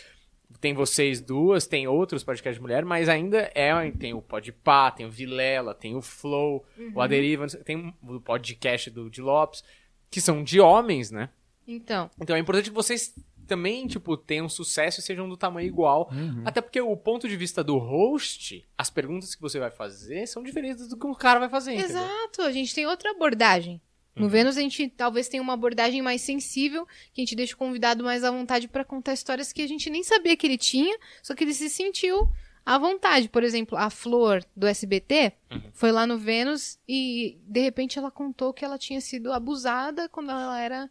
A: tem vocês duas, tem outros podcasts de mulher, mas ainda é, tem o Podpah, tem o Vilela, tem o Flow, o Aderiva, tem o podcast do de Lopes, que são de homens, né?
B: Então,
A: Então é importante que vocês também, tipo, tenham sucesso e sejam do tamanho igual. Até porque o ponto de vista do host, as perguntas que você vai fazer são diferentes do que o cara vai fazer, entendeu?
B: exato, a gente tem outra abordagem. No
A: Uhum.
B: Vênus a gente talvez tenha uma abordagem mais sensível, que a gente deixa o convidado mais à vontade pra contar histórias que a gente nem sabia que ele tinha, só que ele se sentiu à vontade. Por exemplo, a Flor do SBT
A: Uhum.
B: foi lá no Vênus e de repente ela contou que ela tinha sido abusada quando ela era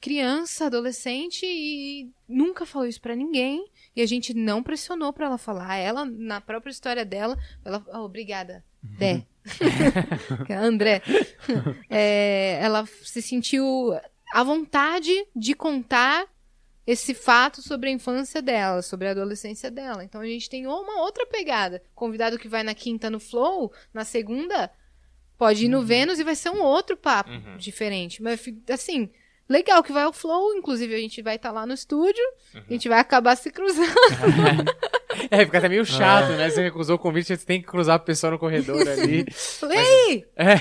B: criança, adolescente e nunca falou isso pra ninguém. E a gente não pressionou pra ela falar. Ela, na própria história dela, ela. Oh, obrigada, Dé. [LAUGHS] André. É, ela se sentiu à vontade de contar esse fato sobre a infância dela, sobre a adolescência dela. Então a gente tem uma outra pegada. Convidado que vai na quinta no Flow, na segunda pode ir no Vênus e vai ser um outro papo
A: Uhum.
B: diferente. Mas assim, legal que vai ao Flow, inclusive a gente vai estar lá no estúdio,
A: Uhum.
B: a gente vai acabar se cruzando. [LAUGHS]
A: É, fica até meio chato, né? Você recusou o convite, você tem que cruzar a pessoa no corredor [LAUGHS] ali.
B: Falei, "Ei,
A: É.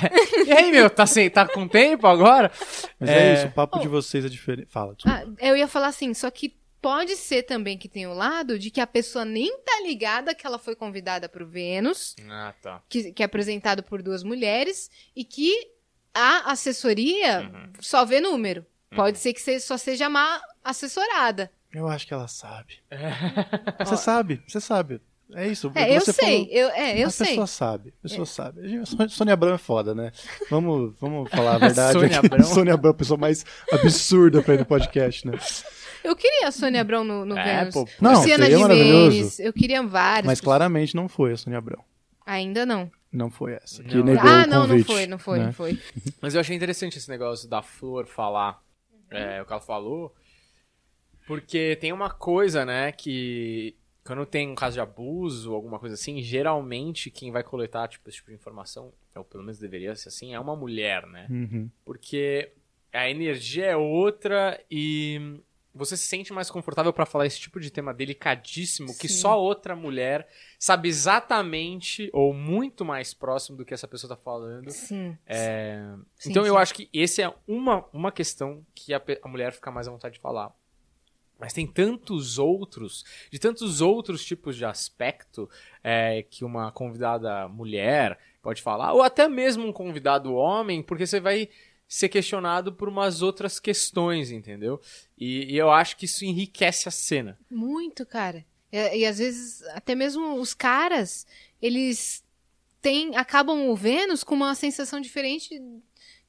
A: E aí, meu, tá, sem, tá com tempo agora?
C: Mas é,
A: É.
C: isso, o papo de
B: Oh.
C: vocês é diferente. Fala, desculpa.
B: Ah, eu ia falar assim, só que pode ser também que tem o lado de que a pessoa nem tá ligada que ela foi convidada pro Vênus,
A: Ah, tá.
B: que, que é apresentado por duas mulheres, e que a assessoria
A: Uhum.
B: só vê número. Pode ser que você só seja má assessorada.
C: Eu acho que ela sabe.
B: Ó.
C: Você sabe, você sabe. É isso.
B: É, eu
C: você
B: sei,
C: falou-
B: eu, é, eu
C: a
B: sei.
C: pessoa sabe, a pessoa sabe. A gente- Sônia Abrão é foda, né? Vamos, vamos falar a [LAUGHS] verdade.
A: Sônia
C: aqui.
A: Abrão.
C: Sônia Abrão, a pessoa mais absurda pra ir no podcast, né?
B: Eu queria a Sônia Abrão no, no
A: É,
B: Vênus.
A: pô.
C: Não,
B: Luciana
C: seria maravilhoso.
B: Gimenez, eu queria várias.
C: Mas claramente não foi a Sônia Abrão.
B: Ainda não.
C: Não foi essa. Que
A: Não.
C: negou
B: ah,
C: o
B: não, não
C: convite,
B: foi, não foi,
C: né?
B: não foi.
A: Mas eu achei interessante esse negócio da Flor falar é, o que ela falou, porque tem uma coisa, né, que quando tem um caso de abuso, alguma coisa assim, geralmente quem vai coletar tipo, esse tipo de informação, ou pelo menos deveria ser assim, é uma mulher, né?
C: Uhum.
A: Porque a energia é outra e você se sente mais confortável pra falar esse tipo de tema delicadíssimo que
B: Sim.
A: só outra mulher sabe exatamente ou muito mais próximo do que essa pessoa tá falando.
B: Sim.
A: É,
B: Sim,
A: então eu
B: sim.
A: acho que esse é uma, uma questão que a, a mulher fica mais à vontade de falar. Mas tem tantos outros, de tantos outros tipos de aspecto é, que uma convidada mulher pode falar, ou até mesmo um convidado homem, porque você vai ser questionado por umas outras questões, entendeu? E, e eu acho que isso enriquece a cena.
B: Muito, cara. E, e às vezes, até mesmo os caras, eles têm, acabam o Vênus com uma sensação diferente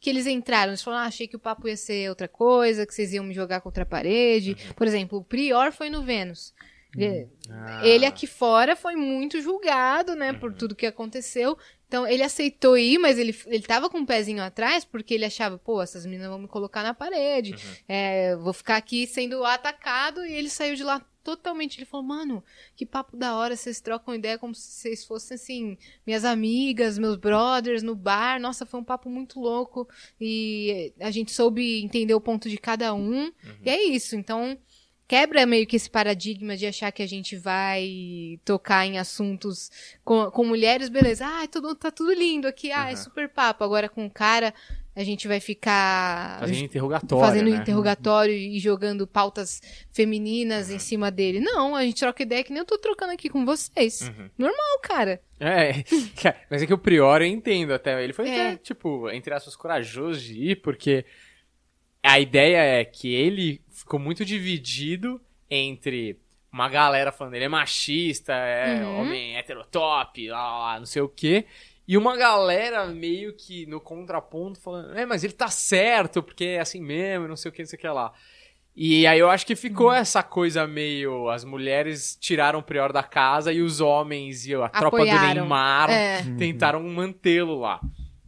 B: que eles entraram. Eles falaram, ah, achei que o papo ia ser outra coisa, que vocês iam me jogar contra a parede. Por exemplo, o Prior foi no Vênus. Ele-
A: Ah.
B: Ele aqui fora foi muito julgado, né, por tudo que aconteceu. Então, ele aceitou ir, mas ele, ele tava com um pezinho atrás, porque ele achava, pô, essas meninas vão me colocar na parede, é, vou ficar aqui sendo atacado, e ele saiu de lá totalmente. Ele falou, mano, que papo da hora, vocês trocam ideia como se vocês fossem, assim, minhas amigas, meus brothers no bar. Nossa, foi um papo muito louco, e a gente soube entender o ponto de cada um, e é isso. Então, quebra meio que esse paradigma de achar que a gente vai tocar em assuntos com, com mulheres, beleza. Ah, tudo, tá tudo lindo aqui, ah, é
A: Aham.
B: super papo. Agora com o cara, a gente vai ficar
A: Fazendo interrogatório,
B: fazendo
A: né?
B: interrogatório e jogando pautas femininas em cima dele. Não, a gente troca ideia que nem eu tô trocando aqui com vocês.
A: Uhum.
B: Normal, cara.
A: É, [LAUGHS] mas é que o Prior eu entendo até. Ele foi
B: É.
A: até, tipo, entre aspas, corajoso de ir, porque a ideia é que ele ficou muito dividido entre uma galera falando ele é machista, é
B: Uhum.
A: homem heterotop, lá, lá, lá, não sei o quê. E uma galera meio que no contraponto falando, é, mas ele tá certo, porque é assim mesmo, não sei o que, não sei o que lá. E aí eu acho que ficou
B: Uhum.
A: essa coisa meio. As mulheres tiraram o prior da casa e os homens e a tropa do
B: Apoiaram.
A: Neymar
B: É.
A: tentaram mantê-lo lá.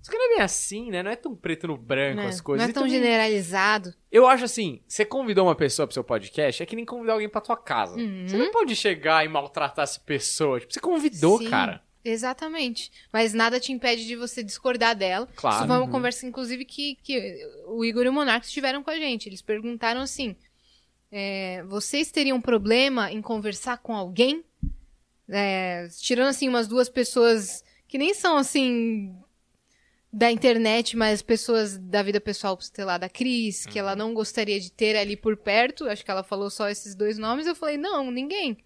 A: Só que não é bem assim, né? Não é tão preto no branco
B: né?
A: as coisas.
B: Não é tão
A: também-
B: generalizado.
A: Eu acho assim, você convidou uma pessoa pro seu podcast, é que nem convidar alguém pra tua casa.
B: Uhum.
A: Você não pode chegar e maltratar essa pessoa. Tipo, você convidou,
B: Sim,
A: cara.
B: Exatamente. Mas nada te impede de você discordar dela.
A: Claro.
B: Isso foi uma
C: Uhum.
B: conversa, inclusive, que, que o Igor e o Monarca tiveram com a gente. Eles perguntaram assim: é, vocês teriam problema em conversar com alguém? É, tirando assim umas duas pessoas que nem são assim da internet, mas pessoas da vida pessoal, sei lá, da Cris, que ela não gostaria de ter ali por perto. Acho que ela falou só esses dois nomes. Eu falei, não, ninguém.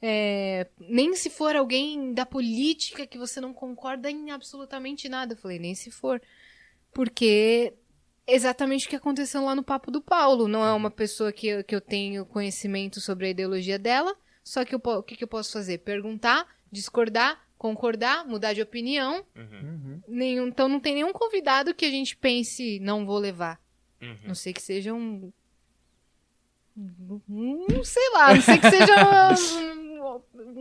B: É, nem se for alguém da política que você não concorda em absolutamente nada. Eu falei, nem se for. Porque é exatamente o que aconteceu lá no Papo do Paulo. Não é uma pessoa que eu, que eu tenho conhecimento sobre a ideologia dela. Só que eu, o que, que eu posso fazer? Perguntar, discordar, concordar, mudar de opinião.
C: Uhum.
B: Nenhum, então não tem nenhum convidado que a gente pense, não vou levar.
A: Uhum.
B: Não sei que seja um. um- Não sei lá, não sei que seja [LAUGHS] um-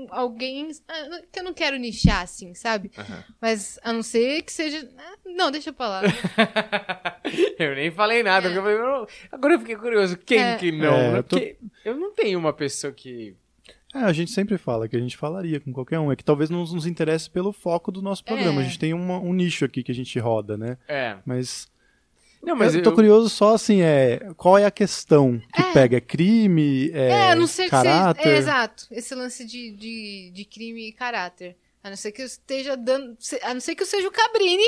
B: alguém. ah, Que eu não quero nichar assim, sabe?
A: Aham.
B: Mas a não ser que seja. ah, Não, deixa pra lá. [LAUGHS]
A: eu nem falei nada, porque eu falei, "Não." agora eu fiquei curioso, quem
B: É.
A: que não?
C: É, eu tô-
A: eu não tenho uma pessoa que.
C: É, a gente sempre fala que a gente falaria com qualquer um. É que talvez não nos interesse pelo foco do nosso programa.
B: É.
C: A gente tem uma- um nicho aqui que a gente roda, né?
A: É.
C: Mas,
A: Não, mas
C: eu tô curioso só assim, é qual é a questão que
B: É.
C: pega? É crime? É,
B: É, a não ser que
C: caráter?
B: seja. É, exato. Esse lance de, de, de crime e caráter. A não ser que eu esteja dando. se- A não ser que eu seja o Cabrini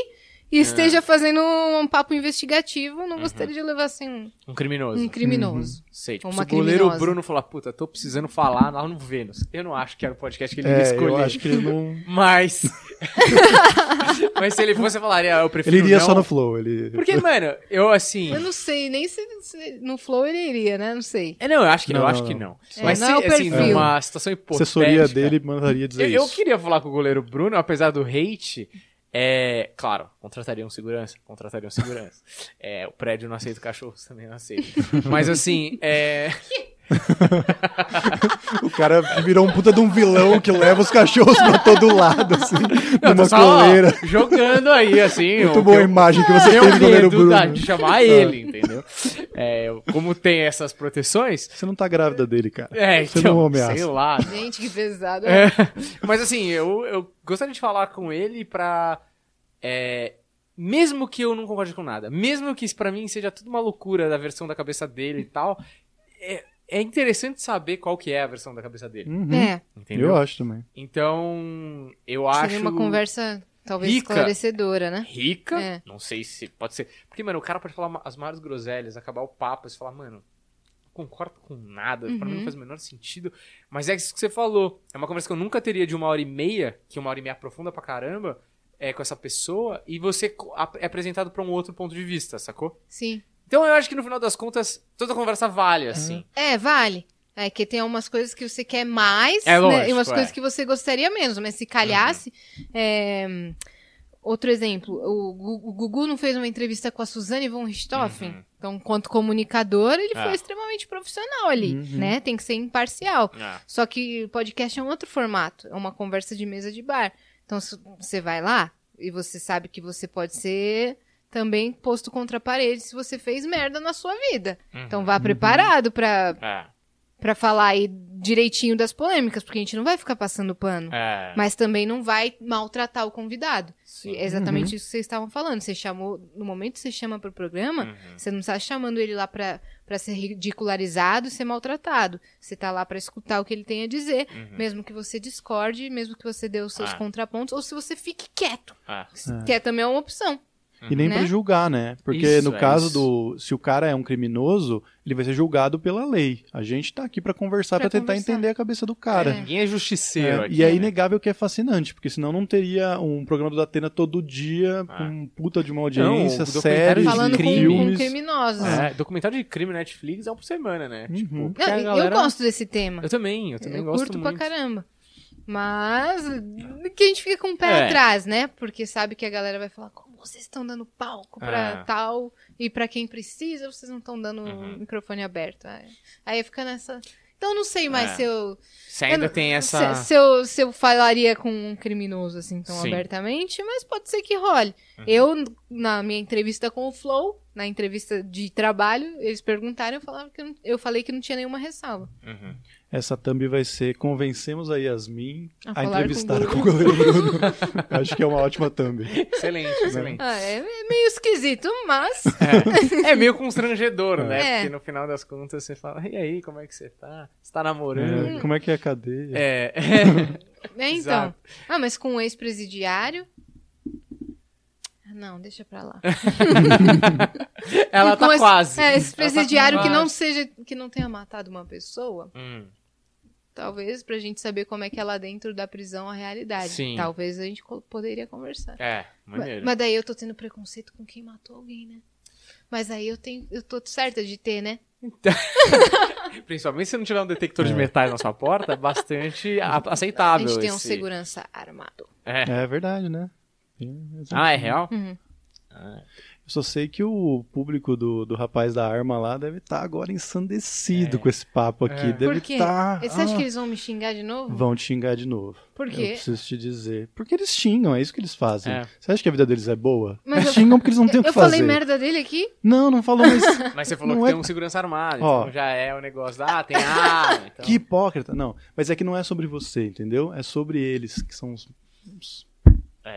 B: e
A: É.
B: esteja fazendo um papo investigativo.
A: Uhum.
B: Não gostaria de levar assim um,
A: Um criminoso.
B: um criminoso.
A: Sei, tipo,
B: Uma
A: se o goleiro
B: criminosa.
A: Bruno falar, puta, tô precisando falar lá no Vênus. Eu não acho que era o podcast que ele ia
C: É,
A: escolher.
C: eu acho que ele não. [LAUGHS]
A: Mas. [LAUGHS] Mas se ele fosse, eu falaria, ah, eu prefiro.
C: Ele iria
A: não.
C: só no flow. Ele...
A: Porque, mano, eu assim.
B: Eu não sei nem se, se no Flow ele iria, né? Não sei.
A: É, não, eu acho que não,
C: Não,
A: eu acho que
C: não.
B: É,
A: Mas
B: não
A: se,
B: é o
A: assim, numa situação
C: A
A: hipotética.
C: assessoria dele mandaria dizer
A: Eu, eu
C: isso.
A: queria falar com o goleiro Bruno, apesar do hate. É, claro, contrataria um segurança, contrataria um segurança. É, o prédio não aceita cachorros, também não aceita. Mas assim, é, [LAUGHS] [LAUGHS]
C: O cara virou um puta de um vilão que leva os cachorros pra todo lado, assim,
A: tô
C: numa
A: só, ó,
C: coleira.
A: jogando aí, assim. [LAUGHS]
C: Muito
A: o
C: boa a imagem que você tem do goleiro Bruno.
A: da- de chamar ele, entendeu? É, como tem essas proteções.
C: Você não tá grávida dele, cara.
A: É,
C: Você
A: então,
C: não ameaça.
A: sei lá.
B: Gente, que pesado.
A: É, mas assim, eu, eu gostaria de falar com ele pra. é, mesmo que eu não concorde com nada, mesmo que isso pra mim seja tudo uma loucura da versão da cabeça dele e tal, é, é interessante saber qual que é a versão da cabeça dele.
C: Uhum.
B: É,
A: Entendeu?
C: Eu acho também.
A: Então, eu acho.
B: seria uma conversa talvez
A: rica.
B: esclarecedora, né?
A: rica.
B: É.
A: Não sei se pode ser. Porque, mano, o cara pode falar as maiores groselhas, acabar o papo e falar, mano, não concordo com nada, pra mim não
B: Uhum.
A: faz o menor sentido. Mas é isso que você falou. É uma conversa que eu nunca teria de uma hora e meia, que uma hora e meia aprofunda pra caramba. é, com essa pessoa e você é apresentado pra um outro ponto de vista, sacou?
B: Sim.
A: Então eu acho que no final das contas, toda conversa vale, assim.
B: É, vale. É que tem umas coisas que você quer mais,
A: É
B: né?
A: lógico,
B: E umas
A: é.
B: coisas que você gostaria menos. Mas se calhasse. é, Outro exemplo, o Gu- o Gugu não fez uma entrevista com a Suzane von Richthofen?
A: Uhum.
B: Então, enquanto comunicador, ele
A: É.
B: foi extremamente profissional ali,
C: Uhum.
B: né? Tem que ser imparcial.
A: Ah,
B: Só que podcast é um outro formato, é uma conversa de mesa de bar. Então você vai lá e você sabe que você pode ser também posto contra a parede se você fez merda na sua vida.
A: uhum.
B: Então vá preparado pra,
A: É,
B: pra falar aí direitinho das polêmicas, porque a gente não vai ficar passando pano.
A: é.
B: Mas também não vai maltratar o convidado.
A: Sim.
B: É exatamente isso que vocês estavam falando. Você chamou, no momento que você chama pro programa,
A: Uhum.
B: você não está chamando ele lá pra, pra ser ridicularizado e ser maltratado. Você tá lá pra escutar o que ele tem a dizer,
A: Uhum.
B: mesmo que você discorde, mesmo que você dê os seus
A: Ah.
B: contrapontos, ou se você fique quieto.
A: Ah,
B: Que é também uma opção.
C: E nem
B: Né?
C: pra julgar, né? Porque
A: Isso,
C: no
A: é
C: caso
A: isso.
C: do. Se o cara é um criminoso, ele vai ser julgado pela lei. A gente tá aqui pra conversar,
B: Pra
C: pra tentar
B: conversar.
C: entender a cabeça do cara.
A: Ninguém é justiceiro
C: É,
A: aqui,
C: e é
A: né?
C: inegável que é fascinante, porque senão não teria um programa do Datena todo dia,
A: Ah.
C: com puta de uma
A: Não,
C: audiência,
A: o documentário
C: séries,
A: de
B: Falando com,
A: crime.
B: com
C: filmes.
B: criminosos.
A: É, documentário de crime na Netflix é um por semana, né?
C: Uhum.
A: Tipo,
B: Não,
A: porque a
B: eu
A: galera-
B: gosto desse tema.
A: Eu também, eu também
B: eu
A: gosto
B: curto
A: muito.
B: pra caramba. Mas que a gente fica com o pé
A: É.
B: atrás, né? Porque sabe que a galera vai falar como vocês estão dando palco pra
A: É.
B: tal e pra quem precisa, vocês não estão dando
A: Uhum.
B: microfone aberto. Aí, aí fica nessa. Então eu não sei mais
A: É.
B: se eu
A: Você ainda
B: eu
A: tem essa...
B: se, se eu, se eu falaria com um criminoso assim tão
A: Sim.
B: abertamente, mas pode ser que role.
A: Uhum.
B: Eu na minha entrevista com o Flow, na entrevista de trabalho, eles perguntaram, eu falava que eu, não- eu falei que não tinha nenhuma ressalva.
A: Uhum.
C: Essa thumb vai ser Convencemos a Yasmin
B: A
C: a, entrevistar
B: com o
C: goleiro Bruno. [LAUGHS] Acho que é uma ótima thumb.
A: Excelente, excelente.
B: Ah, é é meio esquisito, mas
A: É, é meio constrangedor, né?
B: É.
A: Porque no final das contas você fala, e aí, como é que você tá? Você tá namorando?
C: É, como é que é a cadeia?
A: É.
B: É, então. Ah, mas com um ex-presidiário. Ah, Não, deixa pra lá. [LAUGHS]
A: Ela tá
B: esse-
A: quase.
B: É,
A: Ela tá
B: ex-presidiário que não seja. que não tenha matado uma pessoa.
A: Hum,
B: Talvez pra gente saber como é que é lá dentro da prisão a realidade.
A: Sim.
B: Talvez a gente poderia conversar.
A: é,
B: Mas,
A: maneiro.
B: mas daí eu tô tendo preconceito com quem matou alguém, né? Mas aí eu tenho. Eu tô certa de ter, né? [LAUGHS]
A: Principalmente se não tiver um detector de metais na sua porta, é bastante a- aceitável.
B: a gente tem um
A: esse-
B: segurança armado.
A: É.
C: É verdade, né?
A: Ah, é real?
B: Uhum.
C: Eu só sei que o público do, do rapaz da arma lá deve estar agora ensandecido
A: É.
C: com esse papo aqui.
A: É.
C: Deve
B: Por quê?
C: estar.
B: Você acha que eles vão me xingar de novo?
C: Vão te xingar de novo.
B: Por
C: Eu
B: quê?
C: preciso te dizer. Porque eles xingam, é isso que eles fazem.
A: É.
C: Você acha que a vida deles é boa?
B: Mas eu-
C: xingam porque eles não têm o que
B: Eu
C: fazer.
B: falei merda dele aqui?
C: Não, não falou, mas [LAUGHS]
A: Mas você falou
C: Não
A: que
C: é-
A: tem um segurança armado,
C: Ó.
A: então já é o negócio. Ah, tem arma. [LAUGHS] Então...
C: que hipócrita. Não, mas é que não é sobre você, entendeu? É sobre eles, que são os. os-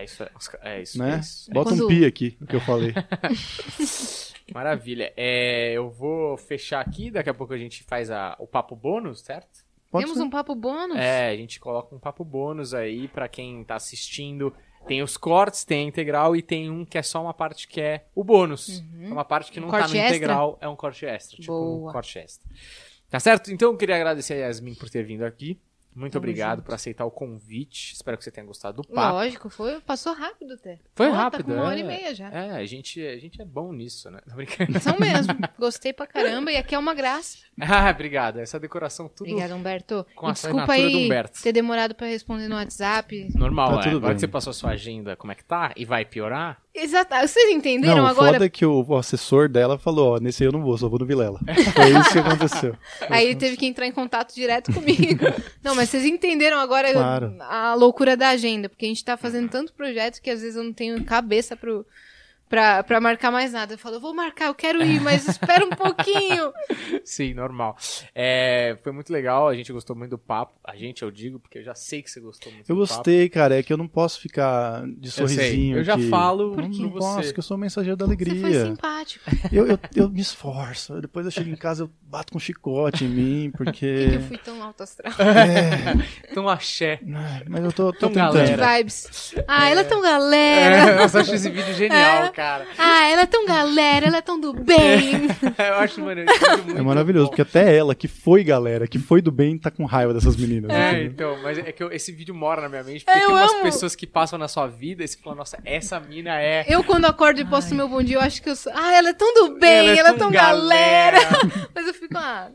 A: É isso, é, é isso.
C: né?
A: é isso.
C: Bota
B: Quando-
C: um pi aqui, o que eu falei. [LAUGHS]
A: Maravilha. É, eu vou fechar aqui, daqui a pouco a gente faz a- o papo bônus, certo?
C: Pode
B: Temos
C: ser.
B: um papo bônus?
A: É, a gente coloca um papo bônus aí pra quem tá assistindo. Tem os cortes, tem a integral e tem um que é só uma parte que é o bônus. É uma parte que
B: Um
A: não tá
B: corte
A: no
B: extra?
A: integral, é um corte extra. Tipo um
B: Boa.
A: corte extra. Tá certo? Então eu queria agradecer a Yasmin por ter vindo aqui. Muito
B: Tamo
A: obrigado
B: junto.
A: por aceitar o convite. Espero que você tenha gostado do papo.
B: Lógico, foi, passou rápido até.
A: Foi
B: tá
A: rápido,
B: com uma hora
A: é.
B: e meia já.
A: É, a gente, a gente é bom nisso, né? [LAUGHS] Tô brincando.
B: São mesmo. Gostei pra caramba e aqui é uma graça. [LAUGHS]
A: ah, obrigado. Essa decoração tudo
B: Obrigada, Humberto.
A: Com
B: e
A: a
B: desculpa aí
A: Humberto.
B: ter demorado pra responder no WhatsApp.
A: normal,
C: Tá
A: é.
C: tudo
A: Agora que você passou a sua agenda, como é que tá? E vai piorar?
B: Exato. Vocês entenderam
C: Não,
B: agora?
C: foda é que o, o assessor dela falou, ó, nesse aí eu não vou, só vou no Vilela. Foi isso que aconteceu. [LAUGHS]
B: Aí ele teve que entrar em contato direto comigo. [LAUGHS] Não, mas vocês entenderam agora
C: Claro.
B: a loucura da agenda, porque a gente tá fazendo tanto projeto que às vezes eu não tenho cabeça pro, pra, pra marcar mais nada. Eu falo, eu vou marcar, eu quero ir, mas espera um pouquinho. [LAUGHS]
A: Sim, normal. É, foi muito legal, a gente gostou muito do papo. A gente, eu digo, porque eu já sei que você gostou muito
C: Eu
A: do papo.
C: gostei, cara, é que eu não posso ficar de
A: Eu sei,
C: sorrisinho
A: eu já
C: aqui.
A: falo
B: Por
C: Não,
A: por
C: posso,
A: você.
C: que eu sou mensageiro da
B: Você foi
C: alegria.
B: simpático. [LAUGHS]
C: Eu, eu, eu me esforço. Depois eu chego em casa, eu bato com chicote em mim,
B: Por que, que
C: porque.
B: eu fui tão alto astral?
C: É, [LAUGHS]
A: Então, axé.
C: ai, mas eu tô, tô
A: Tão
C: tentando.
A: galera.
B: Vibes. Ah, ela é tão galera.
A: É, eu acho esse vídeo genial,
B: É.
A: cara. Cara.
B: Ah, ela é tão galera, ela é tão do bem. [LAUGHS]
A: Eu acho, mano, eu acho [LAUGHS] muito
C: É maravilhoso,
A: bom.
C: porque até ela, que foi galera, que foi do bem, tá com raiva dessas meninas.
A: É,
C: entendeu?
A: então, mas é que eu- esse vídeo mora na minha mente, porque
B: É, eu
A: tem umas
B: amo.
A: pessoas que passam na sua vida e você fala, nossa, essa mina é.
B: Eu, quando acordo e posto meu bom dia, eu acho que eu sou. Ah, ela é tão do bem, ela é tão galera. [LAUGHS] Mas eu fico, ah,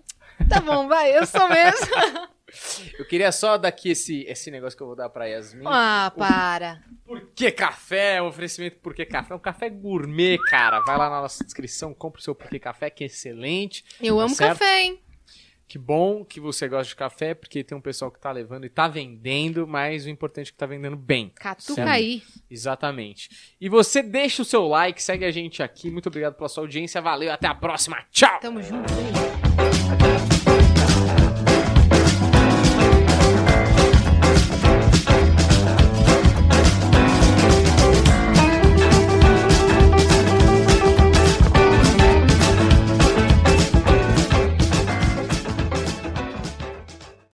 B: tá bom, vai, eu sou mesmo.
A: Eu queria só dar aqui esse, esse negócio que eu vou dar pra Yasmin.
B: Ah, para.
A: Por que café? É um oferecimento Por que café? É um café gourmet, cara. Vai lá na nossa descrição, compra o seu Por que café, que é excelente.
B: Eu
A: Tá
B: amo
A: certo?
B: café, hein?
A: Que bom que você gosta de café, porque tem um pessoal que tá levando e tá vendendo, mas o importante é que tá vendendo bem.
B: Catucaí.
A: Exatamente. E você deixa o seu like, segue a gente aqui. Muito obrigado pela sua audiência. Valeu, até a próxima. Tchau!
B: Tamo junto, beijo.